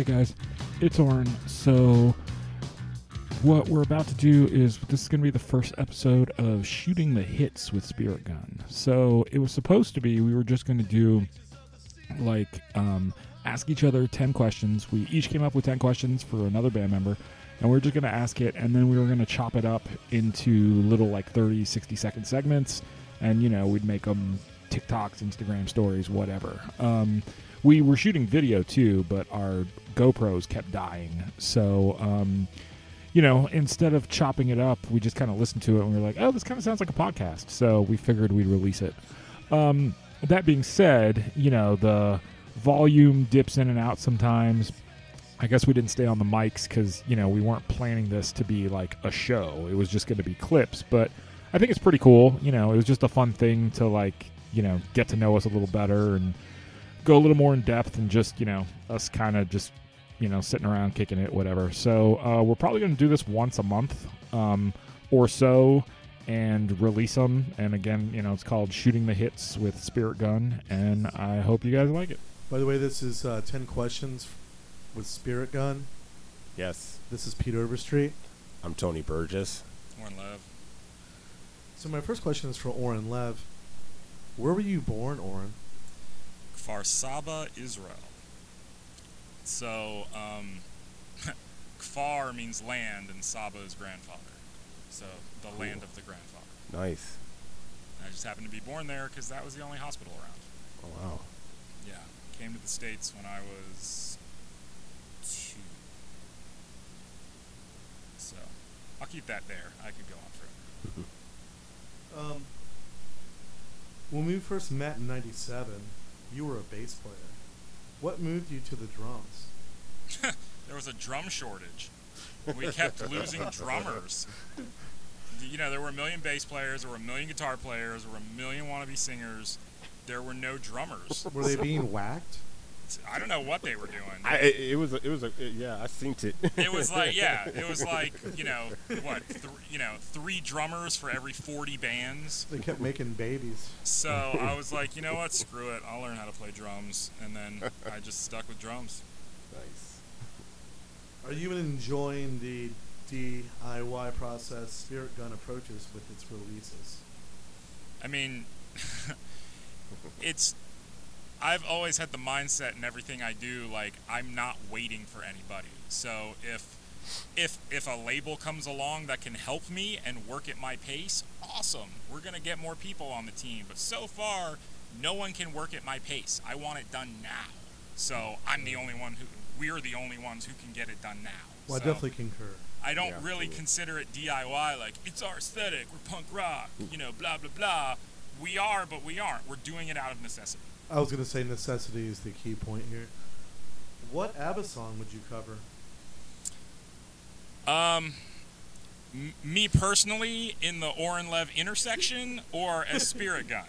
Hey guys, it's Oren. So, what we're about to do is this is going to be the first episode of shooting the hits with Spirit Gun. So, it was supposed to be we were just going to do like um, ask each other 10 questions. We each came up with 10 questions for another band member, and we are just going to ask it, and then we were going to chop it up into little like 30, 60 second segments, and you know, we'd make them TikToks, Instagram stories, whatever. Um, we were shooting video too, but our GoPros kept dying. So, um, you know, instead of chopping it up, we just kind of listened to it and we were like, oh, this kind of sounds like a podcast. So we figured we'd release it. Um, that being said, you know, the volume dips in and out sometimes. I guess we didn't stay on the mics because, you know, we weren't planning this to be like a show. It was just going to be clips. But I think it's pretty cool. You know, it was just a fun thing to like, you know, get to know us a little better and go a little more in depth and just you know us kind of just you know sitting around kicking it whatever so uh, we're probably going to do this once a month um, or so and release them and again you know it's called shooting the hits with spirit gun and i hope you guys like it By the way, this is uh, 10 questions with Spirit Gun. Yes, This is Pete Overstreet. I'm Tony Burgess. Oren Lev. So, my first question is for Oren Lev. Where were you born, Oren? Kfar Saba, Israel. So, um, Kfar means land and Saba is grandfather. So, the land of the grandfather. Nice. And I just happened to be born there because that was the only hospital around. Oh wow. Yeah. Came to the States when I was two. So, I'll keep that there. I could go on forever. Um, when we first met in 97, you were a bass player. What moved you to the drums? there was a drum shortage. We kept losing drummers. You know, there were a million bass players, there were a million guitar players, there were a million wannabe singers. There were no drummers. Were they being whacked? I don't know what they were doing. I, it, it was a, it was a it- yeah I synced it. It was like, yeah, it was like, you know, what, th- you know, three drummers for every 40 bands. They kept making babies. So I was like, you know what, screw it, I'll learn how to play drums. And then I just stuck with drums. nice. Are you enjoying the DIY process Spirit Gun approaches with its releases? I mean, it's. I've always had the mindset in everything I do, like I'm not waiting for anybody. So if if if a label comes along that can help me and work at my pace, awesome. We're gonna get more people on the team. But so far, no one can work at my pace. I want it done now. So I'm the only one who. We're the only ones who can get it done now. Well, I definitely concur. I don't Yeah, really absolutely. consider it DIY. Like it's our aesthetic. We're punk rock. You know, blah blah blah. We are, but we aren't. We're doing it out of necessity. I was going to say necessity is the key point here. What ABBA song would you cover? Um, m- me personally, in the Oren Lev intersection, or as Spirit Gun,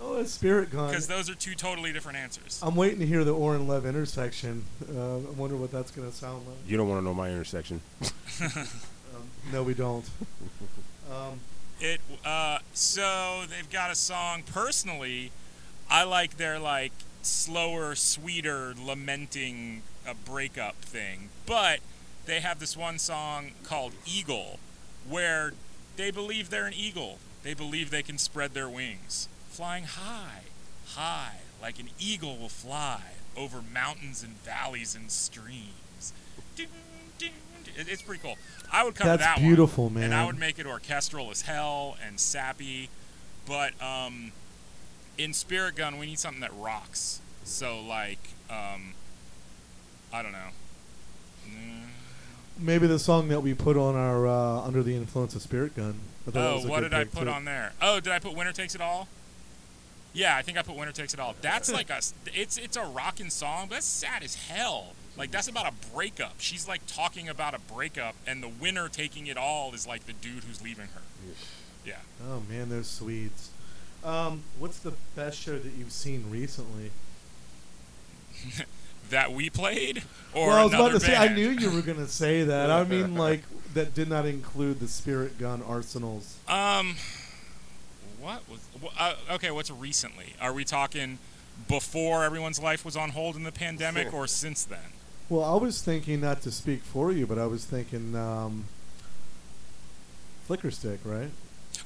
Oh, it's Spirit Gun. because those are two totally different answers. I'm waiting to hear the Oren Lev intersection. Uh, I wonder what that's going to sound like. You don't want to know my intersection. Um, no, we don't. um, It uh, so they've got a song. Personally, I like their like slower, sweeter, lamenting a breakup thing. But they have this one song called Eagle, where they believe they're an eagle. They believe they can spread their wings, flying high, high, like an eagle will fly over mountains and valleys and streams. It's pretty cool. I would cover That's that one. beautiful, And I would make it orchestral as hell and sappy, but um, in Spirit Gun we need something that rocks. So like, um, I don't know. Maybe the song that we put on our uh, Under the Influence of Spirit Gun. I thought that Oh, was a what did I put too. on there? Oh, did I put Winner Takes It All? Yeah, I think I put Winner Takes It All. That's like a, it's it's a rocking song, but that's sad as hell. Like that's about a breakup. She's like talking about a breakup, and the winner taking it all is like the dude who's leaving her. Yeah. Oh man, those Swedes. Um, what's the best show that you've seen recently? that we played, or well, I was about to say, I knew you were gonna say that. I mean, like that did not include the Spirit Gun arsenals. Um, what was? Uh, okay, what's recently? Are we talking before everyone's life was on hold in the pandemic, or since then? Well, I was thinking not to speak for you, but I was thinking um, Flickerstick, right?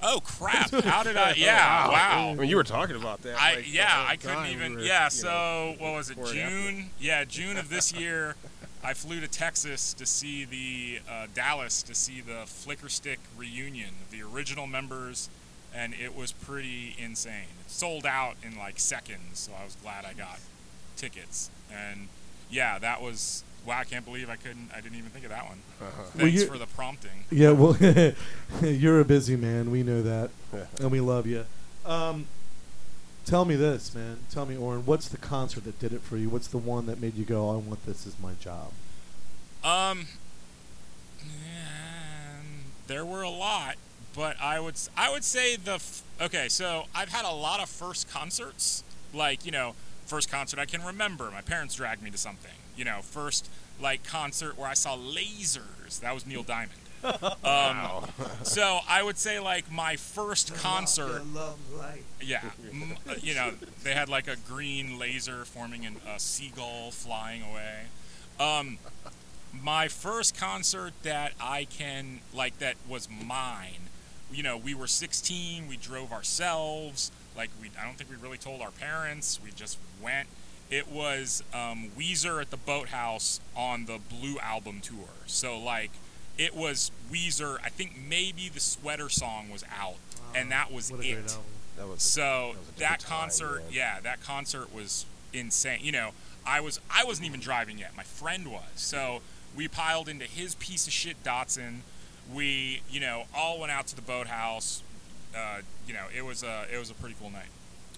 Oh crap! How did I? Yeah, wow. I mean, you were talking about that. I like, yeah, I couldn't even. we were, yeah, so know, what was it? June. Yeah, June of this year, I flew to Texas to see the uh, Dallas to see the Flickerstick reunion of the original members, and it was pretty insane. It sold out in like seconds, so I was glad I got tickets. And yeah, that was wow. I can't believe I couldn't. I didn't even think of that one. Uh-huh. Thanks you- for the prompting. Yeah, well, you're a busy man. We know that, and we love you. Um, tell me this, man. Tell me, Oren, what's the concert that did it for you? What's the one that made you go, "I want this as my job"? Um, and there were a lot, but I would s- I would say the f- okay. So I've had a lot of first concerts, like you know, first concert I can remember. My parents dragged me to something. You know, first like concert where I saw lasers. That was Neil Diamond. Um, Wow. so I would say like my first concert. Yeah, m- you know, they had like a green laser forming an, a seagull flying away. Um, my first concert that I can like that was mine. You know, we were 16. We drove ourselves. Like we, I don't think we really told our parents. We just went. It was um, Weezer at the Boathouse on the Blue album tour. So like, it was Weezer. I think maybe the Sweater song was out, and that was what a it. great album. That was So that was a that different time, concert, yeah, that concert was insane. You know, I was I wasn't even driving yet. My friend was. So we piled into his piece of shit Datsun. We, you know, all went out to the boathouse. Uh, you know, it was a it was a pretty cool night.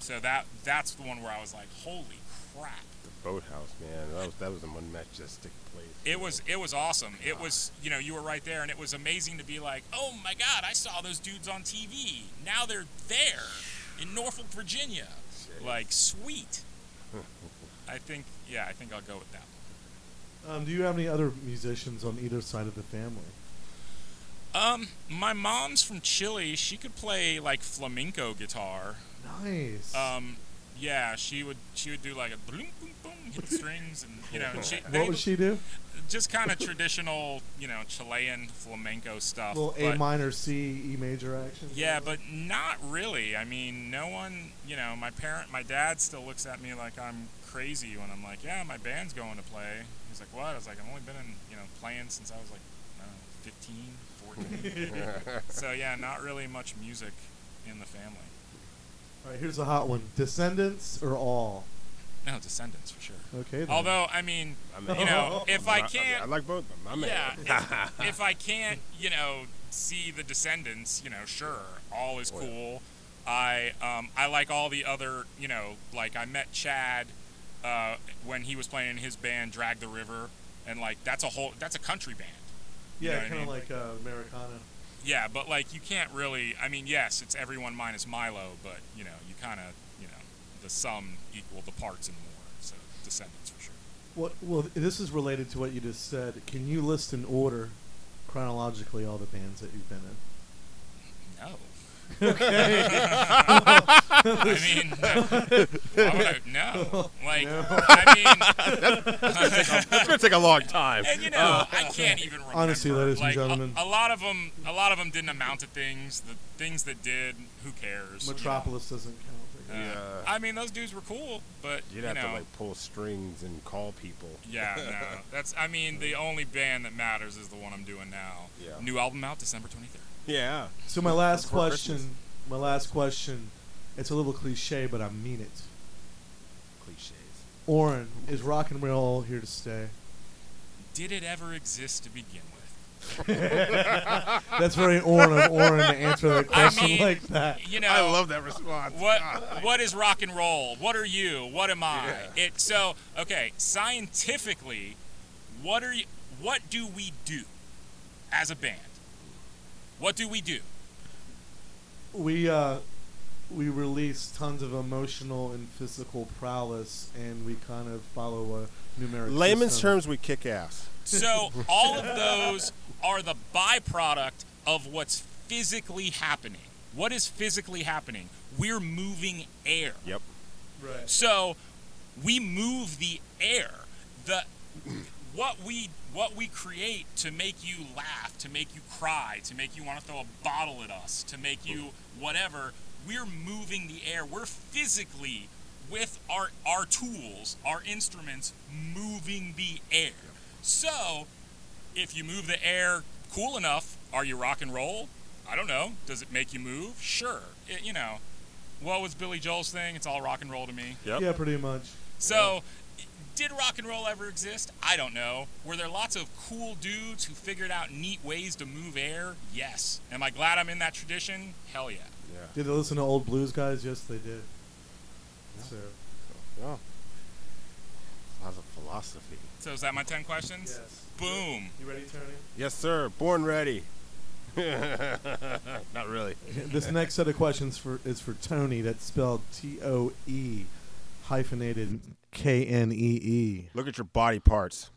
So that that's the one where I was like, holy crap. The boathouse, man. That was that was a one majestic place. It was it was awesome. It was you know you were right there, and it was amazing to be like, oh my god, I saw those dudes on TV. Now they're there in Norfolk, Virginia. Like sweet. I think yeah, I think I'll go with that. Um, do you have any other musicians on either side of the family? Um, my mom's from Chile. She could play like flamenco guitar. Nice. Um, yeah, she would she would do like a boom boom boom, hit the strings, and you know, she, what they- would she do? just kind of traditional, you know, Chilean flamenco stuff. little A minor, C, E major action. Yeah, but not really. I mean, no one, you know, my parent, my dad still looks at me like I'm crazy when I'm like, yeah, my band's going to play. He's like, what? I was like, I've only been in, you know, playing since I was like, I don't know, 15, 14. so yeah, not really much music in the family. All right, here's a hot one: Descendents or All? No, Descendents for sure. Okay. Then. Although, I mean, I mean, you know, if I can't, I like both. of them. I'm yeah, if, if I can't, you know, see the Descendents, you know, sure, all is cool. I um, I like all the other, you know, like I met Chad uh, when he was playing in his band Drag the River, and like that's a whole that's a country band. You know yeah, what I kind of mean? like uh, Americana. Yeah, but like you can't really. I mean, yes, it's everyone minus Milo, but you know, you kind of, you know, the sum equal the parts and more. So Descendents for sure. What? Well, this is related to what you just said. Can you list in order, chronologically, all the bands that you've been in? No. Okay. I mean, why would I, no. Like, I mean, It's gonna take a long time. and you know, I can't even remember. Honestly, ladies and like, a- gentlemen. a, lot of them, a lot of them didn't amount to things. The things that did, who cares? you know? Metropolis doesn't count. I Uh, guess. Yeah. I mean, those dudes were cool, but You'd you have know, to like pull strings and call people. yeah, no. That's, I mean, the only band that matters is the one I'm doing now. Yeah. New album out December 23rd. Yeah. So my last Before question. Christmas. My last question. It's a little cliche, but I mean it. Cliches. Oren, is rock and roll here to stay? Did it ever exist to begin with? That's very Oren of Oren to answer that I question mean, like that. You know, I love that response. what God. what is rock and roll? What are you? What am I? Yeah. It so okay, scientifically, what are you what do we do as a band? What do we do? We uh, we release tons of emotional and physical prowess, and we kind of follow a numeric. Layman's system. terms, we kick ass. So all of those are the byproduct of what's physically happening. What is physically happening? We're moving air. Yep. Right. So we move the air. The what we what we create to make you laugh, to make you cry, to make you want to throw a bottle at us, to make you whatever, we're moving the air. We're physically with our our tools, our instruments moving the air. So, if you move the air cool enough, are you rock and roll? I don't know. Does it make you move? Sure. It, you know, what was Billy Joel's thing? It's all rock and roll to me. Yep. Yeah, pretty much. So, did rock and roll ever exist? I don't know. Were there lots of cool dudes who figured out neat ways to move air? Yes. Am I glad I'm in that tradition? Hell yeah. Yeah. Did they listen to old blues guys? Yes, they did. So, Yeah. Lots of philosophy. So, is that my 10 questions? yes. Boom. You ready, Tony? Yes, sir. Born ready. Not really. this next set of questions for is for Tony. That's spelled T O E hyphenated K N E E. Look at your body parts.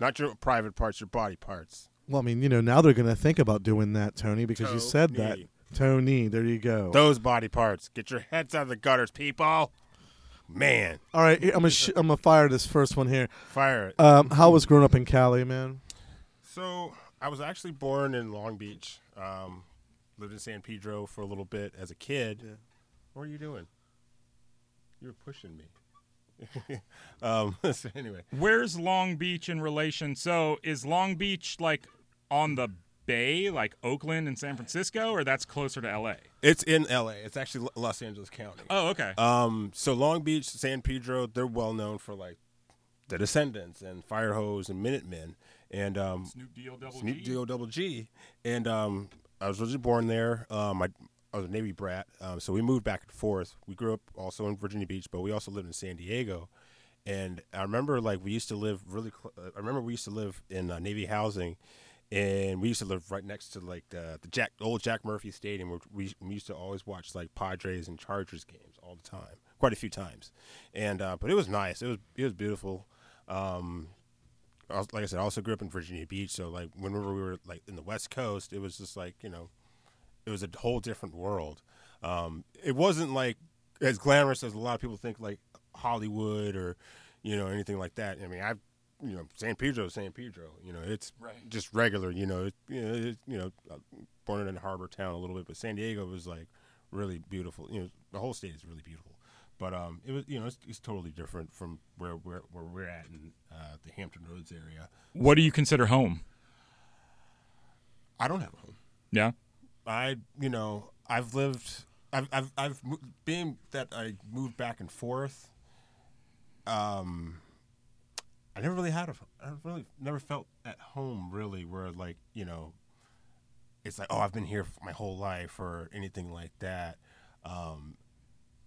Not your private parts, your body parts. Well, I mean, you know, now they're going to think about doing that, Tony, because you said that. Tony. Tony, there you go. Those body parts. Get your heads out of the gutters, people. Man, All right, here, I'm gonna sh- I'm gonna fire this first one here. fire it. Um, how was growing up in Cali, man? So I was actually born in Long Beach. Um, lived in San Pedro for a little bit as a kid. What are you doing? You're pushing me. um, so anyway, Where's Long Beach in relation? So, is Long Beach like on the bay, like Oakland and San Francisco, or that's closer to LA? it's in L.A. It's actually Lo- Los Angeles County. Oh, okay. Um, so Long Beach, San Pedro, they're well known for like the Descendents and Firehose and Minutemen and um, Snoop D O double Snoop G. D-O double G. And um, I was originally born there. Um, I, I was a Navy brat, um, so we moved back and forth. We grew up also in Virginia Beach, but we also lived in San Diego. And I remember like we used to live really. Cl- uh, I remember we used to live in uh, Navy housing, and we used to live right next to like the, the Jack old Jack Murphy Stadium, where we, we used to always watch like Padres and Chargers games all the time, quite a few times. And uh, but it was nice. It was it was beautiful. Um, like I said, I also grew up in Virginia Beach, so like whenever we were like in the West Coast, it was just like you know, it was a whole different world. Um, it wasn't like as glamorous as a lot of people think, like Hollywood or you know anything like that. I mean, I, you know, San Pedro, is San Pedro, you know, it's Right. just regular. You know, it, you know, it, you know, uh, born in a harbor town a little bit, but San Diego was like really beautiful. You know, the whole state is really beautiful. But um, it was you know it's, it's totally different from where where where we're at in uh, the Hampton Roads area. What do you consider home? I don't have a home. Yeah. I, you know, I've lived, I've, I've, I've, mo- being that I moved back and forth. Um, I never really had a, I really never felt at home really, where like you know, it's like oh I've been here my whole life or anything like that. Um,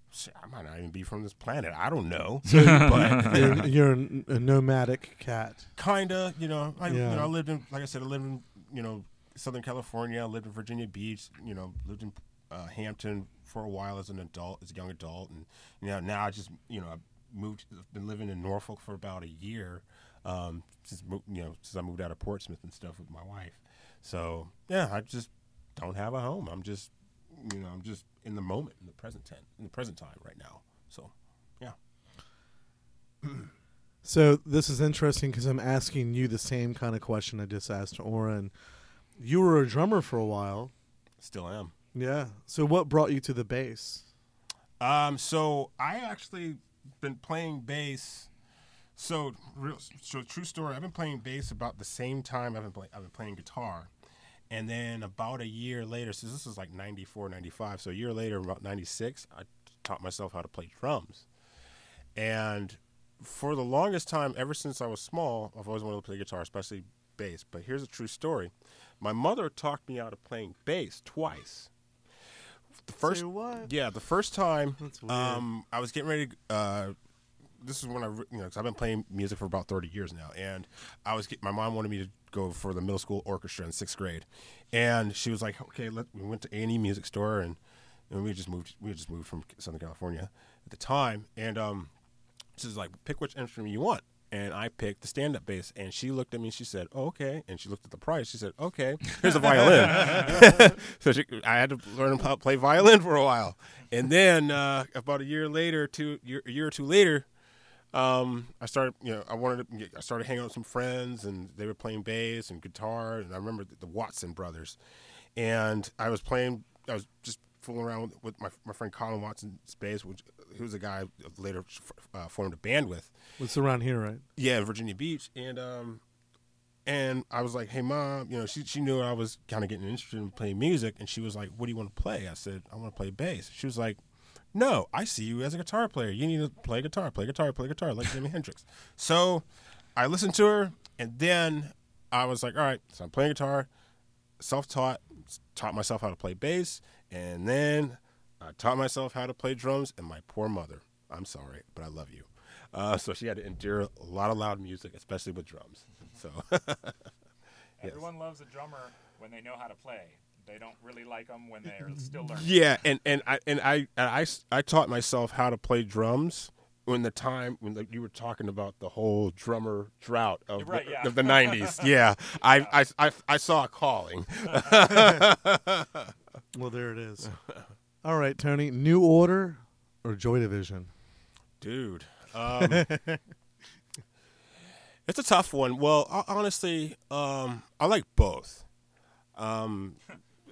shit, I might not even be from this planet. I don't know, but you're, you're a, a nomadic cat. kinda you know I, Yeah. you know I lived in like I said I lived in you know Southern California lived in Virginia Beach you know lived in uh, Hampton for a while as an adult as a young adult. And you know now I just you know I moved been living in Norfolk for about a year um, since you know since I moved out of Portsmouth and stuff with my wife. So yeah I just don't have a home. I'm just you know I'm just in the moment in the present tense, in the present time right now. So yeah. So this is interesting because I'm asking you the same kind of question I just asked Oren. You were a drummer for a while. still am. Yeah. So what brought you to the bass? Um, so I actually been playing bass. So, real, so true story. I've been playing bass about the same time I've been playing. I've been playing guitar, and then about a year later, so this is like 94, 95. So a year later, about ninety six, I taught myself how to play drums, and for the longest time, ever since I was small, I've always wanted to play guitar, especially bass. But here's a true story: my mother talked me out of playing bass twice. The first, yeah, the first time, um, I was getting ready. To, uh, this is when I, you know, cause I've been playing music for about thirty years now, and I was. Get, my mom wanted me to go for the middle school orchestra in sixth grade, and she was like, "Okay, let." We went to A and E Music Store, and, and we just moved. We just moved from Southern California at the time, and um, she's like, "Pick which instrument you want." And I picked the stand-up bass, and she looked at me. and She said, oh, "Okay," and she looked at the price. She said, "Okay, here's a violin." so she, I had to learn how to play violin for a while, and then uh, about a year later, two year, a year or two later, um, I started, you know, I wanted to, I started hanging out with some friends, and they were playing bass and guitar, and I remember the, the Watson brothers, and I was playing, I was just fooling around with, my my friend Colin Watson's bass, which he was a guy I later uh, formed a band with, It's around here, right? yeah, Virginia Beach, and um, and I was like, "Hey, mom," you know, she she knew I was kind of getting interested in playing music, and she was like, "What do you want to play?" I said, "I want to play bass." She was like, "No, I see you as a guitar player. You need to play guitar, play guitar, play guitar, like Jimi Hendrix." So I listened to her, and then I was like, "All right," so I'm playing guitar, self-taught, taught myself how to play bass, and then I taught myself how to play drums. And my poor mother, I'm sorry, but I love you. Uh, so she had to endure a lot of loud music, especially with drums. So Everyone loves a drummer when they know how to play. They don't really like them when they're still learning. yeah, and and I and I and I I taught myself how to play drums when the time when like, you were talking about the whole drummer drought of Right, the, yeah. of the '90s. Yeah, I, I I I saw a calling. Well, there it is. All right, Tony. New Order or Joy Division? dude. Um, it's a tough one. Well, honestly, um, I like both. Um,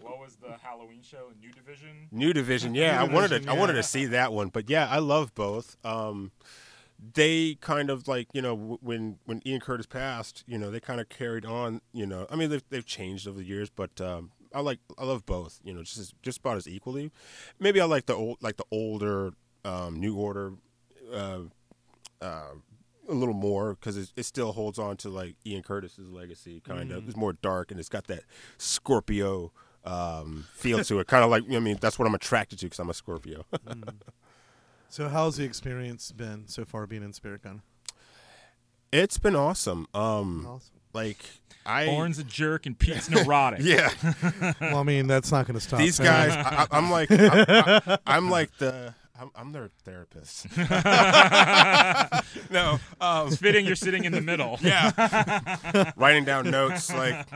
What was the Halloween show? New Division. New Division, yeah, I New wanted Division, to, I wanted to see that one, but yeah, I love both. Um, they kind of like you know when when Ian Curtis passed, you know they kind of carried on. You know, I mean they've they've changed over the years, but um, I like I love both. You know, just just about as equally. Maybe I like the old like the older um, New Order. Uh, uh, a little more because it, it still holds on to like Ian Curtis's legacy, kind of. It's more dark and it's got that Scorpio um, feel to it, kind of like I mean that's what I'm attracted to because I'm a Scorpio. So, how's the experience been so far being in Spirit Gun? it's been awesome. Um, Awesome. like I, Oren's a jerk and Pete's neurotic. yeah, Well, I mean, that's not going to stop. these Tony. guys, I, I- I'm like, I, I, I'm like the. I'm, I'm their therapist. no, um, It's fitting you're sitting in the middle. Yeah. Writing down notes like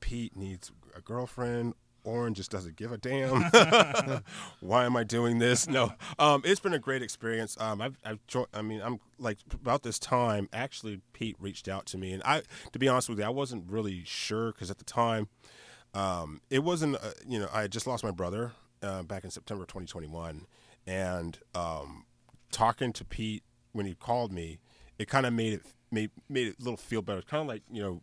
Pete needs a girlfriend. Oren just doesn't give a damn. Why am I doing this? No. Um, it's been a great experience. Um, I've, I've jo- I mean, I'm like about this time. Actually, Pete reached out to me, and I, to be honest with you, I wasn't really sure because at the time, um, it wasn't. Uh, you know, I had just lost my brother uh, back in September 2021, and um, talking to Pete when he called me, it kind of made it made made it a little feel better. Kind of like you know,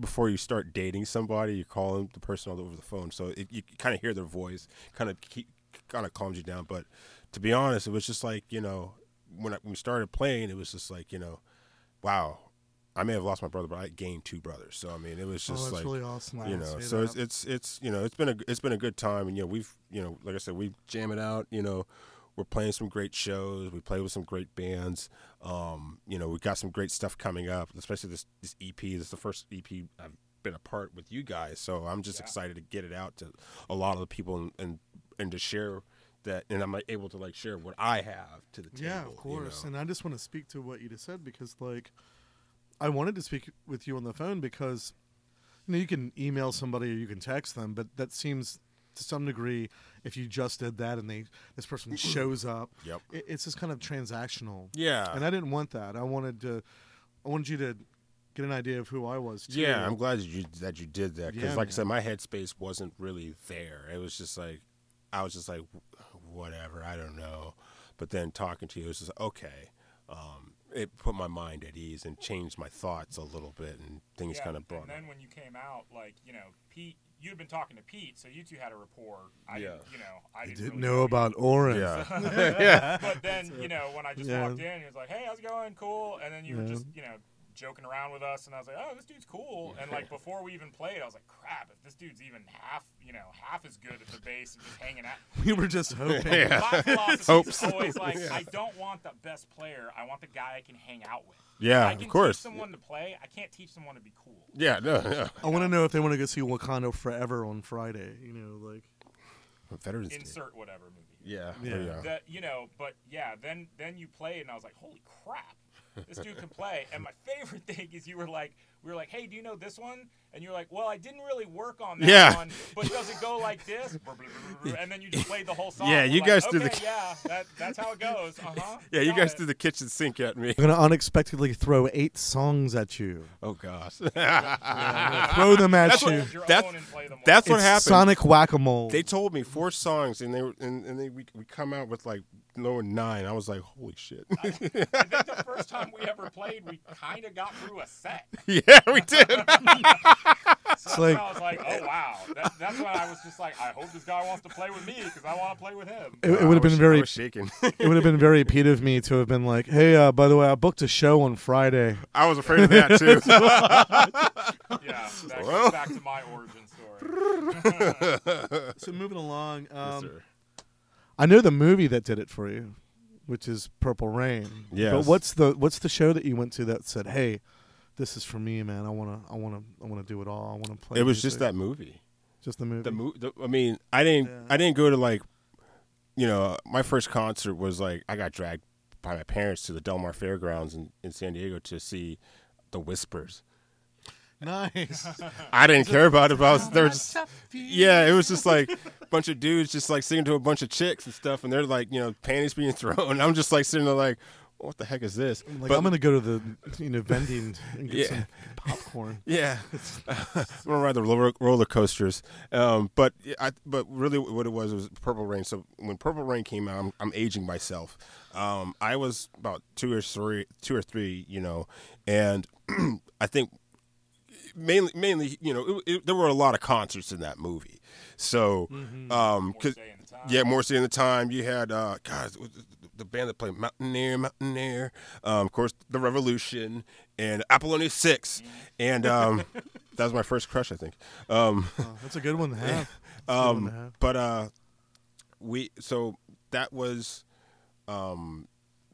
before you start dating somebody, you call them the person all over the phone, so it, you kind of hear their voice, kind of keep kind of calms you down. But to be honest, it was just like you know, when I, when we started playing, it was just like you know, wow. I may have lost my brother, but I gained two brothers. So I mean, it was Oh, just that's like really awesome. you know so it's, it's it's you know it's been a it's been a good time and you know we've you know like i said we jam it out you know we're playing some great shows we play with some great bands um you know we got some great stuff coming up especially this this ep this is the first ep i've been a part with you guys so i'm just Yeah. excited to get it out to a lot of the people and and, and to share that and i'm like, able to like share what i have to the table yeah, of you course. know? And I just want to speak to what you just said because, like, I wanted to speak with you on the phone because, you know, you can email somebody or you can text them, but that seems to some degree, if you just did that and they this person shows up, Yep. it, it's just kind of transactional. yeah And I didn't want that. I wanted to, I wanted you to get an idea of who I was. Too. Yeah, I'm glad that you that you did that because, Yeah, like I said, my headspace wasn't really there. It was just like I was just like, whatever, I don't know. But then talking to you, it was just okay. Um, it put my mind at ease and changed my thoughts a little bit, and things Yeah, kind of brought. And then when you came out, like you know, Pete, you'd been talking to Pete, so you two had a rapport. I Yeah. you know, I I didn't, didn't really know you. about Oren. yeah, yeah, But then, you know, when I just Yeah. walked in, he was like, "Hey, how's it going? Cool." And then you were just, you know, joking around with us, and I was like, "Oh, this dude's cool." And like before we even played, I was like, "Crap! If this dude's even half, you know, half as good at the bass and just hanging out." We were just hoping. Yeah. My philosophy Hopes. is always like, I don't want the best player. I want the guy I can hang out with. Yeah. I can Of course. teach someone to play. I can't teach someone to be cool. Yeah, no, no. I want to know if they want to go see Wakanda Forever on Friday. You know, like Veterans Day. Insert whatever movie. Yeah, Yeah. Oh, yeah. That you know, but yeah, then then you played, and I was like, "Holy crap!" this dude can play. And my favorite thing is you were like, we were like, hey, do you know this one? And you're like, well, I didn't really work on that Yeah. one, but does it go like this? And then you just played the whole song. Yeah, We're you like, guys do the- Yeah, that, that's how it goes. Uh huh. Yeah, you guys threw the kitchen sink at me. I'm gonna unexpectedly throw eight songs at you. Oh gosh. Throw them at That's you. what- Your That's- own and play them all. That's what it's happened. Sonic Whack a Mole. They told me four songs, and they were, and, and they we, we come out with like no nine. I was like, holy shit. I think the first time we ever played, we kind of got through a set. yeah, we did. So like- I was like, oh wow. That, that's when I was just like, I hope this guy wants to play with me because I want to play with him. it, it would have been very. shaking. it would have been very Pete of me to have been like, "Hey, uh, by the way, I booked a show on Friday." I was afraid of that too. Yeah, that goes Well. back to my origin story. So moving along, um, sir. I know the movie that did it for you, which is Purple Rain. Yeah. But what's the what's the show that you went to that said, "Hey, this is for me, man. I wanna, I wanna, I wanna do it all. I wanna play." It was just that movie. just the movie. The movie. I mean, I didn't. Yeah. I didn't go to like, you know, my first concert was like I got dragged by my parents to the Del Mar Fairgrounds in, in San Diego to see the Whispers. nice. I didn't care about it, but I was there. Was just, yeah, it was just like a bunch of dudes just like singing to a bunch of chicks and stuff, and they're like, you know, panties being thrown. And I'm just like sitting there like, what the heck is this? like But- I'm gonna go to the you know vending and get Yeah. some popcorn. Yeah, I'm gonna ride the roller, roller coasters. Um, but I, but really, what it was was Purple Rain. So when Purple Rain came out, I'm, I'm aging myself. Um, I was about two or three, two or three, you know, and I think mainly, mainly, you know, it, it, there were a lot of concerts in that movie. So, um, More 'cause- stay in the yeah, more in the time. You had uh, God, the- band that played Mountaineer, Mountaineer. Um, of course, the Revolution and Apollonia Six, and um, that was my first crush, I think. Um, Oh, that's a good one to have. Good one to um, have. but uh, we so that was um,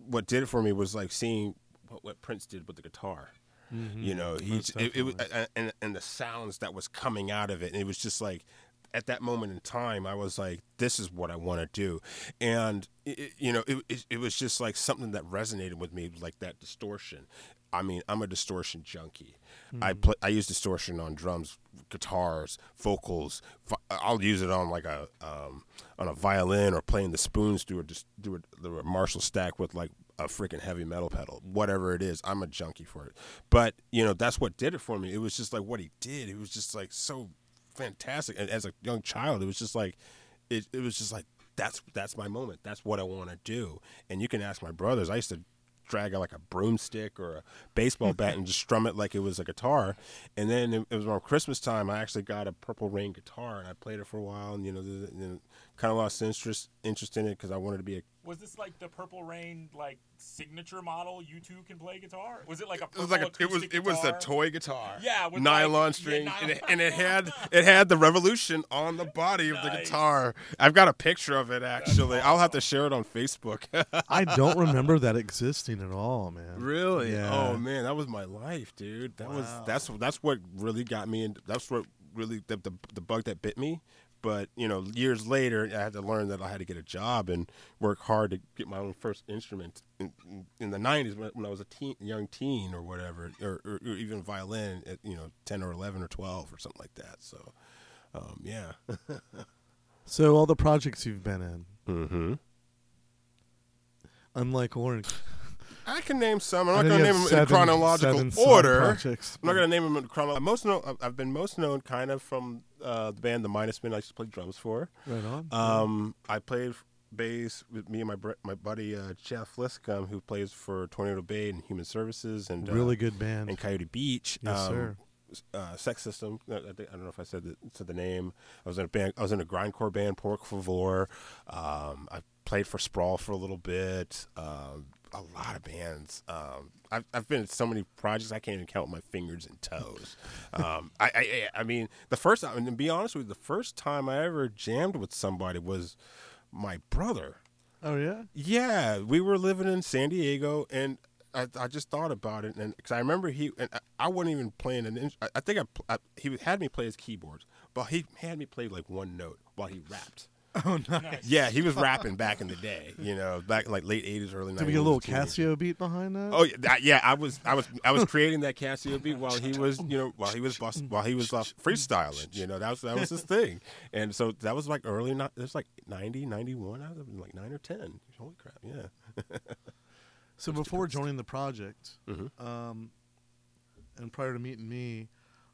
what did it for me was like seeing what, what Prince did with the guitar. Mm-hmm. You know, he it, it was and and the sounds that was coming out of it, and it was just like at that moment in time, I was like, "This is what I want to do," and it, you know, it, it it was just like something that resonated with me, like that distortion. I mean, I'm a distortion junkie. I mm-hmm. play, I use distortion on drums, guitars, vocals. I'll use it on like a um, on a violin or playing the spoons through a just do a, through a Marshall stack with like a freaking heavy metal pedal, whatever it is. I'm a junkie for it. But you know, that's what did it for me. It was just like what he did. It was just like so fantastic. And as a young child, it was just like it. It was just like that's that's my moment. That's what I want to do. And you can ask my brothers. I used to drag out like a broomstick or a baseball bat and just strum it like it was a guitar. And then it, it was around Christmas time. I actually got a Purple Rain guitar and I played it for a while. And you know, kind of lost interest interest in it because I wanted to be a Was this like the Purple Rain like signature model? You two can play guitar. Was it like a It was like a, it was acoustic it was a toy guitar. Yeah, with nylon like- yeah, string, and, it, and it had it had the revolution on the body of the guitar. I've got a picture of it actually. I'll have to share it on Facebook. I don't remember that existing at all, man. really? Yeah. Oh man, that was my life, dude. That was Wow. that's that's what really got me, and that's what really the, the the bug that bit me. But you know, years later, I had to learn that I had to get a job and work hard to get my own first instrument. In, in, the '90s, when, when I was a teen, young teen or whatever, or, or, or even violin at you know 10 or 11 or 12 or something like that. So, um, yeah. So all the projects you've been in, mm-hmm. unlike Orange, I can name some. I'm not going to name them in chronological order. projects. I'm not going to name them in chronological. Most known, I've been most known kind of from uh, the band The Minus Men. I used to play drums for. Right on. Um, I played bass with me and my br- my buddy uh, Jeff Liscombe, who plays for Tornado Bay and Human Services, and uh, really good band. and Coyote Beach. Yes, um, sir. Uh, Sex System. uh, I, think, I don't know if I said the, said the name. I was in a band. I was in a grindcore band, Pork Favor. Um, I played for Sprawl for a little bit. Um, a lot of bands. Um, I've I've been in so many projects I can't even count my fingers and toes. Um, I, I I- mean the first time, and to be honest with you, the first time I ever jammed with somebody was my brother. oh yeah. Yeah, we were living in San Diego, and I, I just thought about it, and because I remember he and I, I wasn't even playing an. I, I think I, I he had me play his keyboards, but he had me play like one note while he rapped. Oh, nice. Nice. Yeah, he was rapping back in the day. You know, back like late '80s, early '90s. Did we get a little. Casio beat behind that? Oh yeah, that, yeah. I was, I was, I was creating that Casio beat while he was, you know, while he was bust, while he was uh, freestyling. You know, that was that was his thing. And so that was like early, not it was like 90, 91. I was like nine or ten. Holy crap! Yeah. So before joining the project, Mhm. um, and prior to meeting me,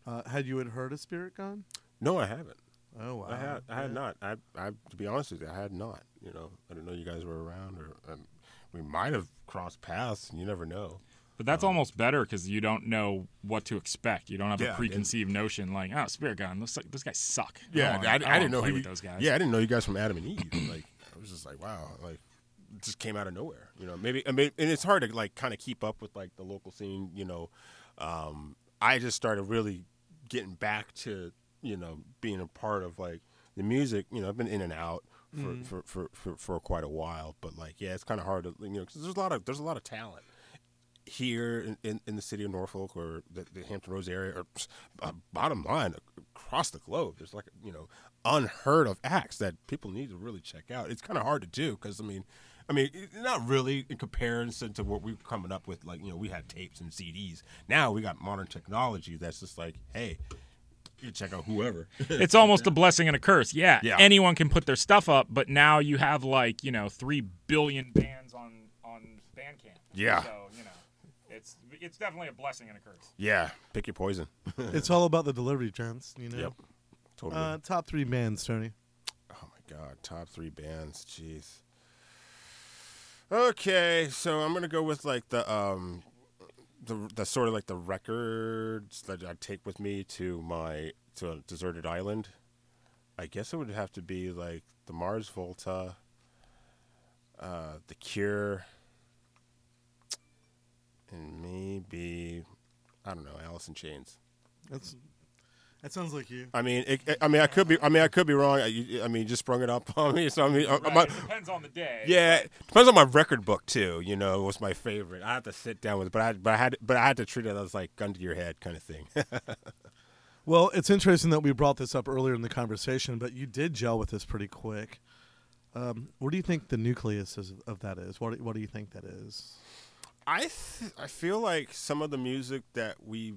uh, had you had heard of Spirit Gun? No, I haven't. Oh wow! I had, I had Yeah. not. I, I, to be honest with you, I had not. You know, I didn't know you guys were around, or um, we might have crossed paths. You never know. But that's almost better because you don't know what to expect. You don't have Yeah, a and- preconceived notion like, oh, Spirit Gun, those, those guys suck. Yeah, don't wanna- I, I, didn't know play who with you- those guys. Yeah, I didn't know you guys from Adam and Eve. like, I was just like, wow, like, it just came out of nowhere. You know, maybe I mean, and it's hard to like kind of keep up with like the local scene. You know, um, I just started really getting back to you know being a part of like the music. You know, I've been in and out. For, Mm-hmm. for, for, for, for quite a while, but like yeah, it's kind of hard to you know 'cause there's a lot of there's a lot of talent here in, in, in the city of Norfolk or the, the Hampton Roads area, or uh, bottom line, across the globe, there's like you know unheard of acts that people need to really check out. It's kind of hard to do because I mean, I mean, not really in comparison to what we were coming up with. Like you know, we had tapes and CDs. Now we got modern technology that's just like, hey, you check out whoever. it's almost a blessing and a curse. Yeah, Yeah. anyone can put their stuff up, but now you have like you know three billion bands on on Bandcamp. Yeah. So you know, it's it's definitely a blessing and a curse. yeah, pick your poison. It's all about the delivery, gents. You know. Yep, totally. Uh, top three bands, Tony. Oh my god, top three bands. Jeez. Okay, so I'm gonna go with like the um the the sort of like the records that I take with me to my to a deserted island. I guess it would have to be like the Mars Volta, uh, the Cure, and maybe I don't know, Alice in Chains. That's that sounds like you. I mean, it, I mean, I could be. I mean, I could be wrong. I, you- I mean, you just sprung it up on me. So I mean, uh, Right, my- it depends on the day. yeah, it depends on my record book too. You know, what's my favorite. I have to sit down with, it, but I, but I had, but I had to treat it as like gun to your head kind of thing. Well, it's interesting that we brought this up earlier in the conversation, but you did gel with this pretty quick. Um, what do you think the nucleus is, of that is? What do, what do you think that is? I, th- I feel like some of the music that we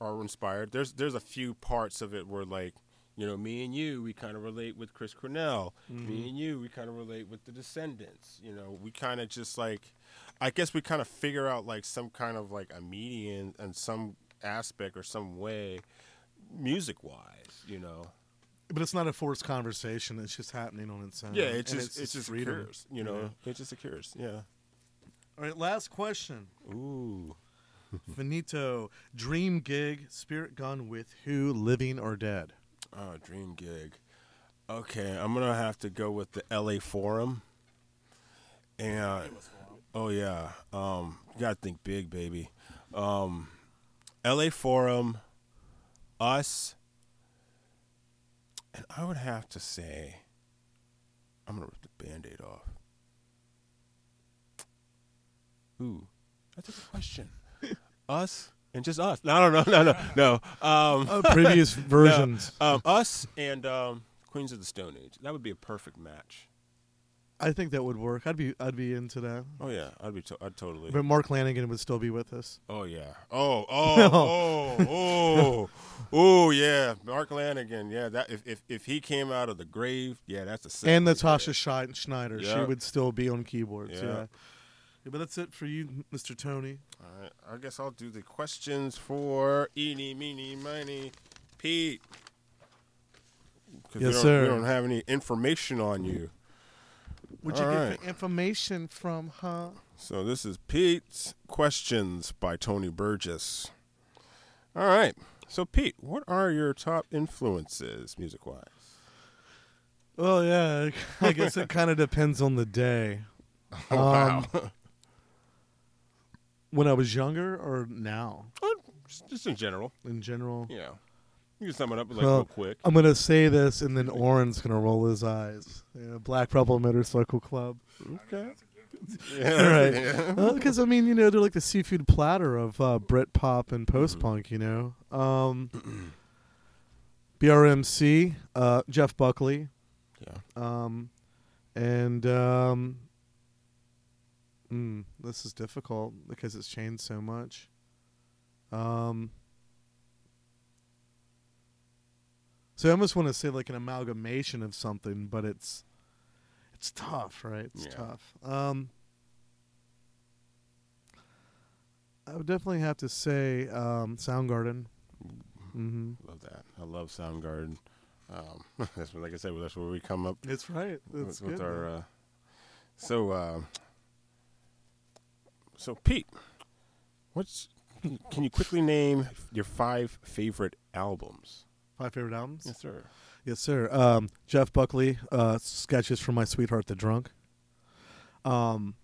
are inspired. There's, there's a few parts of it where like, you know, me and you, we kind of relate with Chris Cornell. Mm-hmm. Me and you, we kind of relate with the Descendents. You know, we kind of just like, I guess we kind of figure out like some kind of like a median and some aspect or some way, music wise. You know. But it's not a forced conversation. It's just happening on its own. Yeah, it's and just it's just freedom. occurs. You know, it just occurs. Yeah. All right, last question. Ooh. Finito, dream gig, spirit gun with who, living or dead? Oh, dream gig. Okay, I'm gonna have to go with the LA Forum. And oh yeah, um, you gotta think big, baby. Um, LA Forum, us, and I would have to say, I'm gonna rip the Band-Aid off. Ooh, that's a good question. Us and just us. No, no, no, no, no, no. Um, Oh, previous versions. um, us and um, Queens of the Stone Age. That would be a perfect match. I think that would work. I'd be I'd be into that. Oh yeah, I'd be. To- I'd totally. But Mark Lanegan would still be with us. Oh yeah. Oh oh oh oh oh yeah. Mark Lanegan. Yeah. That if, if if he came out of the grave, yeah, that's a. and Natasha Shneider. She would still be on keyboards. Yeah. Yeah. Yeah, But that's it for you, Mr. Tony. All right. I guess I'll do the questions for Eeny Meeny Miny Pete. we Yes, don't- sir. We don't have any information on you. Would you All get the information from, huh? So this is Pete's Questions by Tony Burgess. All right. So Pete, what are your top influences music wise? Well, yeah. I guess it kind of depends on the day. Oh, wow. Um, When I was younger or now, just, just in general. in general. Yeah. You can sum it up like Well, real quick. I'm gonna say this, and then Oren's gonna roll his eyes. Yeah, Black Rebel Motorcycle Club. Okay. right. Yeah. Because I mean, you know, they're like the seafood platter of uh, Brit pop and post punk. You know, um, BRMC, uh, Jeff Buckley, yeah. Um, and um, mm, this is difficult because it's changed so much. Um, so I almost want to say like an amalgamation of something, but it's it's tough, right? It's Yeah. tough. Um, I would definitely have to say um, Soundgarden. Mm-hmm. Love that. I love Soundgarden. Um, that's what, like I said, that's where we come up It's right. with, It's with good. our. Uh, so, uh, so Pete, what's? Can you quickly name your five favorite albums? Five favorite albums. Yes, sir. Yes, sir. Um, Jeff Buckley, uh, sketches from My Sweetheart the Drunk. Um,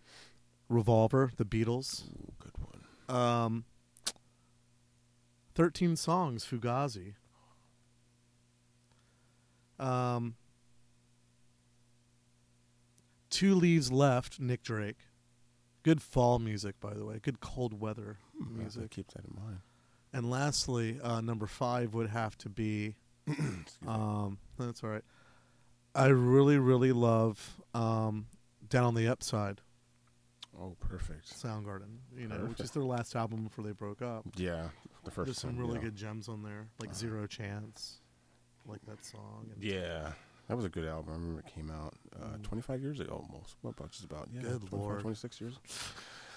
Revolver, The Beatles. Ooh, good one. Um, Thirteen songs, Fugazi. Um, Two Leaves Left, Nick Drake. Good fall music, by the way. Good cold weather Hmm, I have to music. Keep that in mind. And lastly, uh, number five would have to be. Um, that's all right. I really, really love um, "Down on the Upside" oh, perfect. Soundgarden. You know, which is their last album before they broke up. Yeah, the first There's some one, really yeah. good gems on there, like Uh-huh. "Zero Chance," like that song. Yeah, that was a good album. I remember it came out uh, Mm. 25 years ago, almost. What about just about? Yeah, Good 24, Lord. 26 years.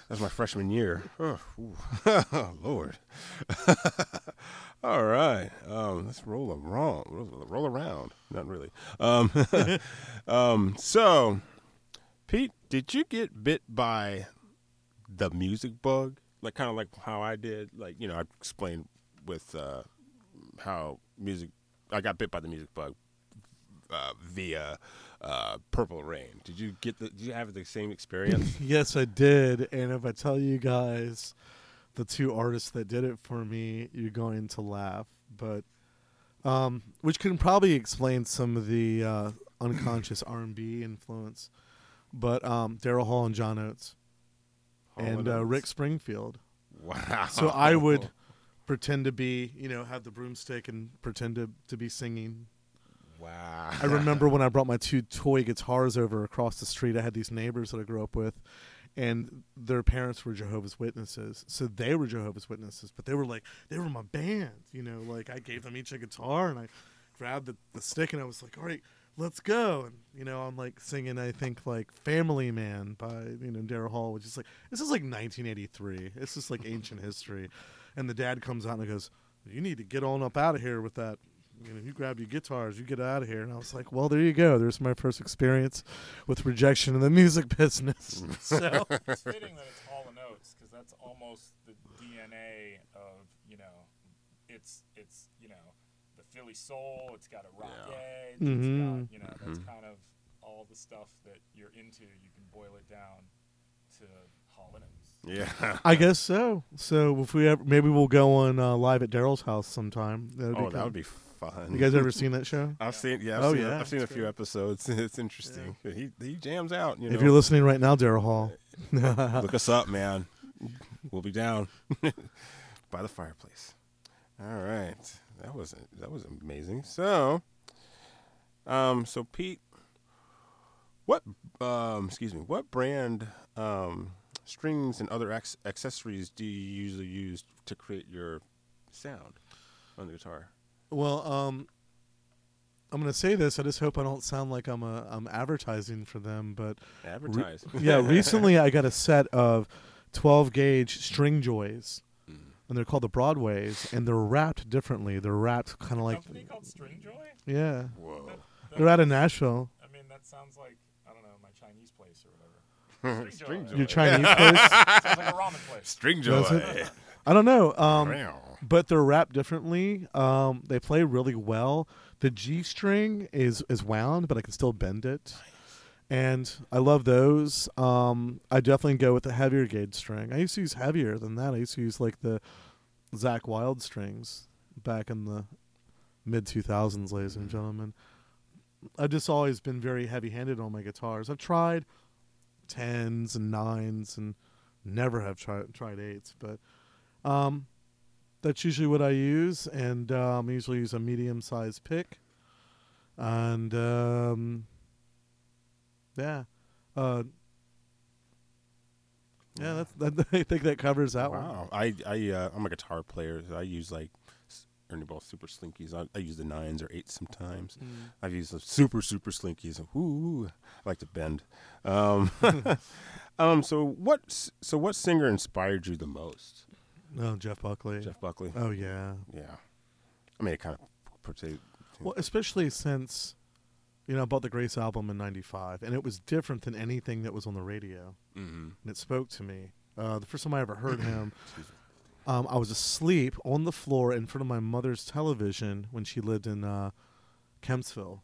That was my freshman year. Oh. Lord. All right, um, let's roll around. Roll, roll around. Not really. Um, um, so, Pete, did you get bit by the music bug? Like kind of like how I did. Like you know, I explained with uh, how music. I got bit by the music bug uh, via uh, Purple Rain. Did you get the? Did you have the same experience? yes, I did. And if I tell you guys the two artists that did it for me, you're going to laugh. But um, which can probably explain some of the uh, unconscious R&B influence. But um, Daryl Hall and John Oates and uh, Rick Springfield. Wow. So I would pretend to be, you know, have the broomstick and pretend to, to be singing. Wow. I remember when I brought my two toy guitars over across the street. I had these neighbors that I grew up with, and their parents were Jehovah's Witnesses. So they were Jehovah's Witnesses, but they were like they were my band. You know, like I gave them each a guitar, and I grabbed the, the stick, and I was like, "All right, let's go." And you know, I'm like singing, I think like "Family Man" by you know Daryl Hall, which is like this is like 1983. This is like ancient history. And the dad comes out and goes, "You need to get on up out of here with that." You know, you grab your guitars, you get out of here. And I was like, well, there you go. There's my first experience with rejection in the music business. so, It's fitting that it's Hall and Oates because that's almost the DNA of you know, it's it's you know, the Philly soul. It's got a rock Yeah. edge. Mhm. It's got you know, that's Mhm. kind of all the stuff that you're into. You can boil it down to Hall and Oates. Yeah. I guess so. So, if we ever, maybe we'll go on uh, live at Daryl's house sometime. That'd oh, cool. that would be fun. You guys ever seen that show? I've seen. Yeah. I've Oh, seen, yeah, I've seen a few great. episodes. It's interesting. He he jams out. You know. If you're listening right now, Daryl Hall. Look us up, man. We'll be down by the fireplace. All right, that was that was amazing. So, um, so Pete, what um, excuse me, what brand um, strings and other ac- accessories do you usually use to create your sound on the guitar? Well, um, I'm going to say this. I just hope I don't sound like I'm a, I'm advertising for them, but Advertise. yeah, recently I got a set of 12 gauge Stringjoys, Mm. and they're called the Broadways, and they're wrapped differently. They're wrapped kind of like, company called Stringjoy. yeah, Whoa. That- that- they're out of Nashville. I mean, that sounds like I don't know my Chinese place or whatever. Stringjoy. Your Chinese place? sounds like a ramen place. String Does joy. I don't know. Um, Meow. But they're wrapped differently. Um, they play really well. The G string is is wound, but I can still bend it, and I love those. Um, I definitely go with the heavier gauge string. I used to use heavier than that. I used to use like the Zakk Wylde strings back in the mid two thousands, ladies and gentlemen. I've just always been very heavy handed on my guitars. I've tried tens and nines and never have tried tried eights, but um, that's usually what I use, and um, I usually use a medium sized pick, and um, Yeah. Uh, yeah, that's, that, I think that covers that one. Wow. I I uh, I'm a guitar player. So I use like Ernie Ball Super Slinkies. I, I use the nines or eights sometimes. Mm. I've used the super super slinkies. Ooh, I like to bend. Um, um. So what? So what singer inspired you the most? Oh, Jeff Buckley. Jeff Buckley. Oh yeah. Yeah. I mean, it kind of portrayed. Well, especially since you know I bought the Grace album in '95, and it was different than anything that was on the radio, Mm-hmm. and it spoke to me. Uh, the first time I ever heard him, um, I was asleep on the floor in front of my mother's television when she lived in uh, Kempsville,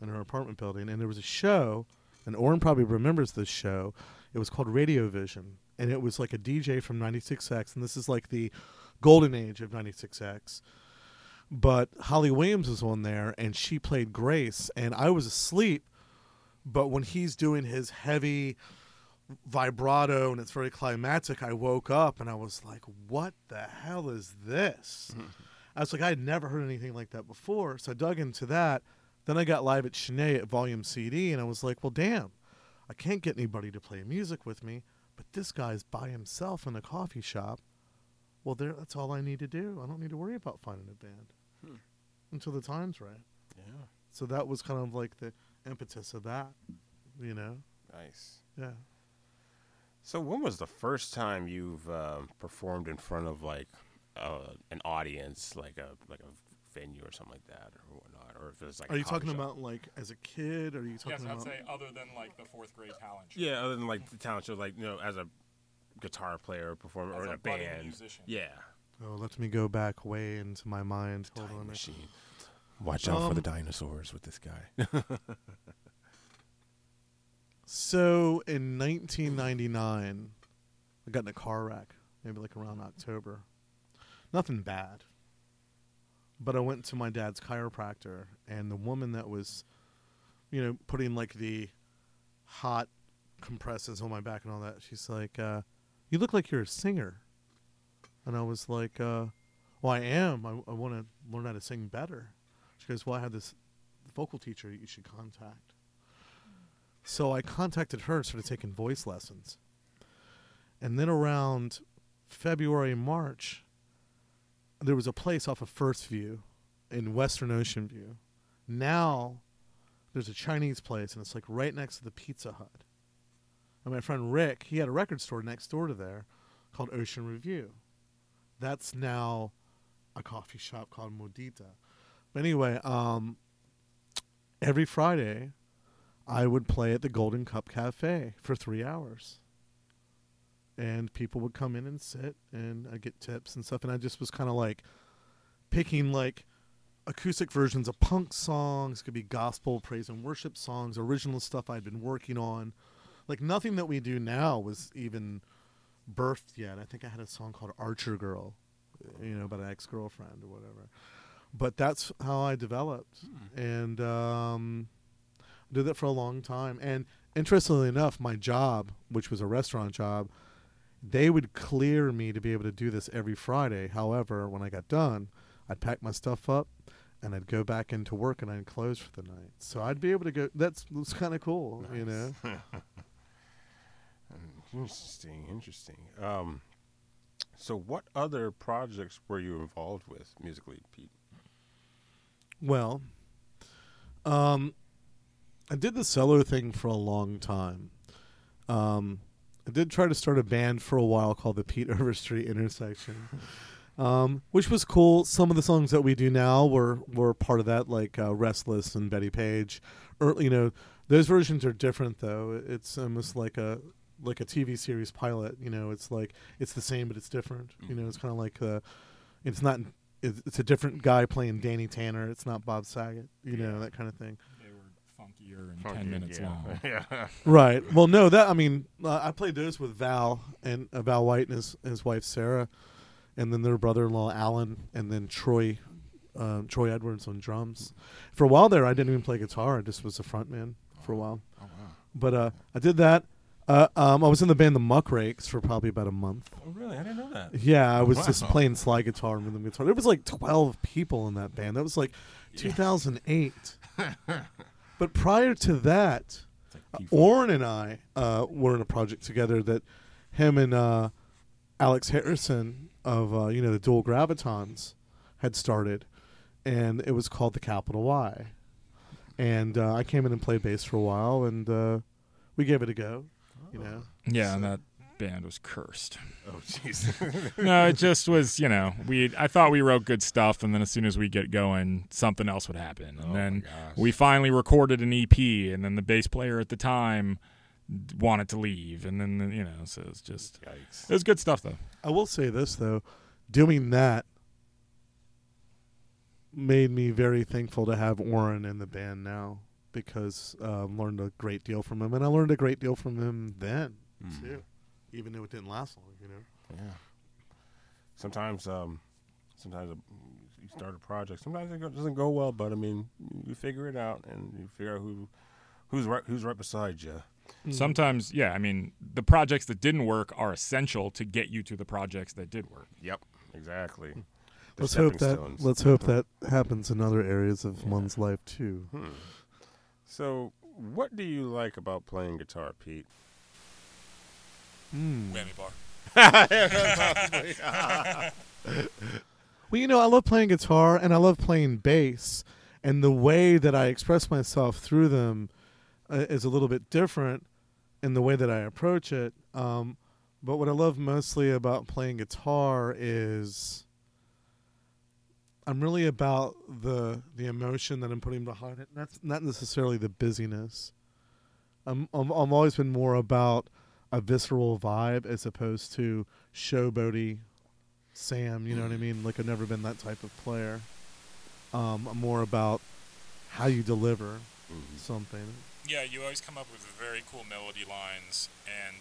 in her apartment building, and there was a show, and Oren probably remembers this show. It was called Radio Vision, and it was like a DJ from 96X, and this is like the golden age of 96X. But Holly Williams was on there, and she played Grace, and I was asleep. But when he's doing his heavy vibrato and it's very climatic, I woke up and I was like, "What the hell is this?" Mm-hmm. I was like, I had never heard anything like that before, so I dug into that. Then I got live at Sin-é at Volume CD, and I was like, "Well, damn, I can't get anybody to play music with me, but this guy's by himself in a coffee shop. Well, there, that's all I need to do. I don't need to worry about finding a band Hmm. until the time's right." Yeah. So that was kind of like the impetus of that, you know? Nice. Yeah. So when was the first time you've um, performed in front of like uh, an audience, like a like a venue or something like that, or whatnot, or if it's like Are you talking shop? about like as a kid? Or are you talking Yes, I'd about? say other than like the fourth grade talent show. Yeah, other than like the talent show, like you know, as a guitar player, or performer, As or in a a band. musician. Yeah. Oh, let me go back way into my mind. Hold Time on. machine. Watch out for the Um, dinosaurs with this guy. So in 1999, I got in a car wreck, maybe like around October. Nothing bad. But I went to my dad's chiropractor, and the woman that was, you know, putting like the hot compresses on my back and all that, she's like, uh, You look like you're a singer. And I was like, uh, Well, I am. I, I want to learn how to sing better. She goes, Well, I have this vocal teacher you should contact. So I contacted her and started taking voice lessons. And then around February, March, there was a place off of First View in Western Ocean View. Now there's a Chinese place and it's like right next to the Pizza Hut. And my friend Rick, he had a record store next door to there called Ocean Review. That's now a coffee shop called Modita. But anyway, um, every Friday, I would play at the Golden Cup Cafe for three hours. And people would come in and sit, and I'd get tips and stuff. And I just was kind of like picking like acoustic versions of punk songs, could be gospel, praise and worship songs, original stuff I'd been working on. Like nothing that we do now was even birthed yet. I think I had a song called Archer Girl, you know, about an ex girlfriend or whatever. But that's how I developed. And um, did that for a long time. And interestingly enough, my job, which was a restaurant job, they would clear me to be able to do this every Friday. However, when I got done, I'd pack my stuff up and I'd go back into work and I'd close for the night. So I'd be able to go. That's was kind of cool, you know. Interesting, interesting. Um, so what other projects were you involved with musically, Pete? Well, um, I did the solo thing for a long time. Um, I did try to start a band for a while called the Pete Overstreet Intersection, um, which was cool. Some of the songs that we do now were were part of that, like uh, "Restless" and "Betty Page." Or you know, those versions are different though. It's almost like a like a TV series pilot. You know, it's like it's the same but it's different. You know, it's kind of like uh, it's not. It's it's a different guy playing Danny Tanner. It's not Bob Saget. You know that kind of thing. They funkier and ten minutes long. yeah. Right. Well, no, that I mean, uh, I played those with Val and uh, Val White and his his wife Sarah, and then their brother-in-law Alan, and then Troy, uh, Troy Edwards on drums. For a while there, I didn't even play guitar. I just was a frontman for a while. Oh wow. But uh, I did that. Uh, um, I was in the band the Muckrakes for probably about a month. Oh really? I didn't know that. Yeah, I was just playing slide guitar and rhythm guitar. There was like twelve people in that band. That was like 2008. but prior to that, P4. Oren and I uh, were in a project together that him and uh, Alex Harrison of uh, you know the Dual Gravitons had started, and it was called the Capital Y. And uh, I came in and played bass for a while, and uh, we gave it a go. You know, Yeah, and that band was cursed. Oh, jeez. no, it just was, you know, we I thought we wrote good stuff and then as soon as we get going, something else would happen. And Oh, then we finally recorded an EP and then the bass player at the time wanted to leave and then you know, so it's just Yikes. it was good stuff though. I will say this though, doing that made me very thankful to have Oren in the band now because uh, learned a great deal from him, and I learned a great deal from him then Mm. too, even though it didn't last long. You know. Yeah. Sometimes, um, sometimes uh, you start a project. Sometimes it go- doesn't go well, but I mean, you figure it out and you figure out who, who's right, who's right beside you. Sometimes, yeah, I mean, the projects that didn't work are essential to get you to the projects that did work. Yep. Exactly. The Let's hope that stones. let's hope that happens in other areas of one's life too. Hmm. So, what do you like about playing guitar, Pete? Mm. Whammy bar. Well, you know, I love playing guitar and I love playing bass, and the way that I express myself through them uh, is a little bit different in the way that I approach it. Um, but what I love mostly about playing guitar is I'm really about the the emotion that I'm putting behind it. That's not necessarily the busyness. I'm I'm, I'm always been more about a visceral vibe as opposed to showboaty Sam, you know what I mean? Like I've never been that type of player. Um, I'm more about how you deliver Mhm. something. Yeah, you always come up with very cool melody lines, and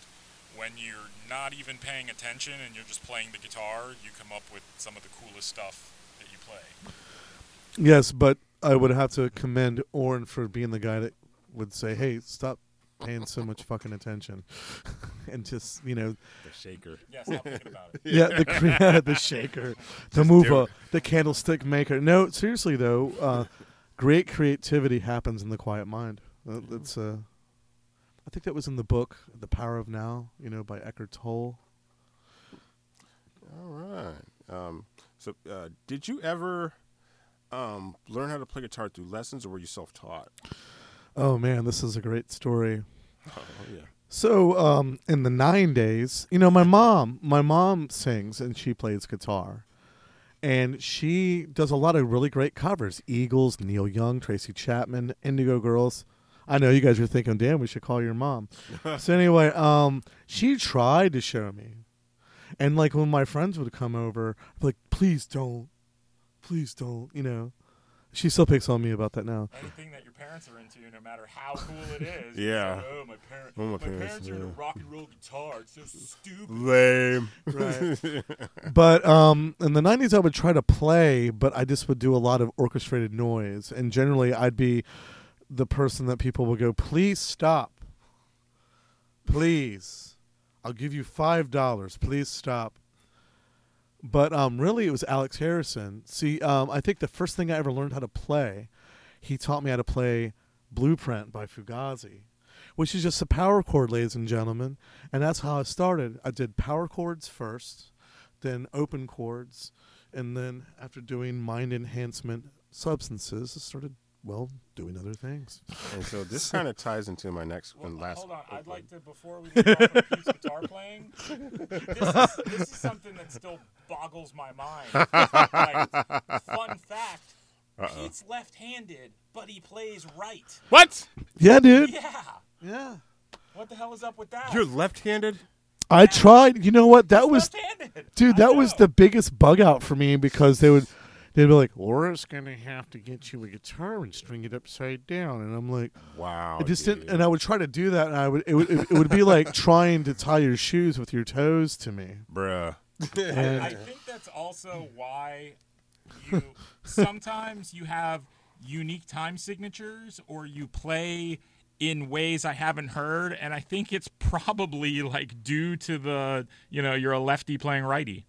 when you're not even paying attention and you're just playing the guitar, you come up with some of the coolest stuff that you play. Yes, but I would have to commend Oren for being the guy that would say, "Hey, stop paying so much fucking attention," and just you know, The shaker. Yeah, stop thinking about it. yeah, the cre- the shaker, the Just mover, the candlestick maker. No, seriously though, uh, great creativity happens in the quiet mind. Uh, that's uh, I think that was in the book, "The Power of Now," you know, by Eckhart Tolle. All right. Um, so, uh, did you ever um, learn how to play guitar through lessons, or were you self-taught? Oh man, this is a great story. Oh, yeah. So, um, in the nine days, you know, my mom, my mom sings and she plays guitar, and she does a lot of really great covers: Eagles, Neil Young, Tracy Chapman, Indigo Girls. I know you guys are thinking, "Damn, we should call your mom." so anyway, um, she tried to show me, and like when my friends would come over, I'd be like, "Please don't, please don't," you know. She still picks on me about that now. Anything that your parents are into, no matter how cool it is. Yeah. like, oh, my, parent, Oh, my my, parents, parents, are into rock and roll guitar. It's so stupid. Lame. Right. but um, in the '90s, I would try to play, but I just would do a lot of orchestrated noise, and generally, I'd be the person that people would go, "Please stop, please, I'll give you five dollars. Please stop." But um, really, it was Alex Harrison. See, um, I think the first thing I ever learned how to play, he taught me how to play "Blueprint" by Fugazi, which is just a power chord, ladies and gentlemen. And that's how I started. I did power chords first, then open chords, and then after doing mind enhancement substances, I started well doing other things. and so this kind of ties into my next Well, and last. hold on. I'd go like to, before we move on from Pete's guitar playing, this is, this is something that still boggles my mind. Like, fun fact Uh-oh. Pete's left handed, but he plays right. What? Yeah, dude. Yeah. Yeah. What the hell is up with that? You're left-handed? I tried. You know what? That was, left-handed. dude. That was the biggest bug out for me because they would, they'd be like, "Laura's gonna have to get you a guitar and string it upside down," and I'm like, Wow. I just dude. didn't, and I would try to do that, and I would, it would, it would be like trying to tie your shoes with your toes to me. Bruh. And I think that's also why you sometimes you have unique time signatures or you play in ways I haven't heard and I think it's probably like due to the you know you're a lefty playing righty.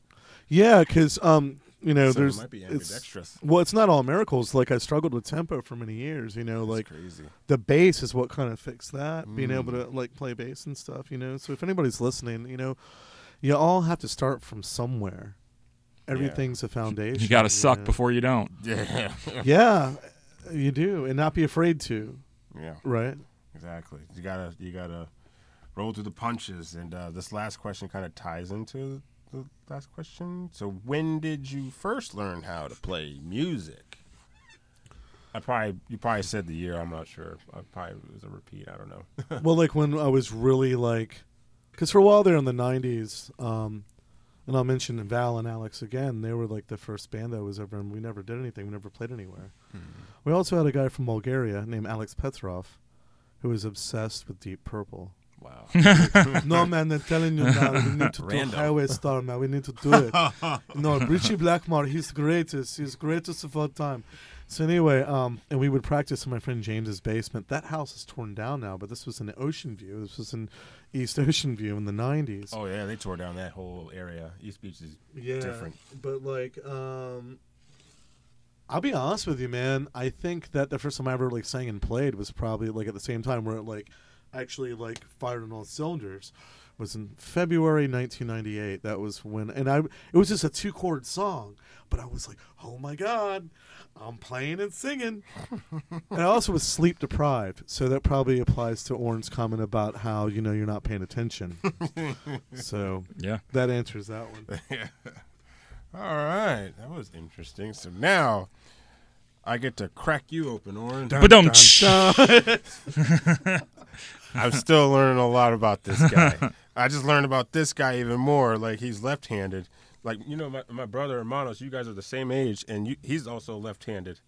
Yeah, because um, you know, So it there's might be it's well, it's not all miracles. Like I struggled with tempo for many years. You know, That's like crazy. the bass is what kind of fixed that. Being able Mm. to like play bass and stuff. You know, so if anybody's listening, you know, you all have to start from somewhere. Everything's a foundation. You got to suck know? before you don't. Yeah. Yeah, you do, and not be afraid to. yeah. Right. Exactly. You gotta you gotta roll through the punches. And uh, this last question kind of ties into the last question. So when did you first learn how to play music? I probably you probably said the year. I'm not sure. I probably it was a repeat. I don't know. well, like when I was really like, because for a while there in the '90s, um, and I'll mention Val and Alex again. They were like the first band that was ever, and we never did anything. We never played anywhere. We also had a guy from Bulgaria named Alex Petrov, who was obsessed with Deep Purple. Wow. no man, they're telling you now. We need to do Random. Highway Star, man. We need to do it. no, Ritchie Blackmore, he's the greatest. He's greatest of all time. So anyway, um, and we would practice in my friend James's basement. That house is torn down now, but this was in Ocean View. This was in East Ocean View in the '90s. oh yeah, they tore down that whole area. East Beach is yeah, different. but like, um, I'll be honest with you, man. I think that the first time I ever like sang and played was probably like at the same time where it like actually like fired on all cylinders was in February 1998. That was when, and I it was just a two chord song, but I was like, oh my god, I'm playing and singing. and I also was sleep deprived, so that probably applies to Oren's comment about how you know you're not paying attention. so Yeah. that answers that one. yeah. All right, that was interesting. So now I get to crack you open, Oren. But don't. I'm still learning a lot about this guy. I just learned about this guy even more. Like he's left-handed. Like you know, my, my brother Hermanos, you guys are the same age, and you, he's also left-handed.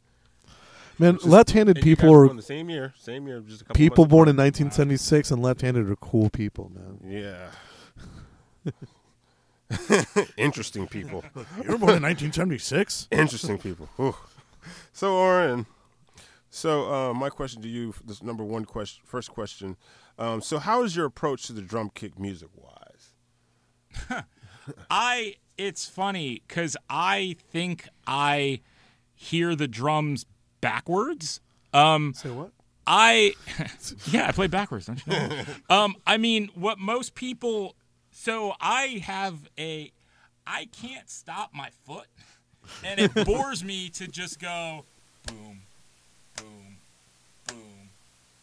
Man, Which is- left-handed people are born the same year, same year, just a couple people months born in apart. 1976 and left-handed are cool people, man. Yeah. Interesting people. You were born in 1976. Interesting people. Whew. So, Oren, so uh, my question to you, this number one question, first question. Um, so, how is your approach to the drum kick music wise? I it's funny because I think I hear the drums backwards. Um, Say what? I yeah, I play backwards, don't you know? um, I mean, what most people. So I have a. I can't stop my foot, and it bores me to just go boom, boom, boom,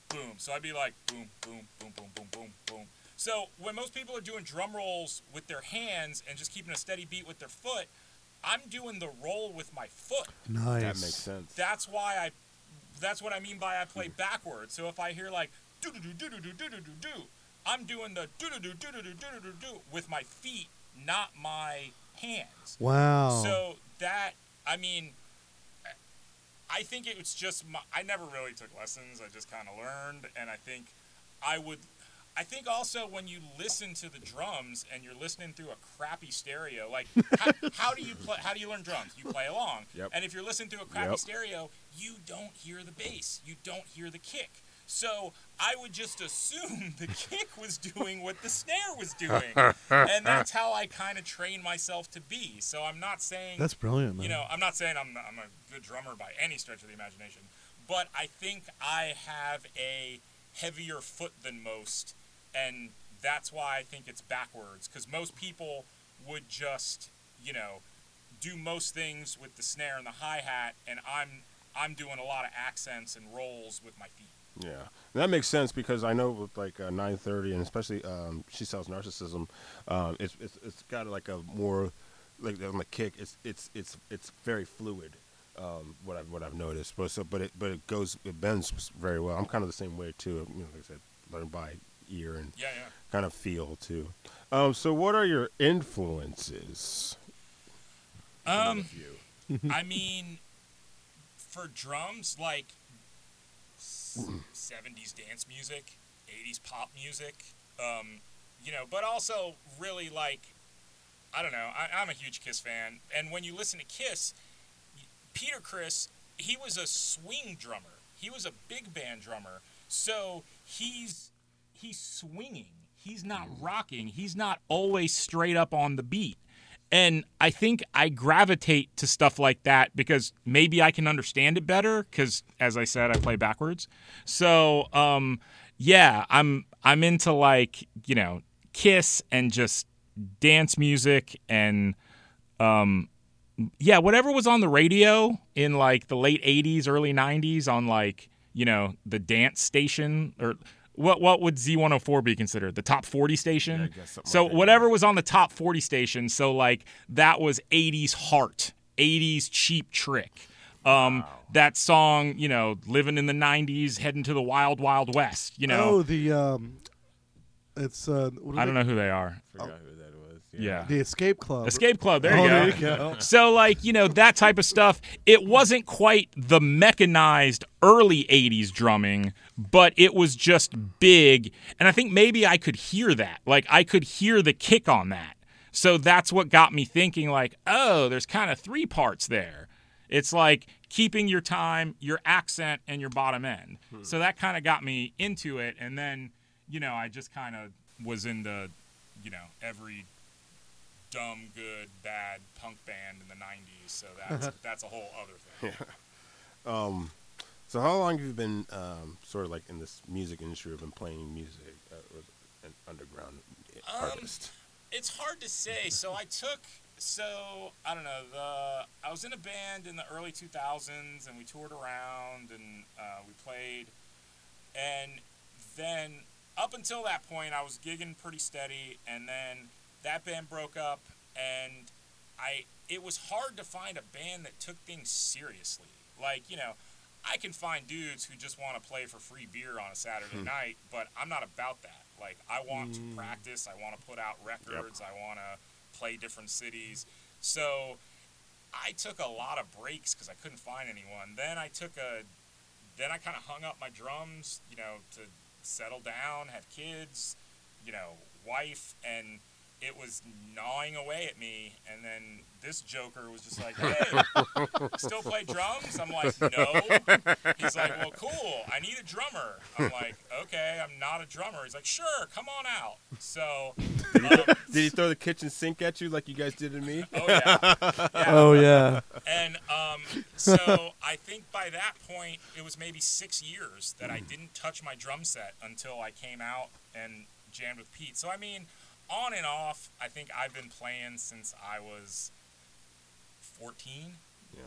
boom. So I'd be like boom, boom, boom, boom, boom, boom, boom. So when most people are doing drum rolls with their hands and just keeping a steady beat with their foot, I'm doing the roll with my foot. Nice. That makes sense. That's why I. That's what I mean by I play backwards. So if I hear like do do do do do do do do do, I'm doing the do do do do do do do do do with my feet, not my hands. Wow. So that I mean, I think it was just my. I never really took lessons. I just kind of learned, and I think I would. I think also when you listen to the drums and you're listening through a crappy stereo, like how, how do you play? How do you learn drums? You play along, Yep. and if you're listening to a crappy Yep. stereo, you don't hear the bass. You don't hear the kick. So I would just assume the kick was doing what the snare was doing, and that's how I kind of train myself to be. So I'm not saying That's brilliant, man. you know, I'm not saying I'm, I'm a good drummer by any stretch of the imagination, but I think I have a heavier foot than most, and that's why I think it's backwards. Because most people would just, you know, do most things with the snare and the hi hat, and I'm I'm doing a lot of accents and rolls with my feet. Yeah, that makes sense because I know with like uh, 930 and especially um, she sells narcissism. Um, it's, it's it's got like a more like on the kick. It's it's it's it's very fluid. Um, what I've what I've noticed, but so but it but it goes it bends very well. I'm kind of the same way too. You know, like I said, learn by ear and Yeah, yeah. kind of feel too. Um, so what are your influences? Um? I mean, for drums, like 70s dance music, 80s pop music, um, you know, but also really like, I don't know, I, I'm a huge Kiss fan. And when you listen to Kiss, Peter Criss, he was a swing drummer, he was a big band drummer. So he's he's swinging. He's not rocking. He's not always straight up on the beat. And I think I gravitate to stuff like that because maybe I can understand it better. Because as I said, I play backwards. So um, yeah, I'm I'm into like you know Kiss and just dance music and um, yeah, whatever was on the radio in like the late '80s, early '90s on like you know the dance station or what what would Z104 be considered? The top 40 station? Yeah, I guess so like whatever was on the top 40 station, so like that was 80s heart, 80s cheap trick. Um that song, you know, living in the 90s, heading to the wild wild west, you know. Oh, the um, it's uh, what are I don't they- know who they are. Forgot who that was. Yeah. The Escape Club. Escape Club, there oh, you go. there you go. So, like, you know, that type of stuff, it wasn't quite the mechanized early 80s drumming, but it was just big. And I think maybe I could hear that. Like, I could hear the kick on that. So that's what got me thinking, like, oh, there's kind of three parts there. It's like keeping your time, your accent, and your bottom end. Hmm. So that kind of got me into it. And then, you know, I just kind of was into, you know, every dumb, good, bad punk band in the '90s. So that's that's a whole other thing. Um, so how long have you been um, sort of like in this music industry? Have been playing music uh, an underground Um, artist? It's hard to say. So I took so I don't know the I was in a band in the early 2000s and we toured around and uh, we played and then up until that point I was gigging pretty steady and then that band broke up and I it was hard to find a band that took things seriously. Like, you know, I can find dudes who just want to play for free beer on a Saturday hmm. night, but I'm not about that. Like, I want to mm. practice, I want to put out records, I want to play different cities. So, I took a lot of breaks because I couldn't find anyone. Then I took a, then I kind of hung up my drums, you know, to settle down, have kids, you know, wife, and it was gnawing away at me. And then this joker was just like, "Hey, still play drums?" I'm like, "No." He's like, "Well, cool. I need a drummer." I'm like, "Okay, I'm not a drummer." He's like, "Sure, come on out." So, um, Did he throw the kitchen sink at you like you guys did to me? oh yeah, yeah. Oh yeah. And um, so I think by that point, it was maybe six years that I didn't touch my drum set until I came out and jammed with Pete. So I mean, on and off, I think I've been playing since I was 14. Yeah.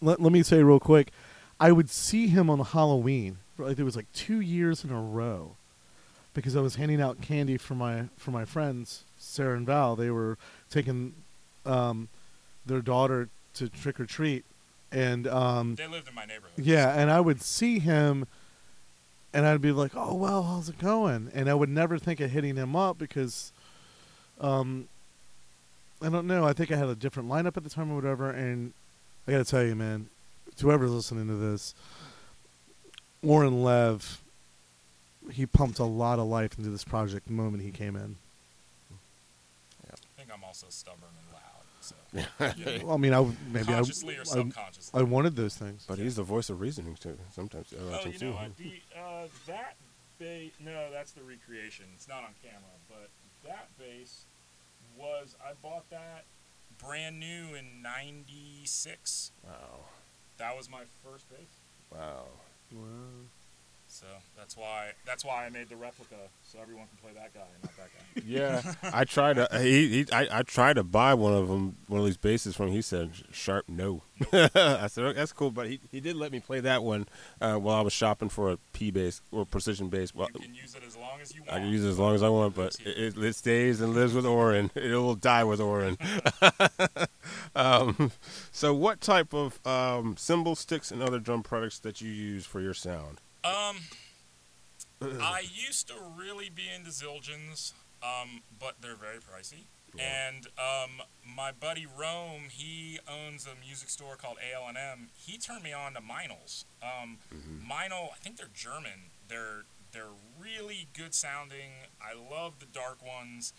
Let, let me say real quick, I would see him on Halloween. Like it was like two years in a row, because I was handing out candy for my for my friends Sarah and Val. They were taking um, their daughter to trick or treat, and um, They lived in my neighborhood. yeah, and I would see him, and I'd be like, "Oh well, how's it going?" And I would never think of hitting him up because, um, I don't know. I think I had a different lineup at the time or whatever. And I got to tell you, man, to whoever's listening to this, Oren Lev, he pumped a lot of life into this project the moment he came in. Yeah. I think I'm also stubborn and loud. So you know, Well, I mean, I w- maybe I, consciously or I, subconsciously. I wanted those things. But he's the voice of reasoning too. Sometimes. I Oh, you too. know, uh, the, uh, that bass. No, that's the recreation. It's not on camera, but that bass was. I bought that brand new in '96. Wow. That was my first bass. Wow. Wow. So that's why. That's why I made the replica, so everyone can play that guy, and not that guy. Yeah, I tried to. He, he I, I tried to buy one of them, one of these bases from. him. He said, "Sharp, no." I said, "Oh, "That's cool," but he, he did let me play that one uh, while I was shopping for a P bass or precision bass. Well, You can use it as long as you want. I can use it as long as I want, but it, it, it stays and lives with Oren. It will die with Oren. um, so, what type of um, cymbal sticks and other drum products that you use for your sound? Um, I used to really be into Zildjians, um, but they're very pricey. Yeah. And um, my buddy Rome, he owns a music store called AL&M. He turned me on to Meinls. Um, Meinl, I think they're German. They're they're really good sounding. I love the dark ones,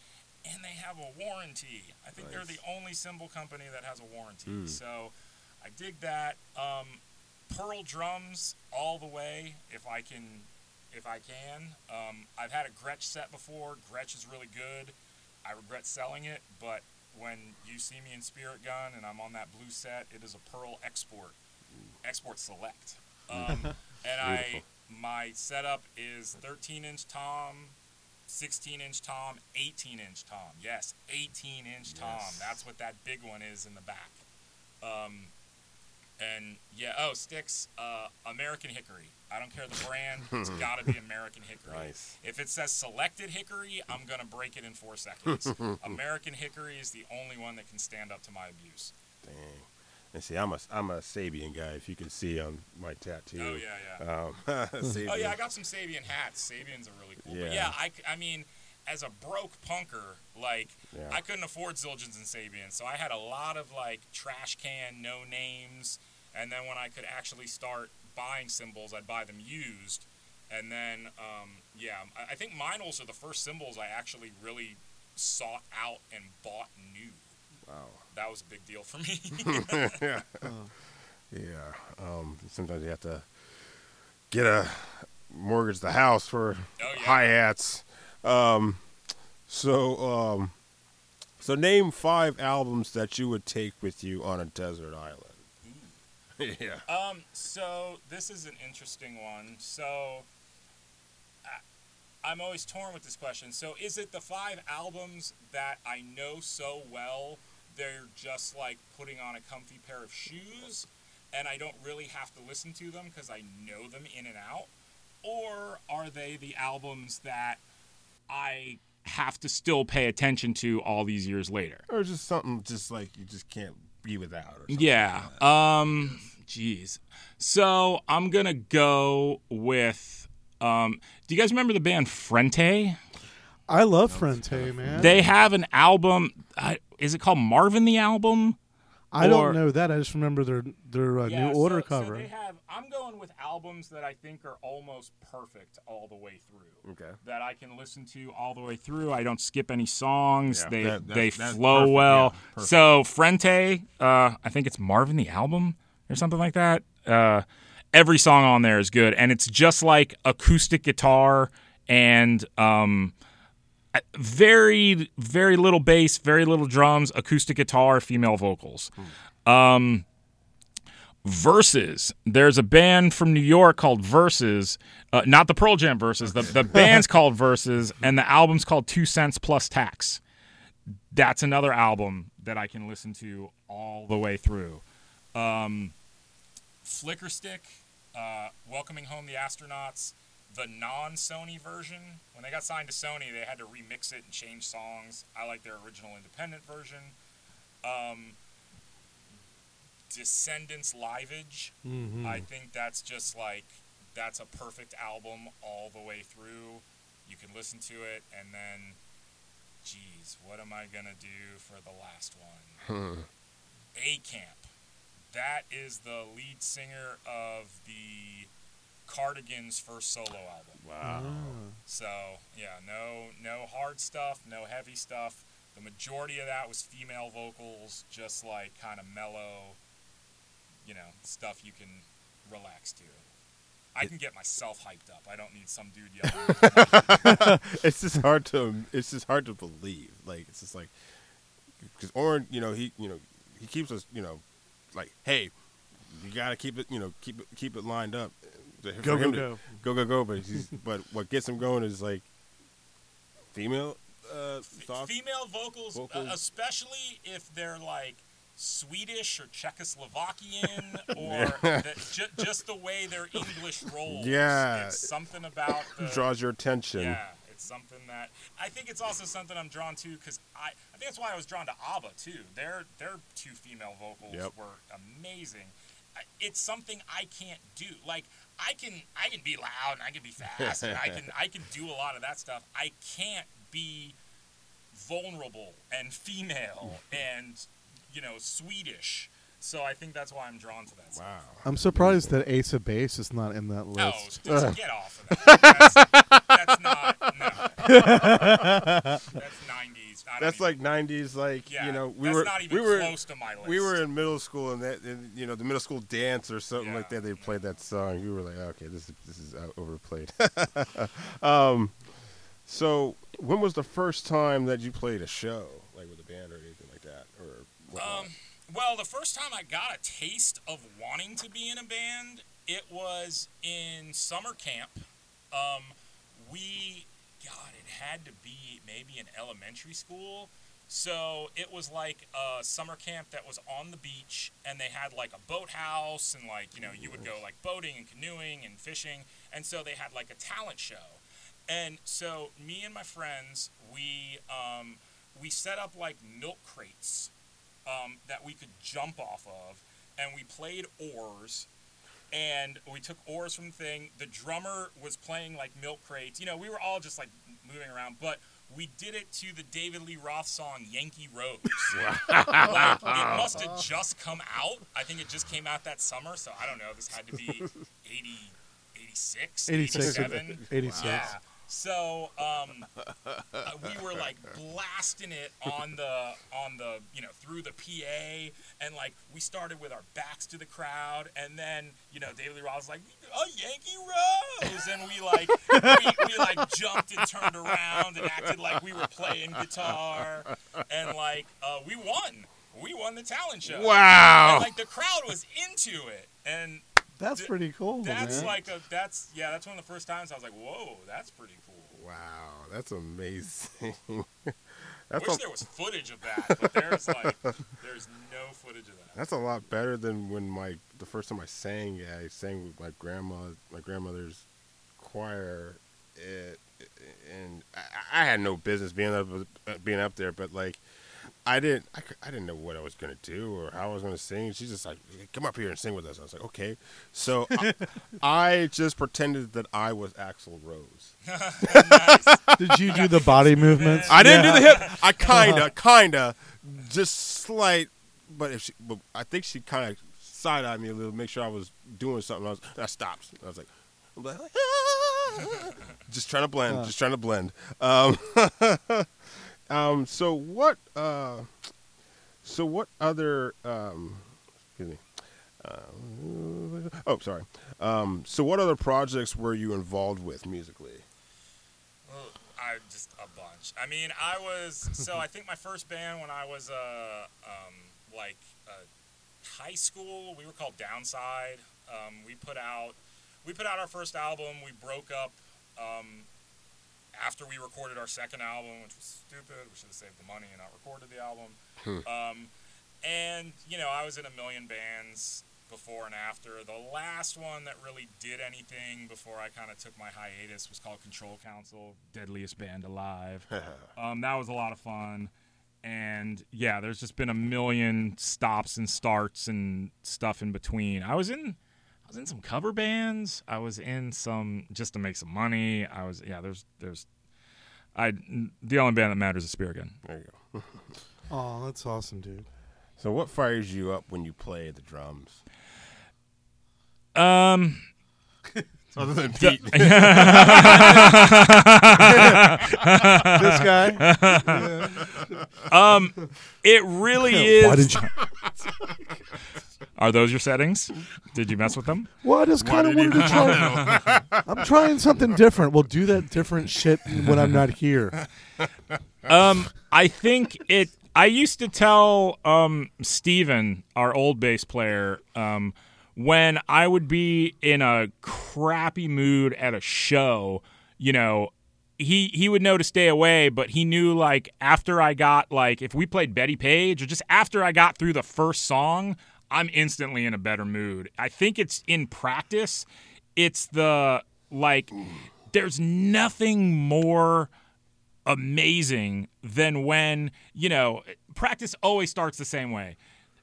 and they have a warranty. I think they're the only cymbal company that has a warranty. Mm. So I dig that. Um, Pearl drums all the way if I can if I can. Um, I've had a Gretsch set before. Gretsch is really good. I regret selling it, but when you see me in Spirit Gun and I'm on that blue set, it is a Pearl Export, Export Select. Um, and I my setup is 13 inch tom, 16 inch tom, 18 inch tom. Yes, 18 inch tom. That's what that big one is in the back. Um, and yeah, oh sticks, uh, American Hickory. I don't care the brand. It's got to be American Hickory. Nice. If it says selected hickory, I'm gonna break it in four seconds. American hickory is the only one that can stand up to my abuse. Dang. And see, I'm a I'm a Sabian guy. If you can see on my tattoo. Oh yeah, yeah. Um, Oh yeah, I got some Sabian hats. Sabians are really cool. But Yeah. yeah, I, I mean, as a broke punker, like Yeah. I couldn't afford Zildjians and Sabians, so I had a lot of like trash can, no names, and then when I could actually start buying cymbals, I'd buy them used, and then um, yeah, I, I think Meinls are the first cymbals I actually really sought out and bought new. Wow. That was a big deal for me. yeah. Yeah. Um, sometimes you have to get a mortgage the house for Oh, yeah. hi hats. Um, so um, so name five albums that you would take with you on a desert island. yeah. Um, so this is an interesting one. So I, I'm always torn with this question. So is it the five albums that I know so well they're just like putting on a comfy pair of shoes and I don't really have to listen to them because I know them in and out? Or are they the albums that I have to still pay attention to all these years later? Or just something just like you just can't be without. Or something. Yeah. Um. Jeez. So I'm gonna go with. Um. Do you guys remember the band Frente? I love Frente, man. They have an album. I is it called Marvin the Album? I or- don't know that. I just remember their their uh, new order so, cover. So they have. I'm going with albums that I think are almost perfect all the way through. Okay. That I can listen to all the way through. I don't skip any songs. Yeah, they that- that's- they flow perfect, well. yeah, so Frente, uh, I think it's Marvin the album or something like that. Uh, every song on there is good, and it's just like acoustic guitar and um, uh, very very little bass, very little drums, acoustic guitar, female vocals. Um, Versus. There's a band from New York called Versus, uh, not the Pearl Jam Versus. The the band's called Versus, and the album's called Two Cents Plus Tax. That's another album that I can listen to all the way through. Um, Flickerstick, uh, Welcoming Home the Astronauts, the non Sony version. When they got signed to Sony, they had to remix it and change songs. I like their original independent version. Um, Descendents Liveage. Mhm. I think that's just like that's a perfect album all the way through. You can listen to it and then geez, what am I gonna do for the last one? A Camp. That is the lead singer of the Cardigans' first solo album. Wow. Ah. So yeah, no no hard stuff, no heavy stuff. The majority of that was female vocals, just like kind of mellow, you know, stuff you can relax to. I can get myself hyped up. I don't need some dude yelling. it's just hard to it's just hard to believe. Like it's just like because Oren, you know, he you know he keeps us you know like hey, you got to keep it you know keep it keep it lined up. For Go go to- go. go go go. But he's, but what gets him going is like female uh, soft. Female vocals, uh, especially if they're like Swedish or Czechoslovakian, or the, ju- just the way their English rolls. Yeah. it's something about the, draws your attention. Yeah, it's something that I think it's also something I'm drawn to because I, I think that's why I was drawn to ABBA too. Their their two female vocals Yep. were amazing. It's something I can't do. Like I can I can be loud and I can be fast and I can I can do a lot of that stuff. I can't be vulnerable and female and you know Swedish. So I think that's why I'm drawn to that. stuff. Wow. I'm surprised that Ace of Base is not in that Oh, list. just get off of that. That's, that's not no. That's 90s. Don't That's even- like '90s, like yeah, you know, we that's were not even we were close to my list. we were in middle school and that and, you know the middle school dance or something like that. They played that song. We were like, okay, this is this is uh, overplayed. um, so when was the first time that you played a show like with a band or anything like that? or? Well, the first time I got a taste of wanting to be in a band, it was in summer camp. Um, we, God, it had to be maybe in elementary school. So it was like a summer camp that was on the beach, and they had like a boathouse, and like, you know, you would go like boating and canoeing and fishing. And so they had like a talent show. And so me and my friends, we, um, we set up like milk crates um, that we could jump off of, and we played oars. And we took oars from the thing. The drummer was playing like milk crates. You know, we were all just like moving around, but we did it to the David Lee Roth song Yankee Rose. like, it must have just come out. I think it just came out that summer, so I don't know. This had to be 80, 86, 86, 87. 86. Yeah. So um, uh, we were like blasting it on the on the you know through the PA, and like we started with our backs to the crowd, and then you know David Lee Roth was like, "Oh, Yankee Rose," and we like we, we like jumped and turned around and acted like we were playing guitar, and like uh, we won. We won the talent show. Wow. And like the crowd was into it, and That's D- pretty cool, that's man. like a that's yeah that's one of the first times I was like, whoa, that's pretty cool. Wow, that's amazing. I that's wish a, there was footage of that, but there's like there's no footage of that. that's a lot better than when my the first time I sang. Yeah, I sang with my grandma, my grandmother's choir, it, and I, I had no business being up uh, being up there, but like. I didn't. I, I didn't know what I was gonna do or how I was gonna sing. She's just like, "Come up here and sing with us." I was like, "Okay." So I, I just pretended that I was Axl Rose. Did you do the body movements? I didn't Yeah. do the hip. I kinda, kinda, just slight. But if she, but I think she kind of side eyed me a little, make sure I was doing something. I was, I stopped. I was like, I'm like, "Ah." just trying to blend, Huh. just trying to blend. Um, um. So what? Uh, so what other? Um, excuse me. Uh, oh, sorry. Um, so what other projects were you involved with musically? Ugh, I just a bunch. I mean, I was so I think my first band when I was uh um like uh, high school, we were called Downside. Um, we put out we put out our first album. We broke up um, after we recorded our second album, which was stupid. We should have saved the money and not recorded the album. Um, and you know, I was in a million bands before and after. The last one that really did anything before I kind of took my hiatus was called Control Council, deadliest band alive. um, that was a lot of fun. And yeah, there's just been a million stops and starts and stuff in between. I was in I was in some cover bands. I was in some just to make some money. I was yeah, there's there's I the only band that matters is Spear Gun. There you go. Oh, that's awesome, dude. So what fires you up when you play the drums? Um Other than Pete. this guy. um it really is Why did you? Are those your settings? Did you mess with them? Well, I just kind of wanted to try. I'm trying something different. We'll do that different shit when I'm not here. Um, I think it. I used to tell um, Steven, our old bass player, um, when I would be in a crappy mood at a show, you know, he he would know to stay away, but he knew like after I got like if we played Betty Page or just after I got through the first song, I'm instantly in a better mood. I think it's in practice. It's the like there's nothing more amazing than when, you know, practice always starts the same way.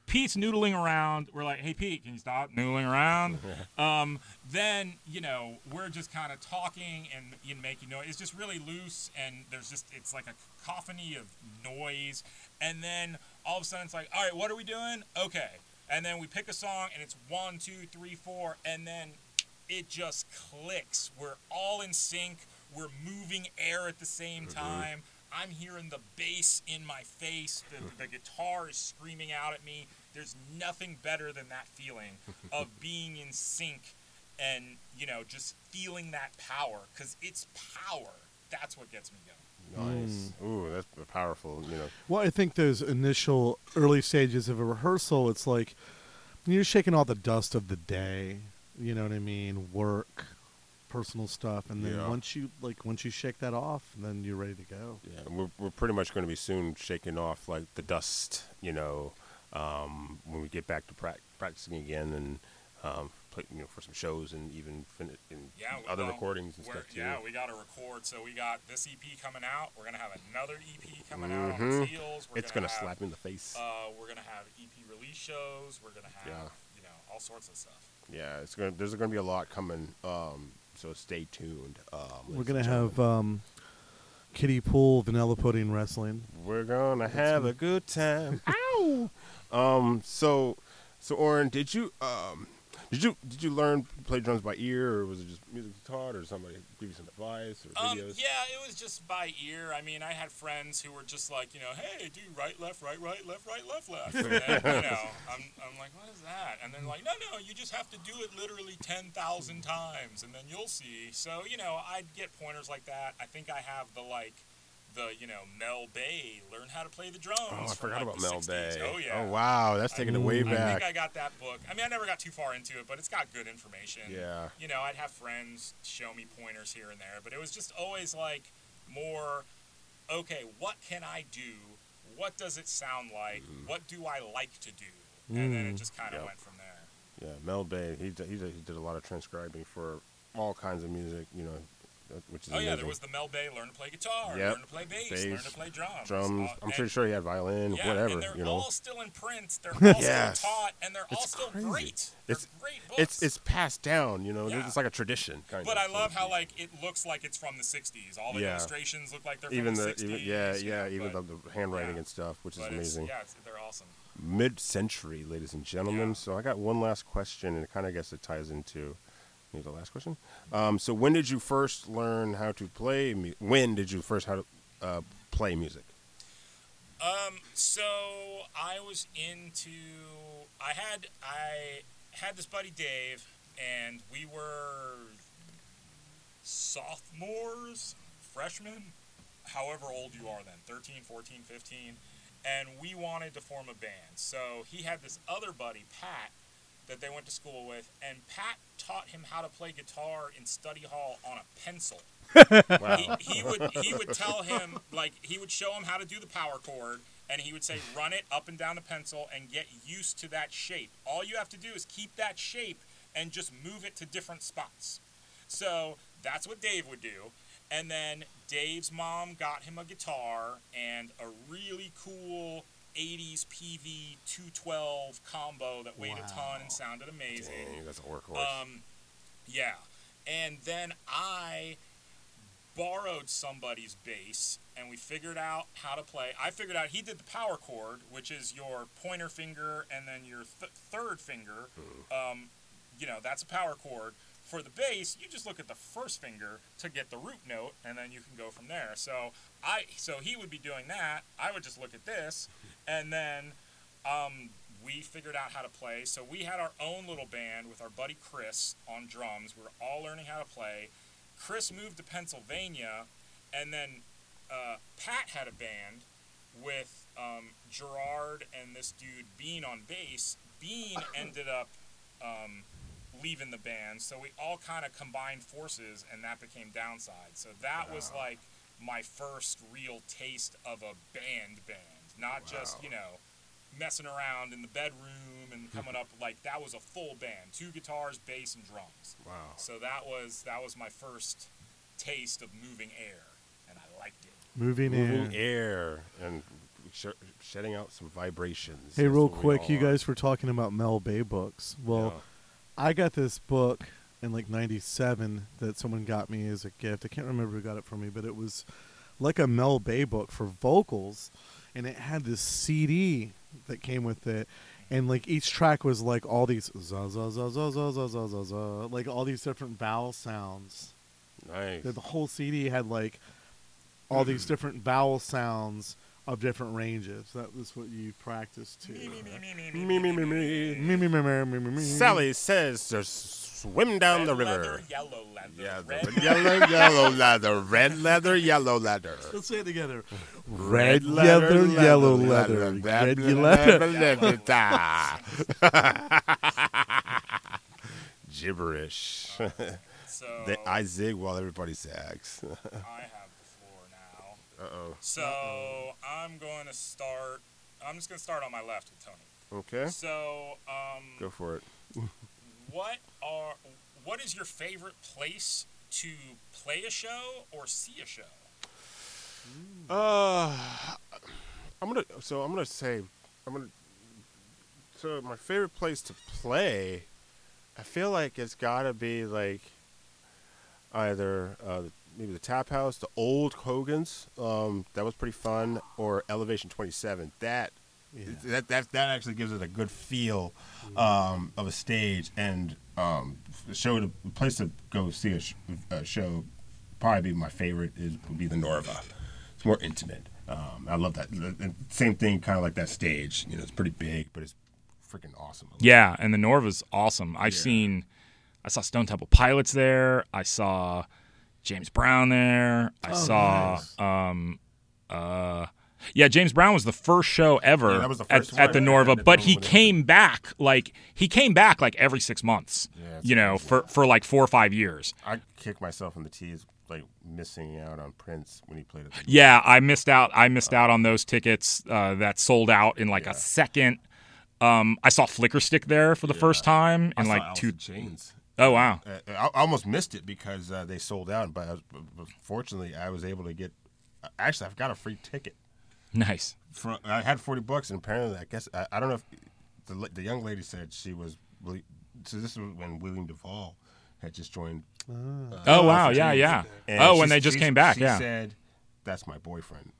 Pete's noodling around. We're like, hey, Pete, can you stop noodling around? Um, then, you know, we're just kind of talking and you know, making noise. It's just really loose and there's just, it's like a cacophony of noise. And then all of a sudden it's like, all right, what are we doing? Okay. And then we pick a song and it's one, two, three, four. And then it just clicks. We're all in sync. We're moving air at the same mm-hmm. time. I'm hearing the bass in my face. The, the guitar is screaming out at me. There's nothing better than that feeling of being in sync and, you know, just feeling that power because it's power. that's what gets me going. Nice. Ooh, that's powerful. You know. Well, I think those initial early stages of a rehearsal, it's like you're shaking all the dust of the day. You know what I mean? Work, personal stuff, and then Yeah. once you like once you shake that off, then you're ready to go. Yeah, we're we're pretty much going to be soon shaking off like the dust, you know, um, when we get back to prac- practicing again and um, play, you know, for some shows and even fin- in Yeah, other well, recordings and stuff too. Yeah, we got to record. So we got this EP coming out. We're gonna have another EP coming out on its heels. We're it's going gonna have, slap you in the face. Uh, we're gonna have EP release shows. We're gonna have Yeah. you know all sorts of stuff. yeah, it's going. to There's going to be a lot coming. Um, so stay tuned. Um, We're gonna have um, Kitty Pool Vanilla Pudding Wrestling. We're gonna have a good time. Ow! Um. So, so Oren, did you um, did you did you learn to play drums by ear, or was it just music taught, or somebody give you some advice or Um, videos? yeah, it was just by ear. I mean, I had friends who were just like, you know, hey, do right, left, right, right, left, right, left, left. And then, you know, I'm, I'm like, what is that? And they're like, no, no, you just have to do it literally 10,000 times, and then you'll see. So, you know, I'd get pointers like that. I think I have the, like, the, you know, Mel Bay, learn how to play the drums. Oh, I forgot like, about Mel 60s. Bay. Oh, yeah. Oh wow, that's taking it way I I think I got that book. I mean, I never got too far into it, but it's got good information. Yeah. You know, I'd have friends show me pointers here and there, but it was just always like more, okay, what can I do? What does it sound like? Mm-hmm. What do I like to do? And then it Mm. just kind of Yep. went from there. Yeah, Mel Bay. He did, he did, he did a lot of transcribing for all kinds of music. You know, which is Oh yeah, there was the Mel Bay, learn to play guitar, Yep. learn to play bass, learn to play drums. drums. Uh, I'm pretty sure he had violin, Yeah, whatever. and they're You know, all still in print. They're all Yes. still taught, and they're all It's still crazy. great. They're It's- great books. it's it's passed down. You know, Yeah. it's like a tradition kind But of. I love to how like it looks like it's from the '60s. All the Yeah. illustrations look like they're even from the, the, even, 60s. yeah yeah know, even but, the, handwriting yeah. and stuff, which is amazing. Yeah, they're awesome. Mid-century, ladies and gentlemen. Yeah. So I got one last question, and it kind of guess it ties into maybe the last question. Um, so when did you first learn how to play? Mu- when did you first how to uh, play music? Um, so I was into. I had I had this buddy Dave, and we were sophomores, freshmen, however old you are then, 13, 14, 15, and we wanted to form a band. So he had this other buddy, Pat, that they went to school with, and Pat taught him how to play guitar in study hall on a pencil. Wow. he, he would he would tell him like he would show him how to do the power chord and he would say run it up and down the pencil and get used to that shape all you have to do is keep that shape and just move it to different spots so that's what dave would do and then dave's mom got him a guitar and a really cool 80s pv 212 combo that weighed a ton and sounded amazing Dang, that's a workhorse. um, yeah. And then I borrowed somebody's bass and we figured out how to play. I figured out he did the power chord, which is your pointer finger and then your th- third finger. Um, you know, that's a power chord. For the bass, you just look at the first finger to get the root note, and then you can go from there. So I, so he would be doing that. I would just look at this, and then um, we figured out how to play. So we had our own little band with our buddy Chris on drums. We were all learning how to play. Chris moved to Pennsylvania, and then uh, Pat had a band with um, Gerard and this dude Bean on bass. Bean ended up um, leaving the band, so we all kind of combined forces, and that became Downside. So that was like my first real taste of a band band, not just you know messing around in the bedroom and coming up like that was a full band, two guitars, bass, and drums. wow. So that was that was my first taste of moving air, and I liked it. Moving Moving in. air and sh- shedding out some vibrations. Hey, That's real quick, all you are. guys were talking about Mel Bay books. Well, Yeah. I got this book in like '97 that someone got me as a gift. I can't remember who got it for me, but it was like a Mel Bay book for vocals, and it had this CD that came with it, and like each track was like all these za za za za za za za za za, like all these different vowel sounds. nice. The the whole CD had like all these different vowel sounds of different ranges. That was what you practiced to. Me, me, me, me, me, Me, me, me, me. Me, me, me, me, me, me, me. Sally says to swim down Red the river. Leather, yellow leather. Yeah, red the yellow, yellow leather, red leather, yellow leather. Let's say it together. Red leather, yellow leather, red leather. leather. Gibberish. So They- I zig while everybody zags. I have the floor now. Uh oh. So I'm going to start. I'm just going to start on my left with Tony. Okay. So, um, Go for it. What are what is your favorite place to play a show or see a show? Uh, I'm gonna. So I'm gonna say, I'm gonna. So my favorite place to play, I feel like it's gotta be like either uh, maybe the Tap House, the old Hogan's. Um, that was pretty fun, or Elevation 27. That. That, that that actually gives it a good feel um, of a stage and um, show to the place to go see a, sh- a show probably be my favorite is would be the Norva. It's more intimate. Um, I love that. And Same thing, kind of like that stage. You know, it's pretty big, but it's freaking awesome. Yeah, and the Norva's awesome. I've seen, I saw Stone Temple Pilots there. I saw James Brown there. I Oh, saw, nice. um, uh, yeah, James Brown was the first show ever Yeah, was at, first at one. the Norva, but he was- came back like he came back like every six months. Yeah, you know, crazy. for for like four or five years. I kick myself in the teeth like missing out on Prince when he played at the Yeah, I missed out. I missed out on those tickets uh, that sold out in like Yeah. a second. Um, I saw Flickerstick there for the first time in like Alice two Chains. oh wow. Uh, I almost missed it because uh, they sold out, but, I was, but fortunately, I was able to get. Actually, I've got a free ticket. Nice. From, I had forty bucks, and apparently, I guess I, I don't know if the the young lady said she was. Willi- So this was when William DuVall had just joined. uh, Oh wow, yeah, yeah. And Oh, when they just she- came back, she yeah. said, "That's my boyfriend,"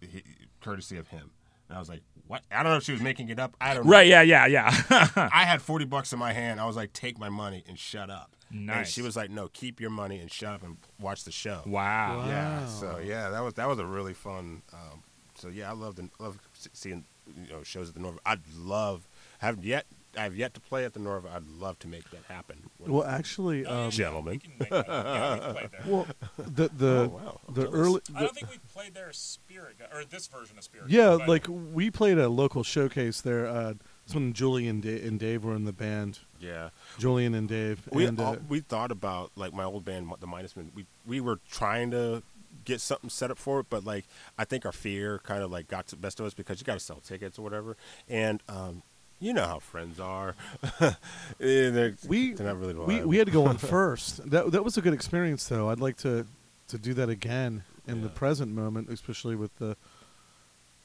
he, courtesy of him. And I was like, "What?" I don't know if she was making it up. I don't. know. Right, yeah, yeah, yeah. I had forty bucks in my hand. I was like, "Take my money and shut up." And Nice. she was like, "No, keep your money and shut up and watch the show." wow. Yeah. So yeah, that was that was a really fun. Um, so yeah, I love the love seeing you know shows at the Norva. I'd love have yet I've yet to play at the Norva. I'd love to make that happen. Well, actually, um, gentlemen. We can make that. Yeah, we've played there. well, the the Oh, wow. I'm the jealous. early. I don't think we've played their Spirit or this version of Spirit. yeah, but- like we played a local showcase there. Uh, it's when Julian and Dave were in the band. Yeah. Julian and Dave. We and, uh, we thought about like my old band, the Minus Men. We we were trying to get something set up for it, but like I think our fear kind of like got to the best of us because you got to sell tickets or whatever, and um, you know how friends are. Eh, they're, we they're not really we, we had to go on first. That that was a good experience, though. I'd like to to do that again in the present moment, especially with the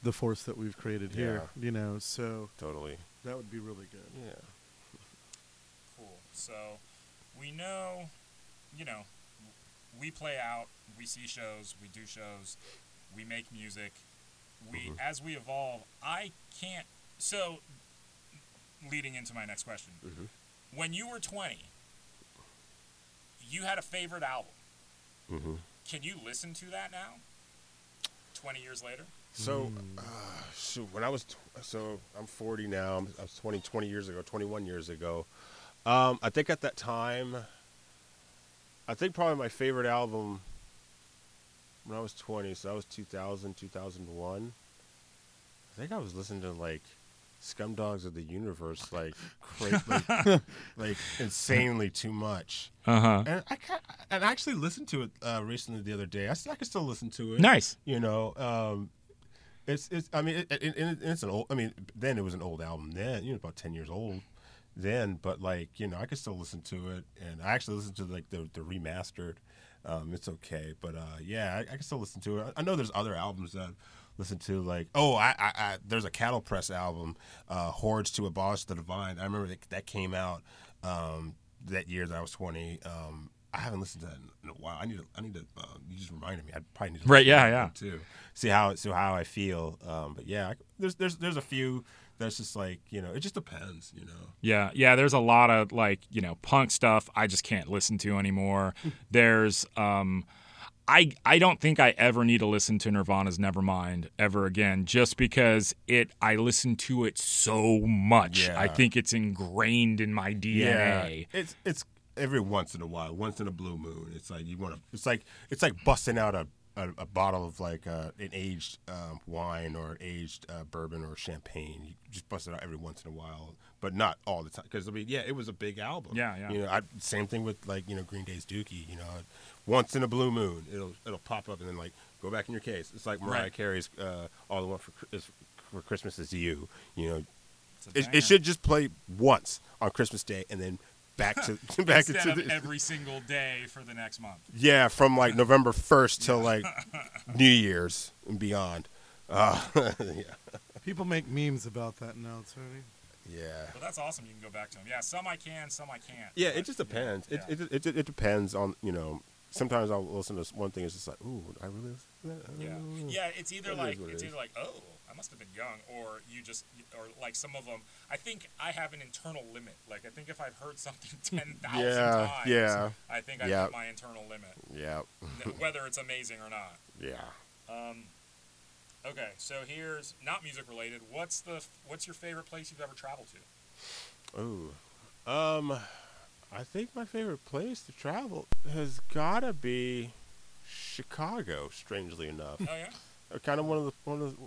the force that we've created here. You know, so totally. that would be really good. Yeah. Cool. So we know, you know, we play out, we see shows, we do shows, we make music. We Mhm. as we evolve, I can't. So, leading into my next question, Mhm. when you were twenty, you had a favorite album. hmm Can you listen to that now? Twenty years later. So, Mm. uh, shoot, when I was tw- so I'm 40 now. I'm, I was 20 20 years ago, 21 years ago. Um, I think at that time, I think probably my favorite album when I was 20. So that was 2000, 2001. I think I was listening to like Scumdogs of the Universe, like cra- like, like insanely too much. Uh huh. And I and I actually listened to it uh, recently the other day. I, I can still listen to it Nice. you know um it's it's i mean it, it, it, it's an old i mean then it was an old album then you know about 10 years old then but like you know i could still listen to it and i actually listened to like the, the remastered um it's okay but uh yeah I, I can still listen to it I, I know there's other albums that I've listened to like oh I, I, there's a Cattlepress album uh hordes to abolish the divine i remember that, that came out um that year that i was 20 um I haven't listened to that in, a while. I need to. I need to. Uh, you just reminded me. I probably need to. Right, yeah, yeah. Too. See how. See how I feel. Um, but yeah, I, there's there's there's a few that's just like you know it just depends. You know. Yeah, yeah. There's a lot of like you know punk stuff I just can't listen to anymore. there's um, I I don't think I ever need to listen to Nirvana's Nevermind ever again, just because it I listen to it so much. Yeah. I think it's ingrained in my DNA. Yeah. It's it's every once in a while, once in a blue moon. It's like you want to. It's like it's like busting out a. A, a bottle of like uh, an aged um, wine or aged uh, bourbon or champagne. You just bust it out every once in a while, but not all the time. Because I mean, yeah, it was a big album. Yeah, yeah. You know, I, same thing with like you know Green Day's Dookie. You know, once in a blue moon, it'll it'll pop up and then like go back in your case. It's like Mariah Right. Carey's uh, "All I Want for, is, for Christmas Is You." You know, it, it should just play once on Christmas Day and then back to back instead into of the every single day for the next month. yeah from like November first till like New Year's and beyond. Uh, yeah, People make memes about that now, Tony. yeah, But that's awesome. You can go back to them. Yeah, some I can, some I can't. yeah. But, It just depends. yeah. It, it, it it depends on you know. Sometimes I'll listen to one thing. It's just like, ooh, I really listen to that. I Yeah, know." yeah. It's either It is like what it it's either like oh, I must have been young, or you just or like some of them. I think I have an internal limit. Like I think if I've heard something ten thousand Yeah, times, yeah. I think I Yeah. hit my internal limit, Yeah, whether it's amazing or not. yeah. Um, okay, so here's not music related. What's the what's your favorite place you've ever traveled to? Ooh, um, I think my favorite place to travel has gotta be Chicago. Strangely enough, Oh yeah, Uh, kind of one of the one of the,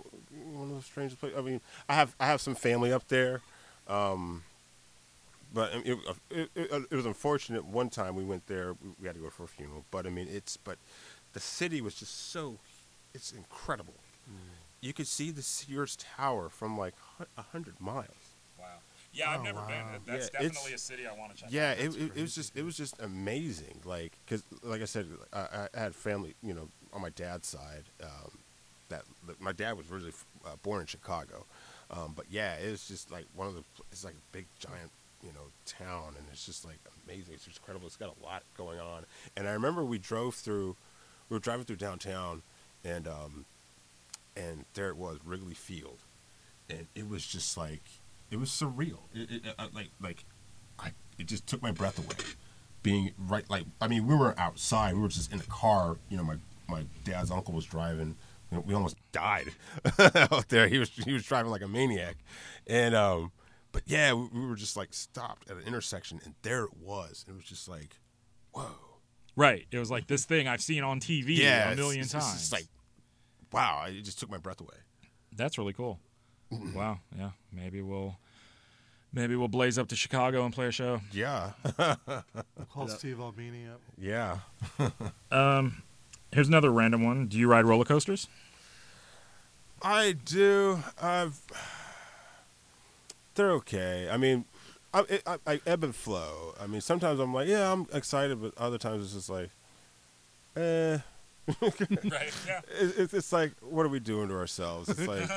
one of the strangest places. I mean, I have I have some family up there, um, but it, it, it, it was unfortunate. One time we went there, we, we had to go for a funeral. But I mean, it's but the city was just so it's incredible. You could see the Sears Tower from like a hundred miles. wow. Yeah, I've Oh, never wow. been. That's Yeah, definitely a city I want to check. Yeah, out. it, it, it was just it was just amazing. Like, cause like I said, I, I had family, you know, on my dad's side. Um, that that- my dad was originally uh, born in Chicago, um, but yeah, it's just like one of the. It's like a big giant, you know, town, and it's just like amazing. It's just incredible. It's got a lot going on. And I remember we drove through, we were driving through downtown, and um, and there it was, Wrigley Field, and it was just like it was surreal. It, it, uh, like like I it just took my breath away. Being right, like I mean, we were outside. We were just in the car. You know, my my dad's uncle was driving. You know, we almost died out there. He was he was driving like a maniac, and um, but yeah, we, we were just like stopped at an intersection, and there it was. It was just like, whoa. Right. It was like this thing I've seen on TV Yeah, a million it's, it's times. just like, wow! It just took my breath away. That's really cool. wow. Yeah. Maybe we'll maybe we'll blaze up to Chicago and play a show. Yeah, Call Steve Albini up. yeah. Um, here's another random one. Do you ride roller coasters? I do. I've. They're okay. I mean, I, I, I ebb and flow. I mean, sometimes I'm like, yeah, I'm excited, but other times it's just like, eh. right. Yeah. It, it's it's like, what are we doing to ourselves? It's like,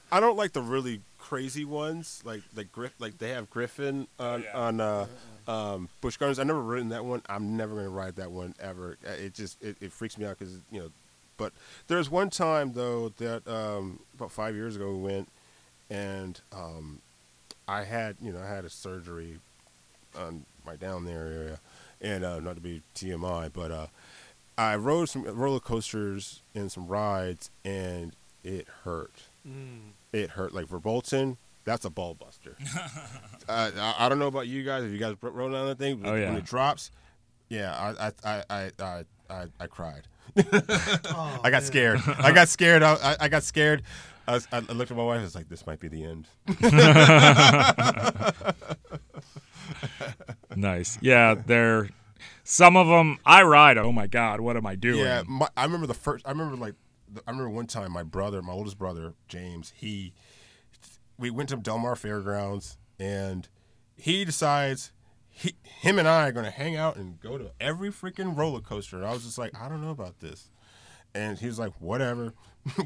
I don't like the really crazy ones, like like Griff, like they have Griffon on yeah. on uh, um, Busch Gardens. I've never ridden that one. I'm never gonna ride that one ever. Uh, It just it, it freaks me out because you know. But there's one time though that um, about five years ago we went, and um, I had you know I had a surgery on my down there area, and uh, not to be TMI, but uh, I rode some roller coasters and some rides, and it hurt. Mm. It hurt. Like Verbolten, that's a ball buster. uh, I, I don't know about you guys. If you guys rode on that thing, but Oh, yeah. when it drops, yeah, I I I I I, I, I cried. Oh, I got man. scared. I got scared. I, I, I got scared. I, was, I looked at my wife. I was like, "This might be the end." Nice. Yeah. They're some of them. I ride. Oh my God. What am I doing? Yeah, my, I remember the first. I remember like, the, I remember one time my brother, my oldest brother James, he, we went to Del Mar Fairgrounds, and he decides he, him and I are going to hang out and go to every freaking roller coaster. And I was just like, I don't know about this, and he was like, whatever.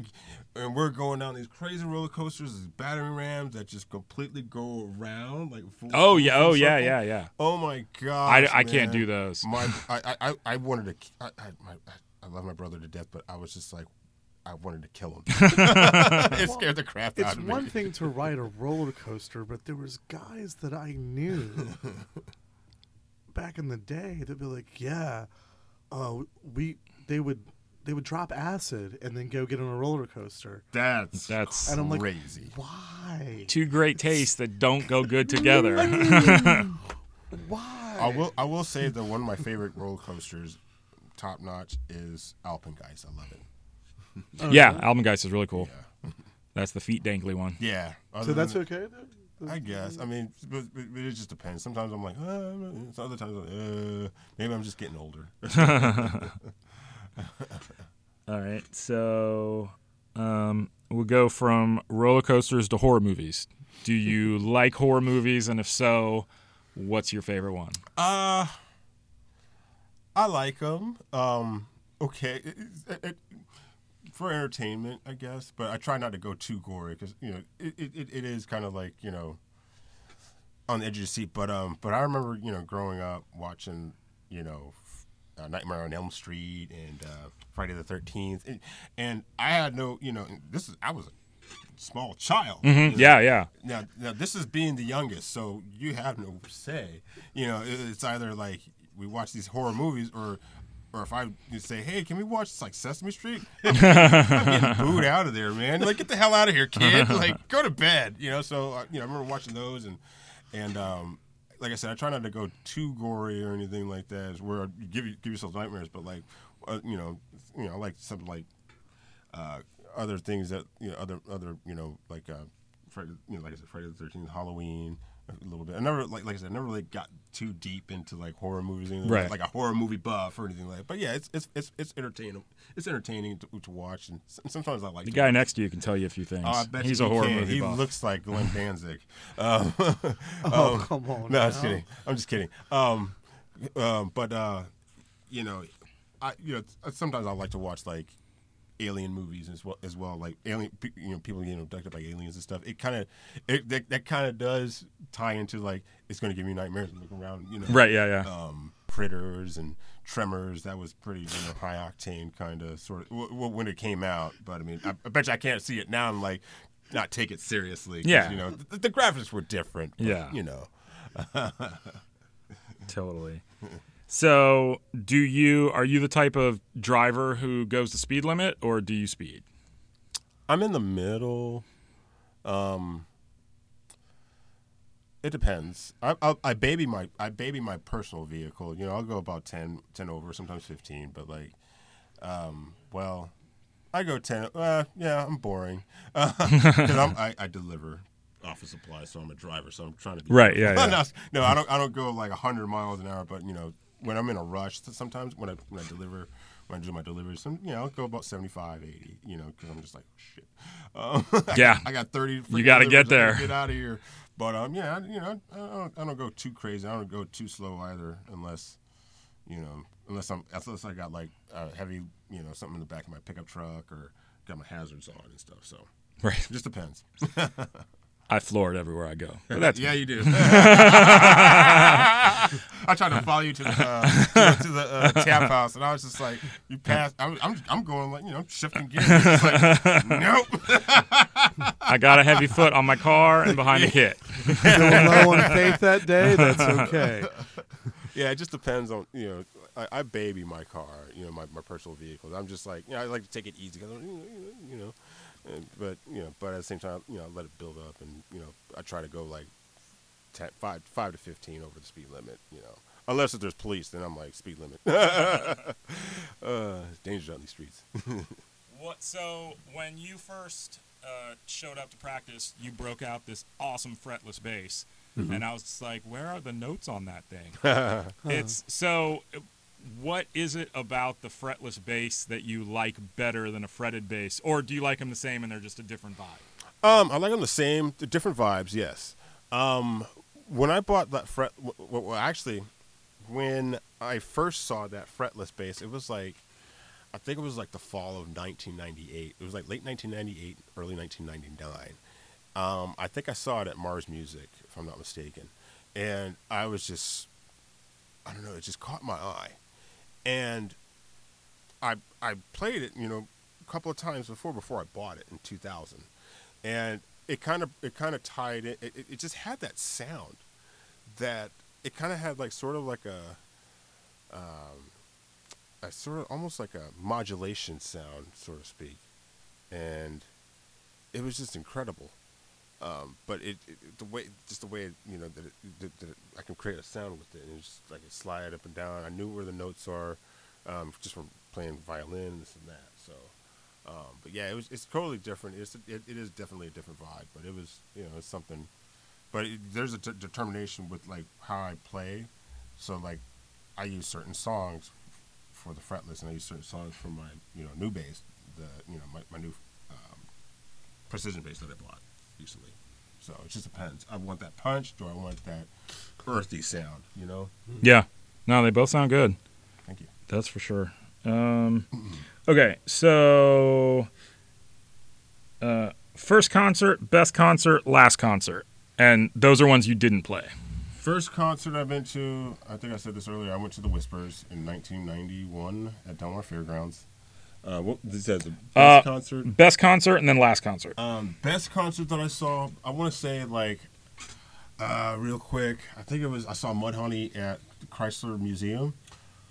and we're going down these crazy roller coasters, these battery rams that just completely go around like. Full, Oh yeah. Oh yeah. Yeah. Yeah. Oh my god! I, I can't do those. My, I, I- I, I wanted to. I, I, my, I love my brother to death, but I was just like, I wanted to kill him. it scared the crap out of me. It's one thing to ride a roller coaster, but there was guys that I knew back in the day that'd be like, "Yeah, uh, we they would they would drop acid and then go get on a roller coaster. That's That's- And I'm like, crazy. Why? Two great tastes that don't go good together. Why? I will. I will say that one of my favorite roller coasters, top notch, is Alpengeist. I love it. Yeah, Alpengeist is really cool. That's the feet dangly one. Yeah. So that's than- okay. Then? I guess. I mean, but, but but it just depends. Sometimes I'm like, uh, other times, I'm like, uh, maybe I'm just getting older. All right, so um, we'll go from roller coasters to horror movies. Do you like horror movies, and if so, what's your favorite one? Uh, I like them. Um, okay, it, it, it, for entertainment, I guess. But I try not to go too gory because you know it, it, it- is kind of like you know on the edge of your seat. But um, but I remember you know growing up watching you know uh, Nightmare on Elm Street and uh, Friday the Thirteenth, and, and I had no you know this is I was a small child. know. Yeah, yeah. Now, now this is being the youngest, so you have no say. You know, it- it's either like we watch these horror movies, or or if I say, "Hey, can we watch like Sesame Street?" I'm getting booed out of there, man. Like, get the hell out of here, kid. Like, go to bed. You know. So uh, you know, I remember watching those, and and um, like I said, I try not to go too gory or anything like that, where you give you give yourself nightmares. But like, uh, you know, you know, like something like uh, other things that you know, other other you know, like uh, Friday, you know, like I said, Friday the Thirteenth, Halloween, a little bit. I never like like I said, I never really got too deep into like horror movies, or anything, Right. Like a horror movie buff or anything like. that. But yeah, it's it's it's it's entertaining. It's entertaining to, to watch, and sometimes I like The to guy watch. next to you can tell you a few things. Oh, I bet He's you a horror can. movie He buff. looks like Glenn Danzig. Um, Oh, um, come on. no, I'm just kidding. I'm just kidding. Um, um, but uh, you know, I you know sometimes I like to watch like alien movies as well as well like alien you know people getting abducted by aliens and stuff. It kind of it that, that kind of does tie into like it's going to give you nightmares looking around. You know, right? Yeah, yeah. um, critters and tremors that was pretty you know high octane kind of sort of w- when it came out but i mean I, I bet you i can't see it now and like not take it seriously Yeah. you know the, the graphics were different but, Yeah. you know Totally. So, do you are you the type of driver who goes the speed limit, or do you speed? i'm in the middle um it depends I, I, I baby my i baby my personal vehicle you know i'll go about 10 10 over sometimes 15 but like um well I go ten. Uh, yeah, I'm boring because I'm I, I deliver office supplies, so I'm a driver. So I'm trying to be Right, yeah, yeah. no, no, I don't. I don't go like hundred miles an hour, but you know, when I'm in a rush, sometimes when I when I deliver, when I do my deliveries, some you know, I'll go about 75, 80, You know, because I'm just like shit. Um, Yeah. got, I got thirty. You gotta get deliveries, I gotta there. Get out of here. But um, yeah, I, you know, I don't, I don't go too crazy. I don't go too slow either, unless you know, unless I'm unless I got like a heavy, you know, something in the back of my pickup truck or got my hazards on and stuff. So Right. it just depends. I floor it everywhere I go. But that's yeah, you do. I tried to follow you to the uh, to, to the uh, tap house, and I was just like, "You passed." I'm, I'm, I'm going like you know, shifting gears. Like, nope. I got a heavy foot on my car and behind the kit. Still low on faith that day. That's okay. Yeah, it just depends on you know. I, I baby my car, you know, my, my personal vehicles. I'm just like, you know, I like to take it easy because, you know, you know, and, but you know, but at the same time, you know, I let it build up, and you know, I try to go like 10, five five to fifteen over the speed limit. You know, unless if there's police, then I'm like speed limit. uh, it's dangerous on these streets. What? So when you first uh, showed up to practice, you broke out this awesome fretless bass, and I was just like, "Where are the notes on that thing?" it's so. What is it about the fretless bass that you like better than a fretted bass, or do you like them the same and they're just a different vibe? Um, I like them the same, the different vibes. Yes. Um, when I bought that fret, w- w- well, actually, when I first saw that fretless bass, it was like, I think it was like the fall of 1998. It was like late 1998, early 1999. Um, I think I saw it at Mars Music, if I'm not mistaken, and I was just, I don't know, it just caught my eye, and I I played it, you know, a couple of times before before I bought it in 2000 and it kind of it kind of tied. It, it, it just had that sound that it kind of had like sort of like a um, a sort of almost like a modulation sound, so to speak, and it was just incredible. Um, but it, it the way just the way it, you know that, it, that, that I can create a sound with it, and it's just like it slide up and down. I knew where the notes are, um, just from playing violin, this and that. So, um, but yeah, it was it's totally different. It's it, it is definitely a different vibe, but it was you know it's something. But there's a determination with like how I play. So like, I use certain songs for the fretless, and I use certain songs for my you know new bass, the you know my, my new um, precision bass that I bought So it just depends. I want that punch, or I want that earthy sound. You know. Yeah. No, they both sound good. Thank you. That's for sure. Um, okay, so uh, first concert, best concert, last concert, and those are ones you didn't play. First concert I've been to, I think I said this earlier. I went to the Whispers in 1991 at Del Mar Fairgrounds. Uh, what this says the best Uh, concert. Best concert and then last concert. Um, best concert that I saw. I want to say like, uh, real quick. I think it was I saw Mudhoney at the Chrysler Museum,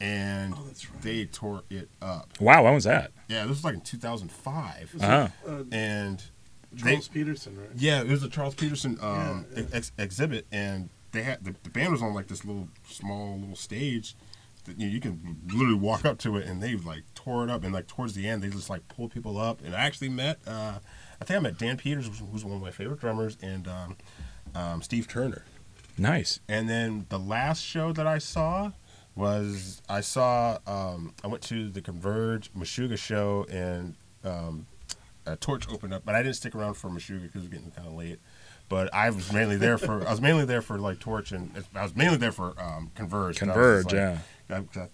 and Oh, that's right. they tore it up. Wow, when was that? Yeah, this was like in 2005, Uh-huh. Uh, and Charles Peterson, right? Yeah, it was a Charles Peterson um, Yeah, yeah. Ex- exhibit, and they had the, the band was on like this little small little stage. That, you, know, you can literally walk up to it, and they like tore it up. And like towards the end, they just like pulled people up. And I actually met, uh, I think I met Dan Peters, who's- one of my favorite drummers, and um, um, Steve Turner. Nice. And then the last show that I saw was I saw um, I went to the Converge Meshuggah show and um, a Torche opened up, but I didn't stick around for Meshuggah because it was getting kind of late. But I was mainly there for I was mainly there for like Torche and I was mainly there for um, Converge. 'cause I was Converge, just yeah. I, I-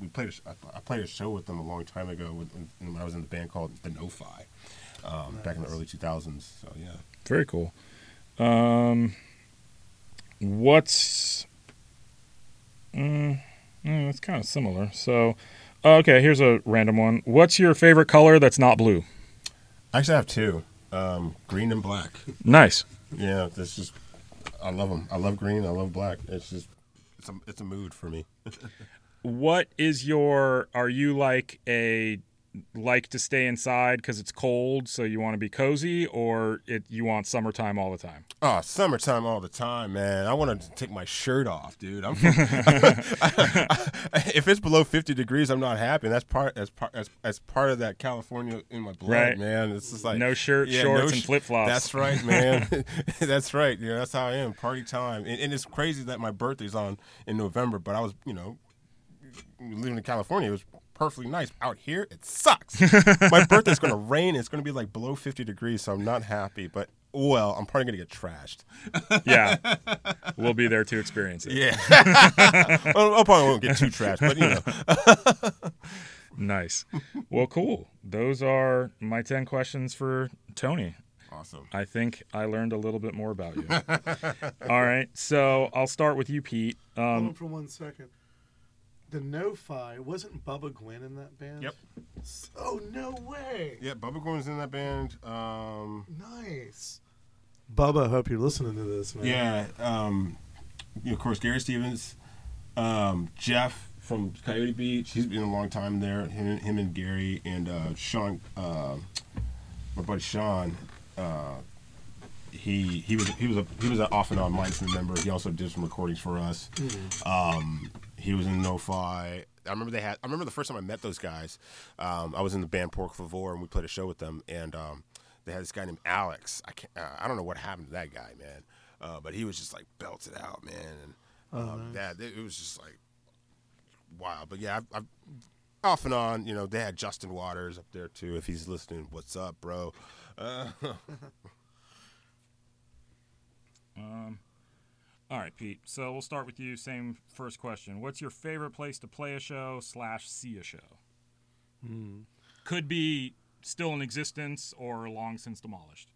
we played. A, I- played a show with them a long time ago when, when I was in the band called the No-Fi um, back in the early 2000s. So yeah. Very cool. Um, what's mm, mm, it's kind of similar. So, okay, here's a random one. What's your favorite color that's not blue? I actually, have two: um, green and black. Nice. Yeah, that's just I love them. I love green. I love black. It's just it's a it's a mood for me. What is your? Are you like a like to stay inside because it's cold, so you want to be cozy, or it you want summertime all the time? Oh, summertime all the time, man. I want to take my shirt off, dude. I'm if it's below 50 degrees, I'm not happy. That's part as part as, as part of that California in my blood, Right. man. It's just like No shirt, Yeah, shorts, no and flip flops. That's right, man. that's right. Yeah, that's how I am. Party time. And, and it's crazy that my birthday's on in November, but I was, you know, living in California. It was perfectly nice. Out here, it sucks. my birthday's going to rain. It's going to be like below 50 degrees, so I'm not happy. But well, I'm probably going to get trashed. Yeah, we'll be there to experience it. Yeah. well, I probably won't get too trashed, but you know. Nice. Well, cool. Those are my 10 questions for Tony. Awesome. I think I learned a little bit more about you. All right. So I'll start with you, Pete. Hold on Um, for one second. The No-Fi wasn't Bubba Gwynn in that band? Yep. Oh no way! Yeah, Bubba Gordon's in that band. Um, Nice. Bubba, I hope you're listening to this, man. yeah. Um, you know, of course, Gary Stevens, um, Jeff from Coyote Beach. He's been a long time there. Him, him and Gary and uh, Sean, uh, my buddy Sean. Uh, he he was he was a he was an off and on Mindson member. He also did some recordings for us. Um, he was in No-Fi. I remember they had. I remember the first time I met those guys. Um, I was in the band Pork Favor, and we played a show with them. And um, they had this guy named Alex. I can't. Uh, I don't know what happened to that guy, man. Uh, but he was just like belted out, man. And um, that it, it was just like wild. But yeah, I've, I've off and on. You know, they had Justin Waters up there too. If he's listening, what's up, bro? Uh, um, all right, Pete. So we'll start with you. Same first question. What's your favorite place to play a show slash see a show? Could be still in existence or long since demolished.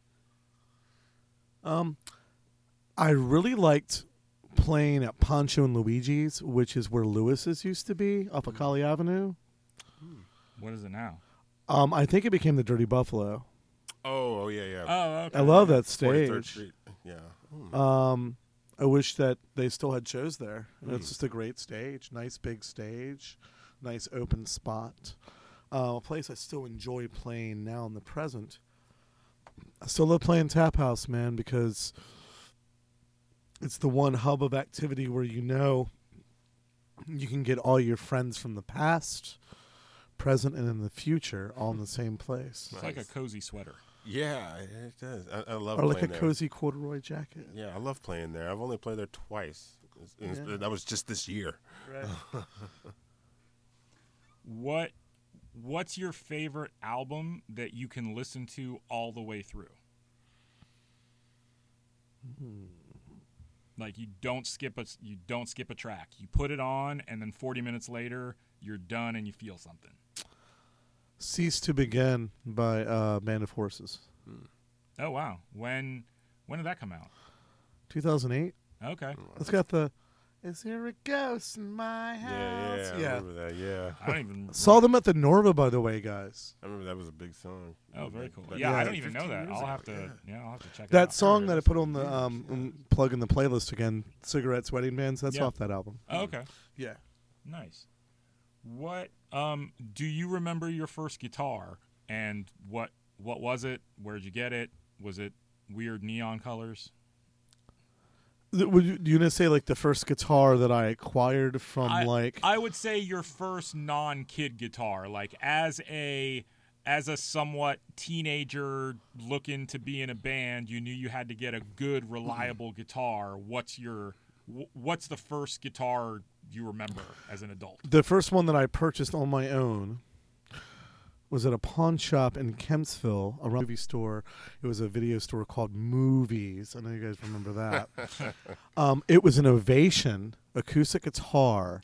Um, I really liked playing at Pancho and Luigi's, which is where Lewis's used to be, off of Colley Avenue. What is it now? Um, I think it became the Dirty Buffalo. oh, oh yeah, yeah. Oh, okay. I love that 43rd stage. Street. Yeah. Hmm. Um, I wish that they still had shows there. It's just a great stage, nice big stage, nice open spot. Uh, a place I still enjoy playing now in the present. I still love playing Tap House, man, because it's the one hub of activity where you know you can get all your friends from the past, present, and in the future all in the same place. It's like a cozy sweater. Yeah, it does. I, I love Or like a there. cozy corduroy jacket. Yeah, I love playing there. I've only played there twice. It's- it's- Yeah. That was just this year. Right. What what's your favorite album that you can listen to all the way through? Hmm. Like you don't skip a you don't skip a track. You put it on and then 40 minutes later you're done and you feel something. Cease to Begin by uh, Band of Horses. Oh wow. When when did that come out? 2008. Okay. It's got the. Is there a ghost in my house? Yeah, yeah, I remember that. Yeah, I don't even Saw them at the Norva, by the way, guys. I remember that was a big song. Oh, very cool. But- Yeah, I don't even know 15 that. years I'll ago, have to yeah. yeah, I'll have to check it That song that I put on the um yeah. mm, plug in the playlist again, "Cigarettes, Wedding Bands." That's Yeah. off that album. Oh, okay. Yeah. Nice. What um do you remember your first guitar and what what was it? Where'd you get it? Was it weird neon colors? Would you, you gonna say like the first guitar that I acquired from I, like? I would say your first non-kid guitar, like as a as a somewhat teenager looking to be in a band, you knew you had to get a good, reliable guitar. What's your what's the first guitar you remember as an adult? the first one that I purchased on my own was at a pawn shop in Kempsville, a movie store. It was a video store called Movies. I know you guys remember that. um, it was an Ovation acoustic guitar,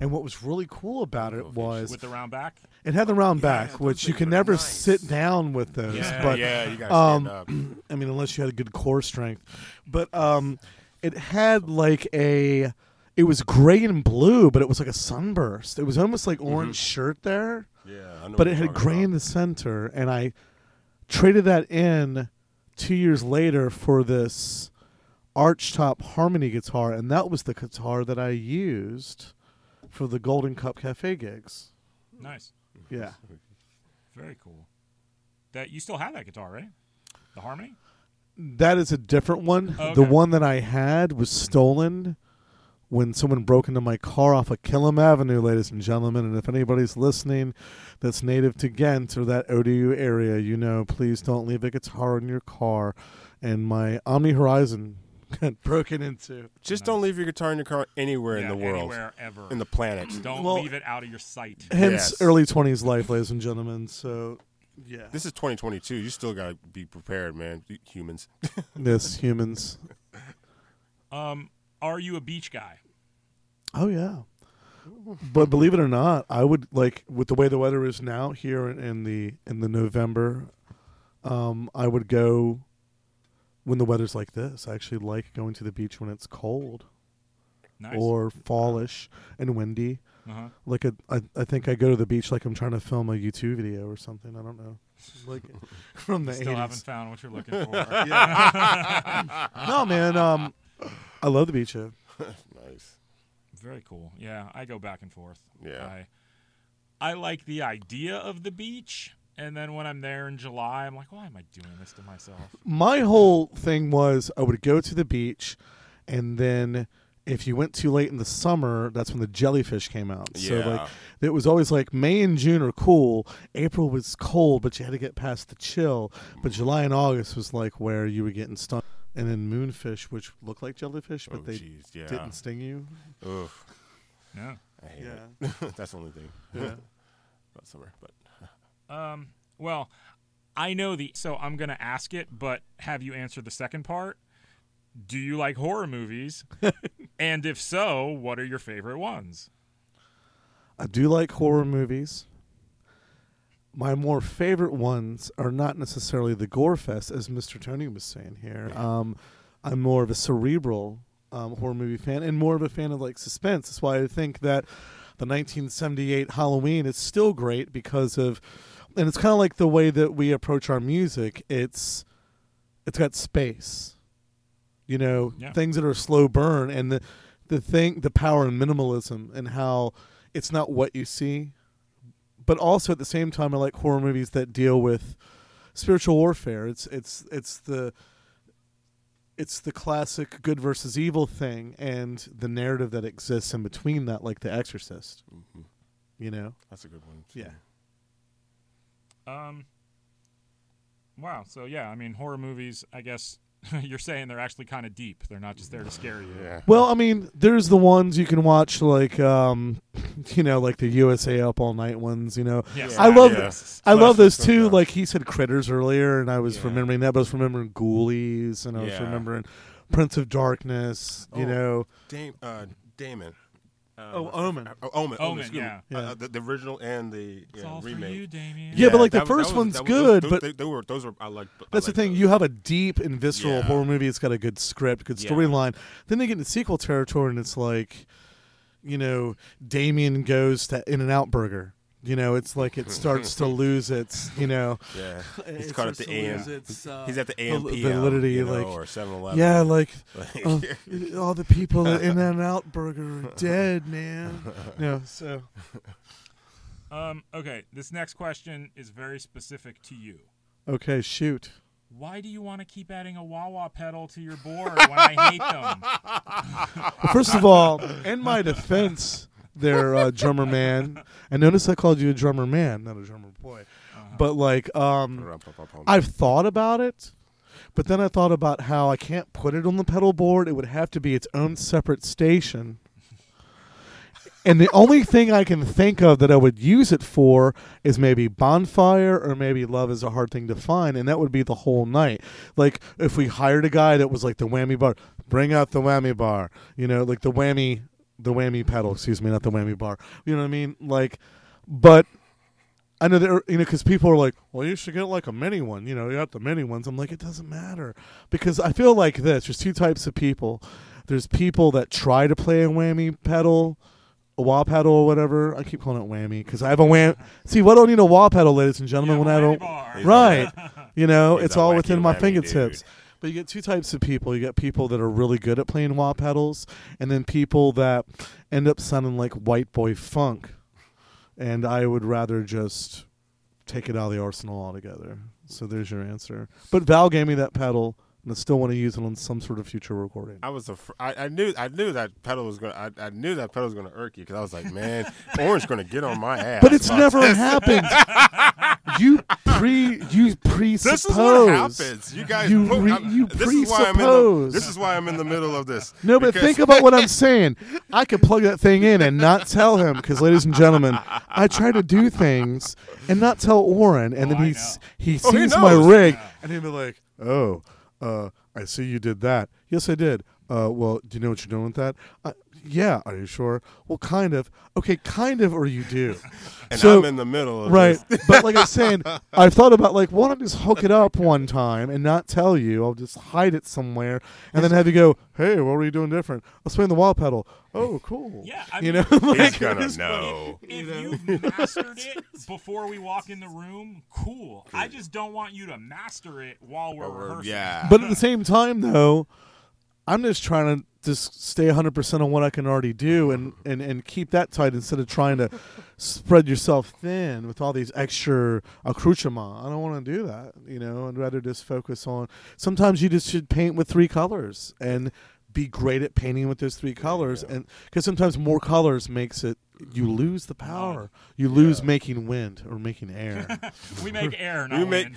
and what was really cool about it was With the round back? it had the round Yeah, back, which you can never nice. sit down with those. Yeah, but yeah, you gotta um, stand up. I mean, unless you had a good core strength. But um, it had like a. It was gray and blue, but it was like a sunburst. It was almost like mm-hmm. orange shirt there, Yeah, I know but it had talking gray in the center. And I traded that in two years later for this archtop harmony guitar, and that was the guitar that I used for the Golden Cup Cafe gigs. Nice. Yeah. Very cool. That you still have that guitar, right? The harmony? That is a different one. Oh, The okay. one that I had was stolen when someone broke into my car off of Killam Avenue, ladies and gentlemen. And if anybody's listening that's native to Ghent or that ODU area, you know, please don't leave a guitar in your car. And my Omni Horizon got broken into. Just don't leave your guitar in your car anywhere in the world, Anywhere ever. in the planet. Don't Well- leave it out of your sight. Hence Yes. early 20s life, ladies and gentlemen. So, yeah. This is 2022. You still gotta be prepared, man. Humans. this, humans. Um, are you a beach guy? Oh yeah. But believe it or not, I would like with the way the weather is now here in, in the in the November. Um, I would go when the weather's like this. I actually like going to the beach when it's cold Nice. or fallish and windy. uh-huh. Like a, I, I think I go to the beach like I'm trying to film a YouTube video or something. I don't know, like from the Still haven't found what you're looking for. no man, um, I love the beach. Yeah. nice. Very cool. Yeah, I go back and forth. Yeah. I, I like the idea of the beach, and then when I'm there in July, I'm like, why am I doing this to myself? my whole thing was I would go to the beach, and then if you went too late in the summer, that's when the jellyfish came out. So Yeah. like it was always like May and June are cool. April was cold, but you had to get past the chill. But mm. July and August was like where you were getting stung. And then moonfish, which look like jellyfish, but oh, they jeez. Yeah. didn't sting you. Oof. Yeah. I hate Yeah. it. That's the only thing Yeah. about summer. But Um. Well, I know the. So I'm gonna ask it, but have you answered the second part? Do you like horror movies? and if so, what are your favorite ones? I do like horror movies. My more favorite ones are not necessarily the gore fest, as Mr. Tony was saying here. Um, I'm more of a cerebral um, horror movie fan and more of a fan of like suspense. That's why I think that the 1978 Halloween is still great because of, and it's kind of like the way that we approach our music. It's it's got space, you know, Yeah. things that are slow burn, and the the thing, the power and minimalism, and how it's not what you see, but also at the same time, I like horror movies that deal with spiritual warfare. It's it's it's the it's the classic good versus evil thing, and the narrative that exists in between that, like The Exorcist. Mhm. You know, That's a good one. Yeah. Um. Wow. So yeah, I mean, horror movies. I guess you're saying they're actually kind of deep. They're not just there to scare you. Yeah. Well, I mean, there's the ones you can watch, like, um, you know, like the USA Up All Night ones. You know, Yes, I love yes. I love those too. okay. Like he said, Critters earlier, and I was Yeah. remembering that. But I was remembering Ghoulies, and I was Yeah. remembering Prince of Darkness. You Oh. know, Dame, uh, Damon. Uh, Oh, Omen. Oh, Omen. Omen, excuse me. yeah. Uh, the, the original and the It's yeah, all for remake. you, Damien. Yeah, but, like, the first was- one's was- good, those, but- they, they were those were I like. I that's the thing. those. You have a deep and visceral Yeah. horror movie. It's got a good script, good Yeah. storyline. Then they get into sequel territory, and it's like, you know, Damien goes to In and Out Burger. You know, it's like it starts to lose its, you know, Yeah, he's it caught at starts the to AM. lose its, uh, He's at the val- AMP validity, you know, like- or 7-Eleven. yeah, like Like, uh, all the people at In and Out Burger are dead, man. No, so Um. Okay. This next question is very specific to you. okay, shoot. Why do you want to keep adding a wah wah pedal to your board when I hate them? First of all, in my defense, there, uh, drummer man. And notice I called you a drummer man, not a drummer boy. But like, um, I've thought about it, but then I thought about how I can't put it on the pedal board. It would have to be its own separate station. And the only thing I can think of that I would use it for is maybe bonfire or maybe love is a hard thing to find, and that would be the whole night. Like if we hired a guy that was like the whammy bar, bring out the whammy bar, you know, like the whammy, the whammy pedal. Excuse me, not the whammy bar. You know what I mean? Like, but I know there, you know, because people are like, "Well, you should get like a mini one." You know, you got the mini ones. I'm like, it doesn't matter because I feel like this. There's two types of people. There's people that try to play a whammy pedal, a wah pedal or whatever. I keep calling it whammy because I have a wham. See, what do I need a wah pedal, ladies and gentlemen? You when I have a don't, bar. Right? You know, He's it's all within my fingertips. dude. But you get two types of people. You get people that are really good at playing wah pedals, and then people that end up sounding like white boy funk. And I would rather just take it out of the arsenal altogether. So there's your answer. But Val gave me that pedal, and I still want to use it on some sort of future recording. I was a fr- I, I knew I knew that pedal was gonna I, I knew that pedal was gonna irk you because I was like, man, Oren's gonna get on my ass. But it's never this. happened. you pre you presuppose. This is what happens. You guys, You re- you this is why I'm in the. presuppose. This is why I'm in the middle of this. No, but think about what I'm saying. I could plug that thing in and not tell him because, ladies and gentlemen, I try to do things and not tell Oren, and Oh, then he he Oh, he sees my rig, Yeah. and he'll be like, "Oh, uh, I see you did that. Yes, I did. Uh, well, do you know what you're doing with that? Uh, yeah. Are you sure? Well, kind of. Okay, kind of, or you do. and so- I'm in the middle of Right, this. but like I was saying, I've thought about like, why don't I just hook it up one time and not tell you? I'll just hide it somewhere, and then have you go, "Hey, what were you doing different?" I'll swing the wah pedal. Oh, cool. Yeah, I you mean- know, He's like, gonna know. If you've mastered it before we walk in the room, cool. I just don't want you to master it while we're Or we're- rehearsing. yeah. But at the same time, though, I'm just trying to just stay 100 percent on what I can already do and, and and keep that tight instead of trying to spread yourself thin with all these extra accoutrements. I don't want to do that. You know, I'd rather just focus on. Sometimes you just should paint with three colors and be great at painting with those three colors and because sometimes more colors makes it you lose the power you lose making wind or making air We make air, not We make wind.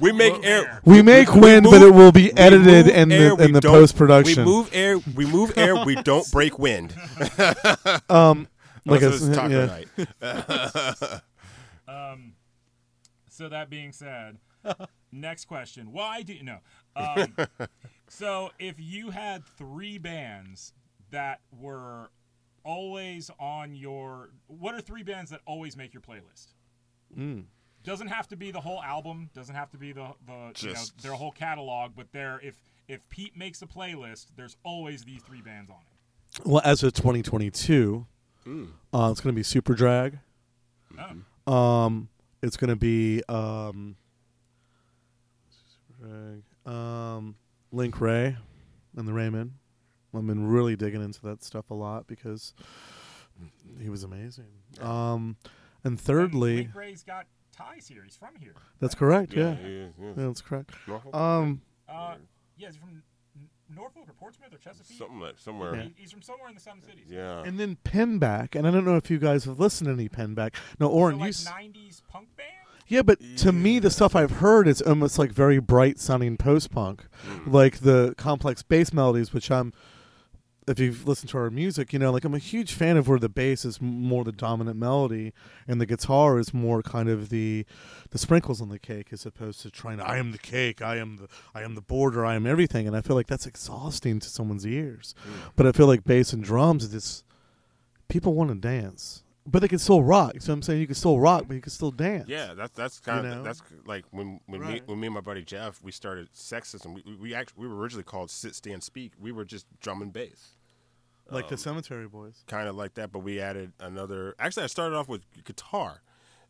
We make air. air. we make wind but move- it will be edited in air, the in the post production We move air. We move air. We don't break wind. Um, like Also, I it's s- taco yeah. night. Um, so that being said, next question. Why do you know? Um, so if you had three bands that were always on your, what are three bands that always make your playlist? Mm. Doesn't have to be the whole album. Doesn't have to be the the you know their whole catalog. But there, if if Pete makes a playlist, there's always these three bands on it. Well, as of 2022, uh, it's going to be Superdrag. Oh. Um, it's going to be um, Superdrag, um, Link Wray and the Wraymen. I've been really digging into that stuff a lot because He was amazing. Um, and And thirdly, Blake Gray's got ties here. He's from here. that's correct. Yeah, he is, he yeah that's correct. Norfolk? Um, Uh, yeah, he's from Norfolk or Portsmouth or Chesapeake. something like somewhere. He- He's from somewhere in the Sun Cities. Yeah. and then Pinback, and I don't know if you guys have listened to any Pinback. No, So Oren, like you. s- 90s punk band. Yeah, but to me, the stuff I've heard is almost like very bright sounding post punk, like the complex bass melodies, which I'm. If you've listened to our music, you know, like I'm a huge fan of where the bass is more the dominant melody, and the guitar is more kind of the, the sprinkles on the cake, as opposed to trying to I am the cake, I am the I am the border, I am everything, and I feel like that's exhausting to someone's ears. Mm. But I feel like bass and drums, is just people want to dance, but they can still rock. So I'm saying you can still rock, but you can still dance. Yeah, that's that's kind You of know? that's like when when me when me and my buddy Jeff we started Sex System. We we, we actually we were originally called Sit Stand Speak. We were just drum and bass, like the Cemetery Boys. kind of like that. But we added another. Actually, I started off with guitar.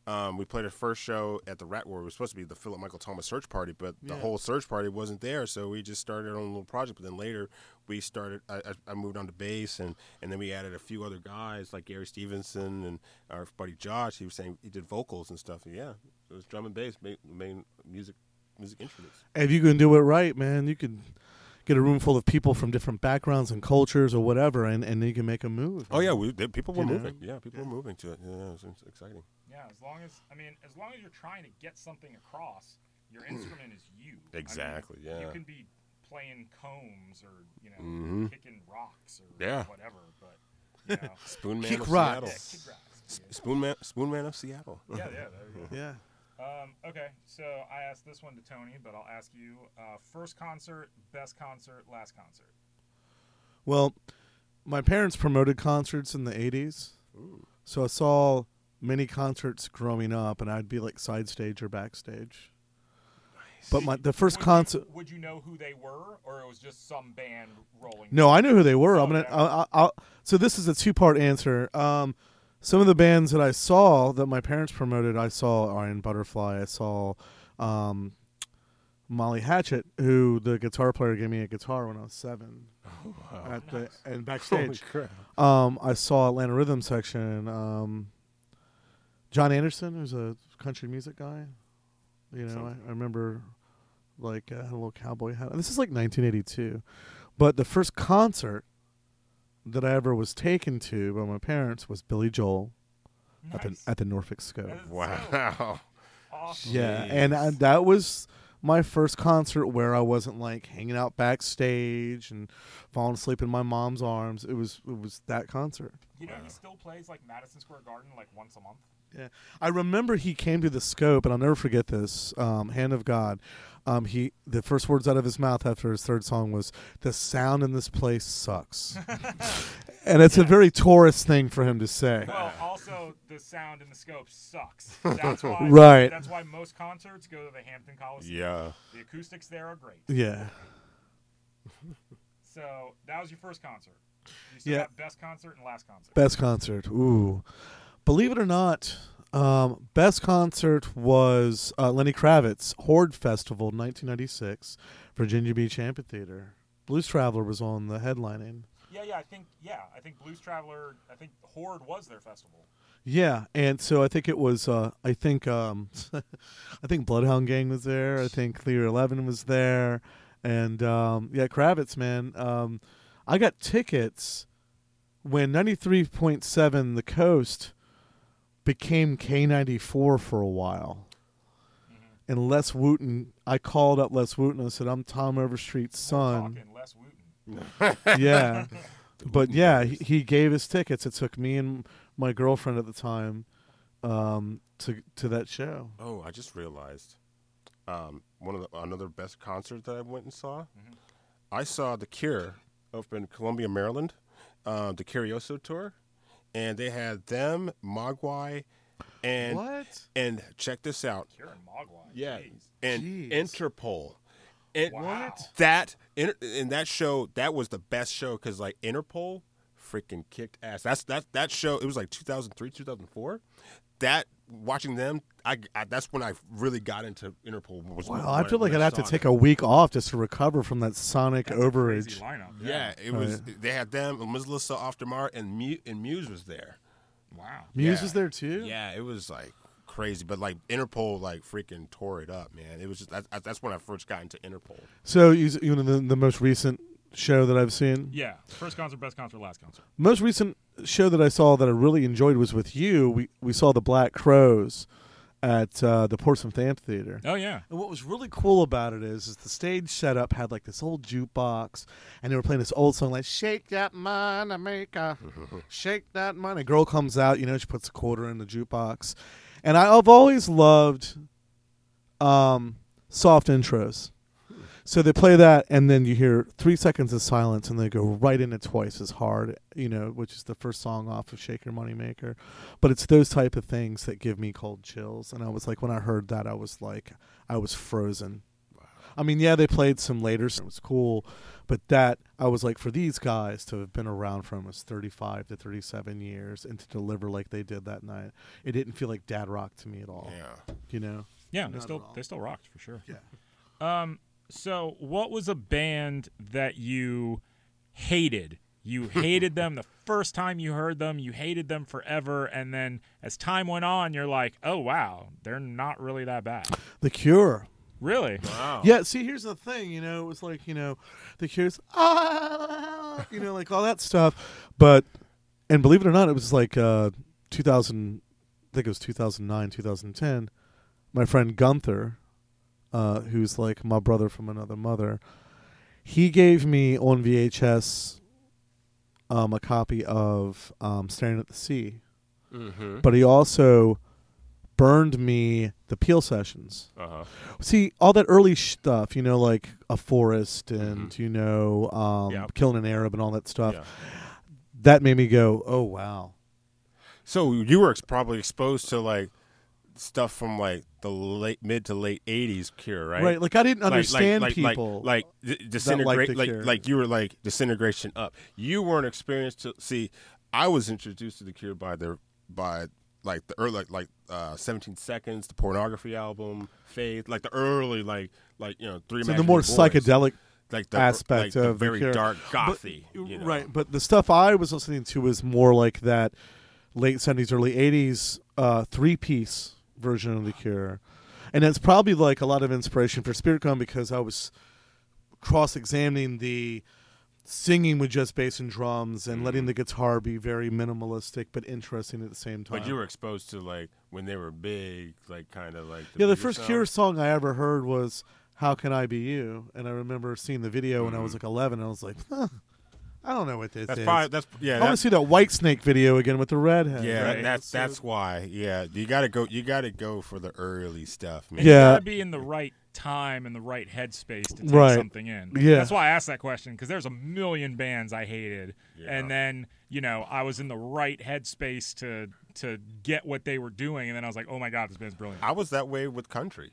Um, we played our first show at the Rat War. It was supposed to be the Philip Michael Thomas search party, but the Yeah. whole search party wasn't there. So we just started our own little project. But then later, we started. I, I, moved on to bass, and, and then we added a few other guys like Gary Stevenson and our buddy Josh. He was saying he did vocals and stuff. yeah, it was drum and bass, main, main music music instruments. If you can do it right, man, you can get a room full of people from different backgrounds and cultures or whatever, and, and you can make a move. Oh yeah, we they, people were You know? moving. Yeah, people were moving to it. Yeah, it was it's exciting. Yeah, as long as I mean, as long as you're trying to get something across, your instrument is you. I mean, Exactly, yeah. You can be playing combs or you know Mhm. kicking rocks or Yeah. whatever, but you know, Spoonman Kick of rocks. Seattle. yeah, kick rocks. Spoonman, Spoon Man of Seattle. Yeah, yeah, there you go. Yeah. Um, okay, so I asked this one to Tony, but I'll ask you: uh, first concert, best concert, last concert. Well, my parents promoted concerts in the 80s. So I saw many concerts growing up, and I'd be like side stage or backstage. But my the first Would you- concert. would you know who they were, or it was just some band rolling? No, I knew who they were. I'm gonna. I'll, I'll, I'll, so this is a two part answer. Um, some of the bands that I saw that my parents promoted, I saw Iron Butterfly. I saw um, Molly Hatchet, who the guitar player gave me a guitar when I was seven. At the and backstage, crap! um, I saw Atlanta Rhythm section. Um, John Anderson, who's a country music guy. You know, I, I remember like uh, had a little cowboy hat. This is like 1982, but the first concert that I ever was taken to by my parents was Billy Joel at the at the Norfolk Scope. Wow. awesome. Yeah, and uh, I, that was my first concert where I wasn't like hanging out backstage and falling asleep in my mom's arms. It was it was that concert. You know, he still plays like Madison Square Garden like once a month. Yeah, I remember he came to the scope, and I'll never forget this. Um, Hand of God. Um, he the first words out of his mouth after his third song was, "The sound in this place sucks," and it's a very tourist thing for him to say. Well, also the sound in the scope sucks. That's why. Right. That's why most concerts go to the Hampton Coliseum. Yeah. The acoustics there are great. Yeah, So that was your first concert. You still Yeah. best concert and last concert. best concert. Ooh, believe it or not, um, best concert was uh, Lenny Kravitz Horde Festival, 1996, Virginia Beach Amphitheater. Blues Traveler was on the headlining. Yeah, yeah. I think yeah. I think Blues Traveler. I think Horde was their festival. Yeah, and so I think it was. Uh, I think. Um, I think Bloodhound Gang was there. I think Clear Eleven was there, and um, yeah, Kravitz, man. Um, I got tickets when ninety three point seven The Coast became K ninety four for a while. And Les Wooten, I called up Les Wooten. I said, "I'm Tom Overstreet's son." Talking Les Wooten. yeah but yeah he, he gave his tickets it took me and my girlfriend at the time um to to that show Oh, I just realized. Um, one of the another best concert that I went and saw. Mm-hmm. I saw The Cure up in Columbia, Maryland, uh, the Curiosa tour, and they had them, Mogwai, and what and check this out. Kieran Mogwai. Yeah, Jeez. and Jeez. Interpol. And Wow. that in, in that show that was the best show because like Interpol freaking kicked ass. That's that that show. It was like 2003, 2004. That watching them, I, I that's when I really got into Interpol. Was Wow, when I feel like I'd have to take them. a week off just to recover from that sonic That's overage. lineup. Yeah, it Oh, was. They had them, Melissa Auf der Maur, and Muse, and Muse was there. Wow. Muse Yeah. was there too. Yeah, it was like crazy, but like Interpol, like freaking tore it up, man. It was just that, that's when I first got into Interpol. So you, you know the, the most recent show that I've seen. Yeah. First concert, best concert, last concert. Most recent show that I saw that I really enjoyed was with you. We we saw the Black Crowes at uh, the Portsmouth Amphitheater. Oh yeah. And what was really cool about it is, is the stage setup had like this old jukebox, and they were playing this old song like "Shake That Money Maker, Shake That Money." A girl comes out, you know, she puts a quarter in the jukebox, and I, I've always loved um, soft intros. So they play that, and then you hear three seconds of silence, and they go right into twice as hard, you know, which is the first song off of Shake Your Money Maker. But it's those type of things that give me cold chills. And I was like, when I heard that, I was like, I was frozen. I mean, yeah, they played some later, so it was cool, but that I was like, for these guys to have been around for almost thirty-five to thirty-seven years and to deliver like they did that night, it didn't feel like dad rock to me at all. Yeah. You know? Yeah. They still they still rocked for sure. Yeah. Um. So, what was a band that you hated? You hated them the first time you heard them. You hated them forever, and then as time went on, you're like, "Oh wow, they're not really that bad." The Cure. Really? Wow. Yeah, see, here's the thing. You know, it was like you know, the Cure's ah, you know, like all that stuff. But and believe it or not, it was like uh, 2000. I think it was 2009, 2010. My friend Gunther, uh, who's like my brother from another mother, he gave me on VHS um, a copy of um, Staring at the Sea, Mm-hmm. but he also burned me the Peel sessions. Uh huh. See all that early stuff, you know, like a forest and you know, um, Yeah. killing an Arab and all that stuff. Yeah. That made me go, "Oh wow!" So you were ex- probably exposed to like stuff from like the late mid to late '80s Cure, right? Right? Like I didn't Like- understand like, people. like, like The like like you were like disintegration up. You weren't experienced to see. I was introduced to the Cure by their by like the early like like uh, 17 seconds, the pornography album, Faith, like the early like like you know three. so the more Boys. psychedelic, like the, aspect like of the very Cure. dark but- gothy, you know? right? But the stuff I was listening to was more like that late seventies, early eighties uh, three piece version of the Cure, and it's probably like a lot of inspiration for Spirit Gun because I was cross examining the singing with just bass and drums and letting mm-hmm. the guitar be very minimalistic but interesting at the same time. But you were exposed to like when they were big, like kind of like yeah, the first sound. Cure song I ever heard was "How Can I Be You," and I remember seeing the video when I was mm-hmm. like eleven. And I was like, huh, I don't know what this. That's is. probably that's yeah. I want to That's, see that Whitesnake video again with the redhead. yeah, Right. that's that's why. Yeah, you got to go. You got to go for the early stuff, man. You Yeah. gotta be in the right time and the right headspace to take Right. something in. Yeah. That's why I asked that question because there's a million bands I hated, Yeah. and then you know I was in the right headspace to to get what they were doing, and then I was like, oh my god, this band's brilliant. I was that way with country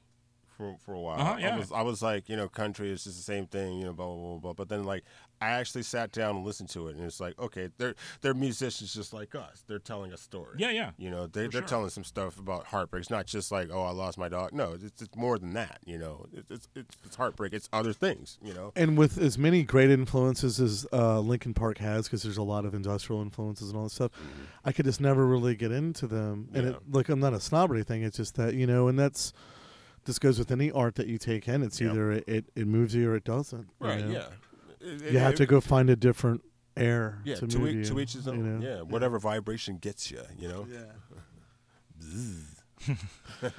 for for a while. Uh-huh, yeah. I was I was like, you know, country is just the same thing, you know, blah blah blah. blah. But then like I actually sat down and listened to it, and it's like, okay, they're they're musicians just like us. They're telling a story. Yeah, yeah. You know, they For they're sure. telling some stuff about heartbreak. It's not just like, oh, I lost my dog. No, it's, it's more than that. You know, it's it's, it's it's heartbreak. It's other things. You know. And with as many great influences as uh, Linkin Park has, because there's a lot of industrial influences and all that stuff, I could just never really get into them. And Yeah. it, like, I'm not a snob or anything. It's just that you know, and that's this goes with any art that you take in. It's Yep. either it, it, it moves you or it doesn't. you Right. know? Yeah. It- You it- have to go find a different air Yeah. to To, move each, you. to each his you know? Yeah. Whatever vibration gets you. You know.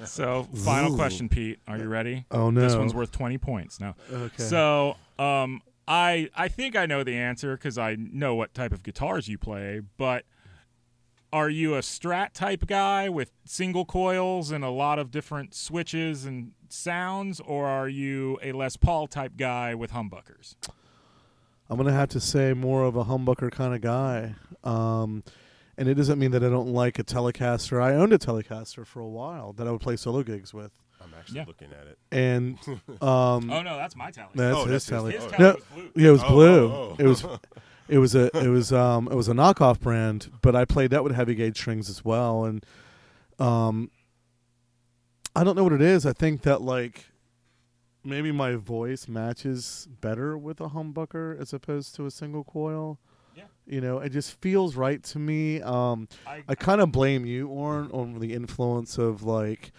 So, final Ooh. question, Pete. Are you ready? Oh no. This one's worth 20 points. Now, Okay. so um, I I think I know the answer because I know what type of guitars you play. But are you a Strat type guy with single coils and a lot of different switches and sounds, or are you a Les Paul type guy with humbuckers? I'm gonna have to say more of a humbucker kind of guy. Um, and it doesn't mean that I don't like a Telecaster. I owned a Telecaster for a while that I would play solo gigs with, I'm actually Yeah. looking at it. and um, Oh no, that's my tally. that's Oh, his that's his- Tele. His oh, tally No, was blue. yeah, it was Oh, blue. oh, oh. It was, it was a, it was um, it was a knockoff brand, but I played that with heavy gauge strings as well, and Um, I don't know what it is. I think that like maybe my voice matches better with a humbucker as opposed to a single coil. Yeah. You know, it just feels right to me. Um, I, I kind of blame you, Oren, on the influence of like,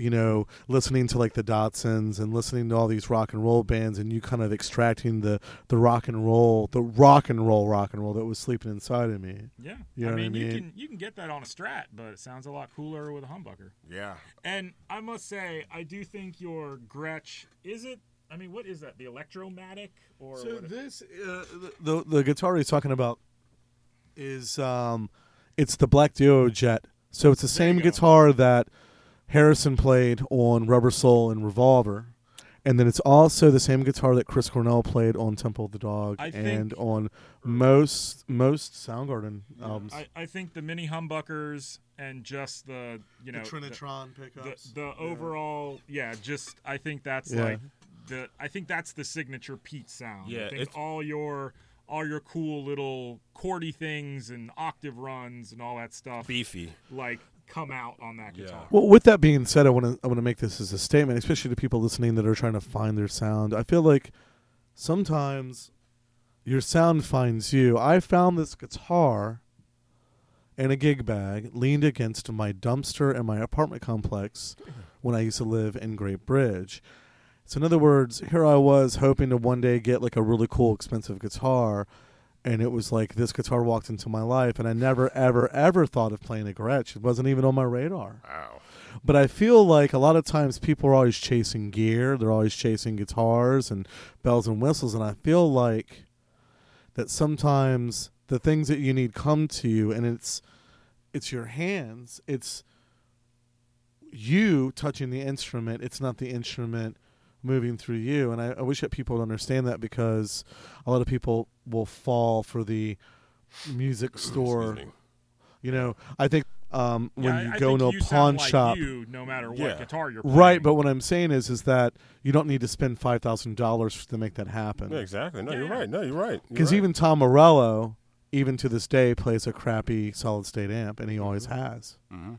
you know, listening to like the Datsuns and listening to all these rock and roll bands, and you kind of extracting the the rock and roll, the rock and roll, rock and roll that was sleeping inside of me. yeah. You know I what I mean, you can you can get that on a Strat, but it sounds a lot cooler with a humbucker. Yeah. And I must say, I do think your Gretsch is it. I mean, what is that? The Electromatic or So what- this uh, the the guitar he's talking about is um, it's the Black Duo Jet. So it's the There same guitar that Harrison played on Rubber Soul and Revolver, and then it's also the same guitar that Chris Cornell played on Temple of the Dog I and think- on most most Soundgarden albums. I, I think the mini humbuckers and just the you know the Trinitron the, pickups. the overall yeah just I think that's Yeah. like the I think that's the signature Pete sound. Yeah, I think it's- all your all your cool little chordy things and octave runs and all that stuff Beefy. like come out on that Yeah. guitar. Well, with that being said, I want to I want to make this as a statement, especially to people listening that are trying to find their sound. I feel like sometimes your sound finds you. I found this guitar in a gig bag leaned against my dumpster in my apartment complex when I used to live in Great Bridge. So in other words, here I was hoping to one day get like a really cool expensive guitar and it was like this guitar walked into my life and I never ever ever thought of playing a Gretsch. It wasn't even on my radar. Wow. But I feel like a lot of times people are always chasing gear, they're always chasing guitars and bells and whistles and I feel like that sometimes the things that you need come to you and it's it's your hands, it's you touching the instrument, it's not the instrument moving through you and I, I wish that people would understand that because a lot of people will fall for the music store you know, I think um, when Yeah, you I, I go think into a you pawn sound like shop, you, no matter what Yeah. guitar you're playing. right? But what I'm saying is, is that you don't need to spend five thousand dollars to make that Yeah, happen. exactly. No, you're right. No, you're right. Because right. even Tom Morello, even to this day, plays a crappy solid state amp, and he always has. Mhm.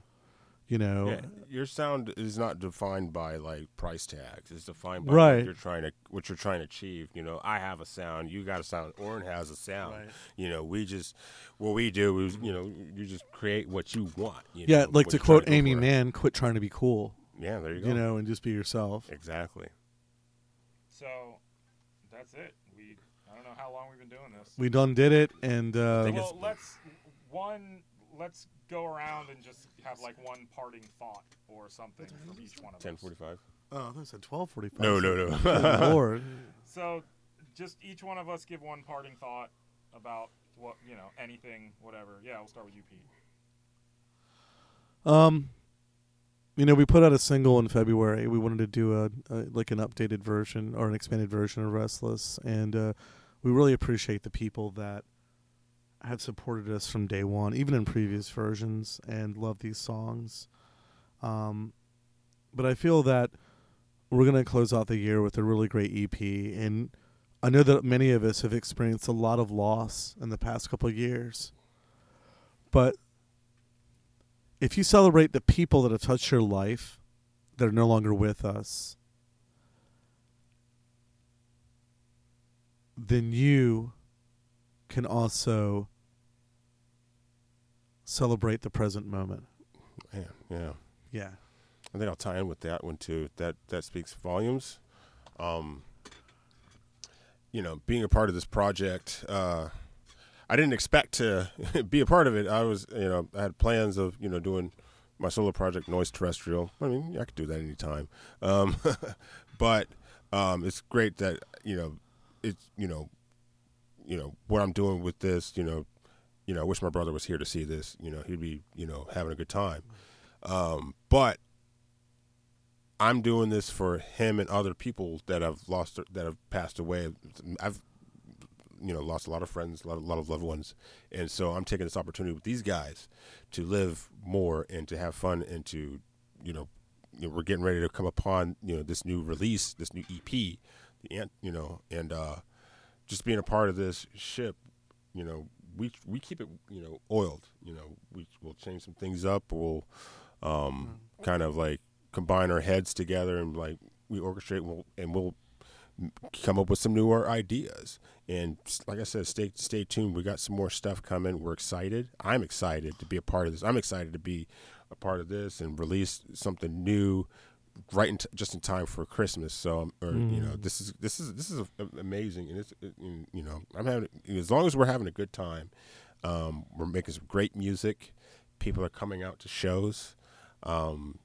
You know, Yeah, your sound is not defined by like price tags. It's defined by Right. what you're trying to what you're trying to achieve. You know, I have a sound, you got a sound, Oren has a sound. Right. You know, we just what we do is you know you just create what you want. You yeah, know, like to quote trying go Aimee for. Mann, "Quit trying to be cool," Yeah, there you go. you know, and just be yourself. exactly. So that's it. We I don't know how long we've been doing this. We done did it, and uh, well, let's one. Let's go around and just have like one parting thought or something from each one of Ten us. forty-five. oh, that's at twelve forty-five. No, no, no. Good Lord. So, just each one of us give one parting thought about what you know, anything, whatever. Yeah, we'll start with you, Pete. Um, you know, we put out a single in February. We wanted to do a, a like an updated version or an expanded version of Restless, and uh, we really appreciate the people that have supported us from day one, even in previous versions, and love these songs. Um, but I feel that we're gonna close out the year with a really great EP, and I know that many of us have experienced a lot of loss in the past couple of years, but if you celebrate the people that have touched your life that are no longer with us, then you can also celebrate the present moment. Man, yeah. Yeah. I think I'll tie in with that one too. That that speaks volumes. Um, you know, being a part of this project, uh, I didn't expect to be a part of it. I was, you know, I had plans of, you know, doing my solo project, Noise Terrestrial. I mean, I could do that anytime. Um, but um, it's great that you know, it's you know, you know what I'm doing with this. You know, you know, I wish my brother was here to see this. You know, he'd be, you know, having a good time. Um, but I'm doing this for him and other people that have lost that have passed away. I've you know lost a lot of friends, a lot of, lot of loved ones, and so I'm taking this opportunity with these guys to live more and to have fun and to you know, you know we're getting ready to come upon you know this new release, this new EP, the you know, and uh, just being a part of this ship, you know, we we keep it you know oiled. You know, we will change some things up. We'll um, kind of like combine our heads together and like we orchestrate and we'll, and we'll come up with some newer ideas. And like I said, stay stay tuned. We got some more stuff coming. We're excited. I'm excited to be a part of this. I'm excited to be a part of this and release something new right in t- just in time for Christmas. So, um, or you know, this is this is this is a- amazing, and it's it, you know, I'm having as long as we're having a good time, um, we're making some great music. People are coming out to shows. Um,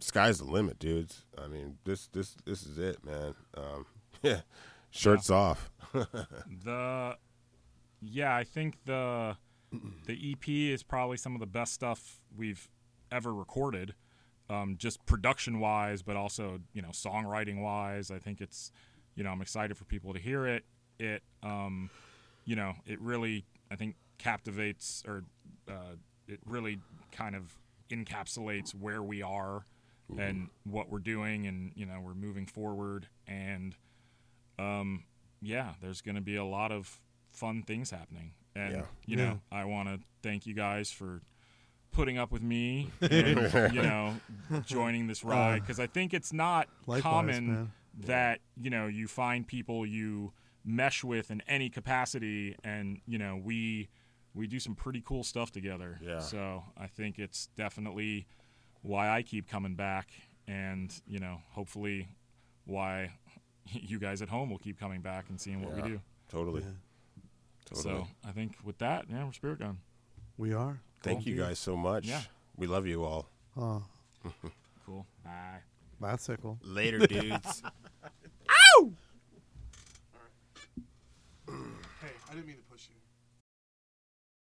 sky's the limit, dudes. I mean, this this this is it, man. Um, yeah, shirts off. the yeah, I think the the EP is probably some of the best stuff we've ever recorded, um, just production wise, but also you know songwriting wise. I think it's you know I'm excited for people to hear it. It um, you know it really I think captivates or uh, it really kind of encapsulates where we are and what we're doing and you know we're moving forward and um, yeah, there's going to be a lot of fun things happening. And, Yeah. you Yeah. know, I want to thank you guys for putting up with me and, you know, joining this uh, ride because I think it's not Likewise, common man. that, you know, you find people you mesh with in any capacity and, you know, we we do some pretty cool stuff together. Yeah. So, I think it's definitely why I keep coming back and, you know, hopefully why you guys at home will keep coming back and seeing what Yeah. we do. Totally, Yeah. totally. So I think with that, yeah, we're Spirit Gun. We are. Thank you guys so much. Yeah. We love you all. Oh, Cool. Bye. bicycle. Later, dudes. Ow! Hey, I didn't mean to push you.